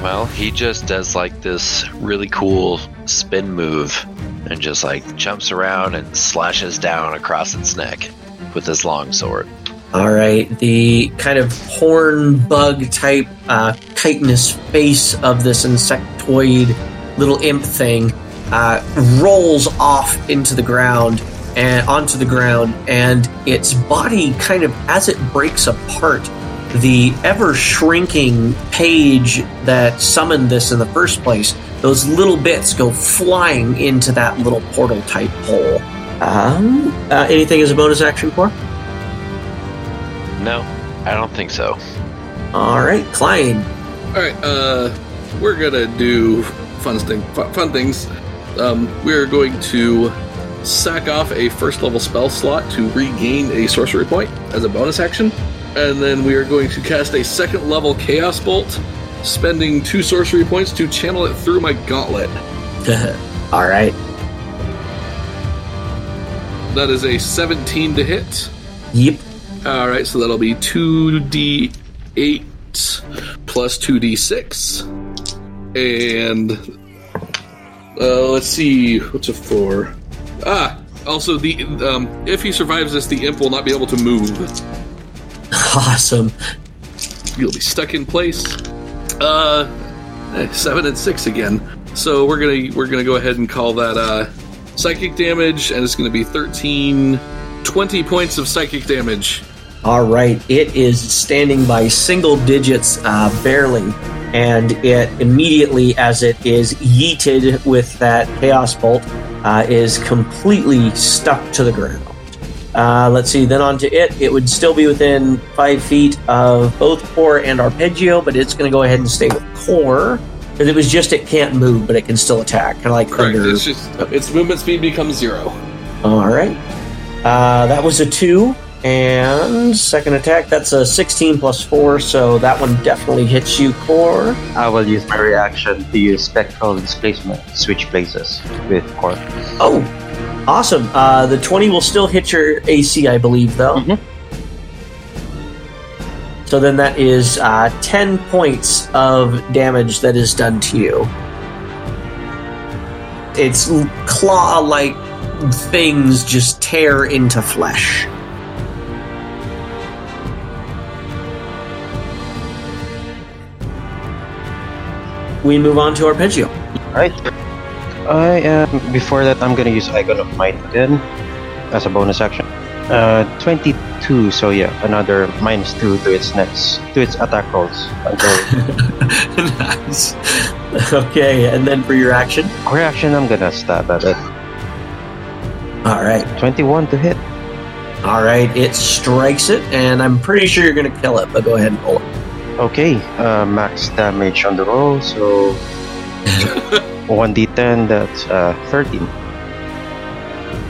Well, he just does like this really cool spin move and just like jumps around and slashes down across its neck with his long sword. All right, the kind of horn bug type uh, chitinous face of this insectoid little imp thing uh, rolls off into the ground and onto the ground, and its body kind of as it breaks apart. The ever shrinking page that summoned this in the first place, those little bits go flying into that little portal type hole. Um, uh, anything as a bonus action Kor? No, I don't think so. All right, Klein. All right, uh, we're gonna do fun thing, fun, fun things. Um, we're going to sack off a first level spell slot to regain a sorcery point as a bonus action, and then we are going to cast a second level chaos bolt, spending two sorcery points to channel it through my gauntlet. [laughs] All right. That is a 17 to hit. Yep. All right, so that'll be 2d8 plus 2d6. And uh, let's see, what's it for? Ah, also the um, if he survives this, the imp will not be able to move. Awesome. You'll be stuck in place. Uh, seven and six again. So we're gonna we're gonna go ahead and call that uh, psychic damage, and it's gonna be 13, 20 points of psychic damage. All right. It is standing by single digits, uh, barely, and it immediately, as it is yeeted with that chaos bolt, uh, is completely stuck to the ground. Uh, let's see. Then onto it. It would still be within five feet of both Kor and Arpeggio, but it's going to go ahead and stay with Kor. Because it was just it can't move, but it can still attack, kind of like Correct. Thunder. It's just its movement speed becomes zero. All right. Uh, that was a two. And second attack, that's a 16 plus four, so that one definitely hits you, Kor. I will use my reaction to use spectral displacement, switch places with Kor. Oh, awesome. Uh, the 20 will still hit your AC, I believe, though. Mhm. So then that is uh, 10 points of damage that is done to you. Its claw like things just tear into flesh. We move on to Arpeggio. Right. I am. Before that, I'm gonna use Icon of Might again as a bonus action. Uh, 22. So yeah, another minus two to its next to its attack rolls [laughs] nice. Okay, and then for your action. reaction. I'm gonna stab at it. All right. 21 to hit. All right, it strikes it, and I'm pretty sure you're to kill it, but go ahead and roll it. Okay, uh, max damage on the roll. So [laughs] 1d10. That's uh, 13.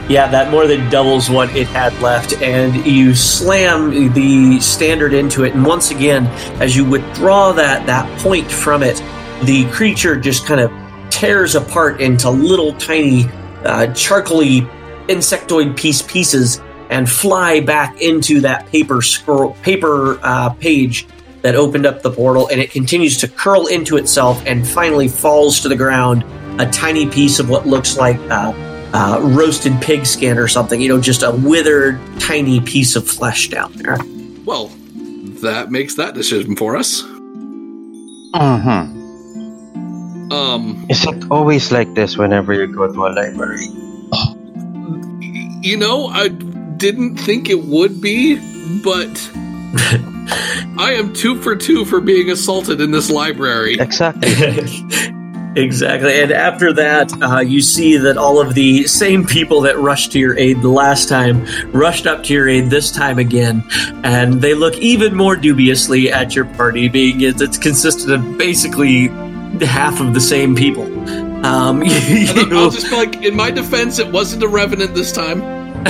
Yeah, that more than doubles what it had left, and you slam the standard into it. And once again, as you withdraw that that point from it, the creature just kind of tears apart into little tiny, uh, charcoaly insectoid piece pieces and fly back into that paper scroll paper uh, page that opened up the portal, and it continues to curl into itself and finally falls to the ground. A tiny piece of what looks like. Uh, uh, roasted pig skin or something, you know, just a withered, tiny piece of flesh down there. Well, that makes that decision for us. Mm-hmm. Um, Is it always like this whenever you go to a library? you know, I didn't think it would be, but [laughs] I am two for two for being assaulted in this library. Exactly. [laughs] Exactly. And after that, uh, you see that all of the same people that rushed to your aid the last time rushed up to your aid this time again. And they look even more dubiously at your party, being it- it's consisted of basically half of the same people. Um, [laughs] And I'll, you- I'll just be like, in my defense, it wasn't a revenant this time. [laughs]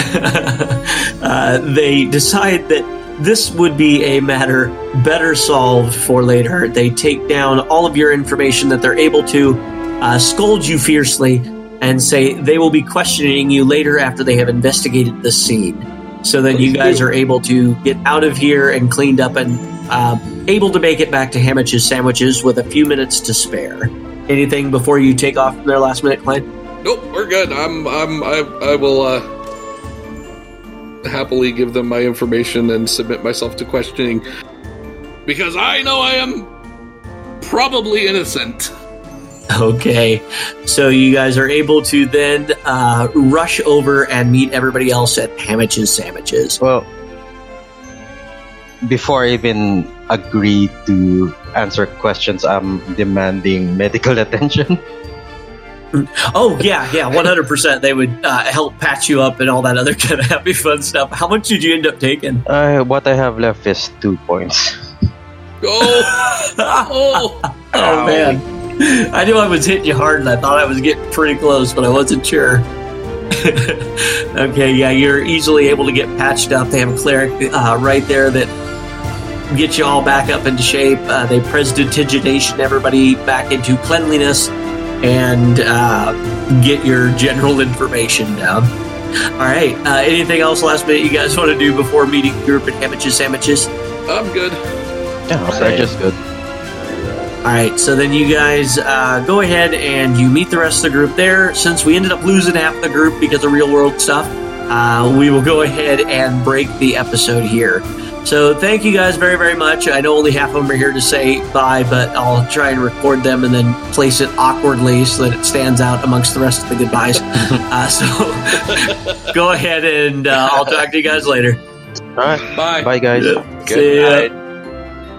uh, they decide that this would be a matter better solved for later. They take down all of your information that they're able to, uh, scold you fiercely, and say they will be questioning you later after they have investigated the scene. So then you guys are able to get out of here and cleaned up and uh, able to make it back to Hamich's Sandwiches with a few minutes to spare. Anything before you take off from their last minute, Klein? Nope, we're good. I'm, I'm, I, I will uh, happily give them my information and submit myself to questioning because I know I am probably innocent. Okay, so you guys are able to then uh, rush over and meet everybody else at Hamich's Sandwiches. Well, before I even agree to answer questions, I'm demanding medical [laughs] attention. [laughs] Oh yeah, yeah, one hundred percent. They would uh, help patch you up and all that other [laughs] kind of happy fun stuff. How much did you end up taking? Uh, what I have left is two points. Oh, [laughs] oh, Oh man, I knew I was hitting you hard, and I thought I was getting pretty close, but I wasn't sure. okay, yeah, you're easily able to get patched up. They have a cleric uh, right there that gets you all back up into shape. Uh, they prestidigitation everybody back into cleanliness and uh, get your general information down. All right. Uh, anything else last minute you guys want to do before meeting group at Hamich's Sandwiches? I'm good. Yeah, so just good. All right, so then you guys uh, go ahead and you meet the rest of the group there. Since we ended up losing half the group because of real world stuff, uh, we will go ahead and break the episode here. So thank you guys very, very much. I know only half of them are here to say bye, but I'll try and record them and then place it awkwardly so that it stands out amongst the rest of the goodbyes. [laughs] uh, so [laughs] go ahead and uh, I'll talk to you guys later. All right, Bye. bye guys. See ya.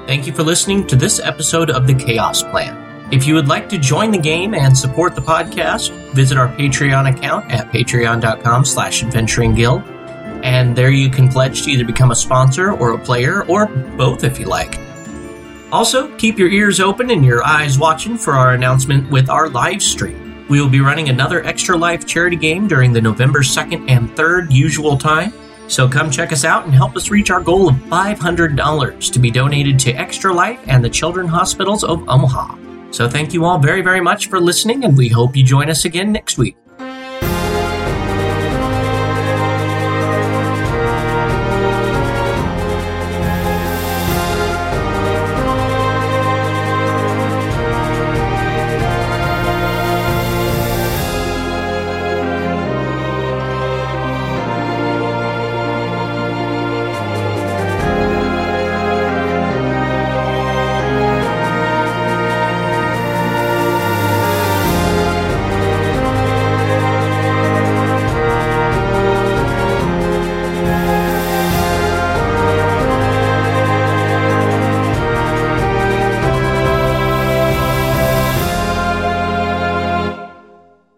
Thank you for listening to this episode of The Chaos Plan. If you would like to join the game and support the podcast, visit our Patreon account at patreon.com slash adventuring guild. And there you can pledge to either become a sponsor or a player, or both if you like. Also, keep your ears open and your eyes watching for our announcement with our live stream. We will be running another Extra Life charity game during the November 2nd and 3rd usual time. So come check us out and help us reach our goal of $500 to be donated to Extra Life and the Children's Hospitals of Omaha. So thank you all very, very much for listening, and we hope you join us again next week.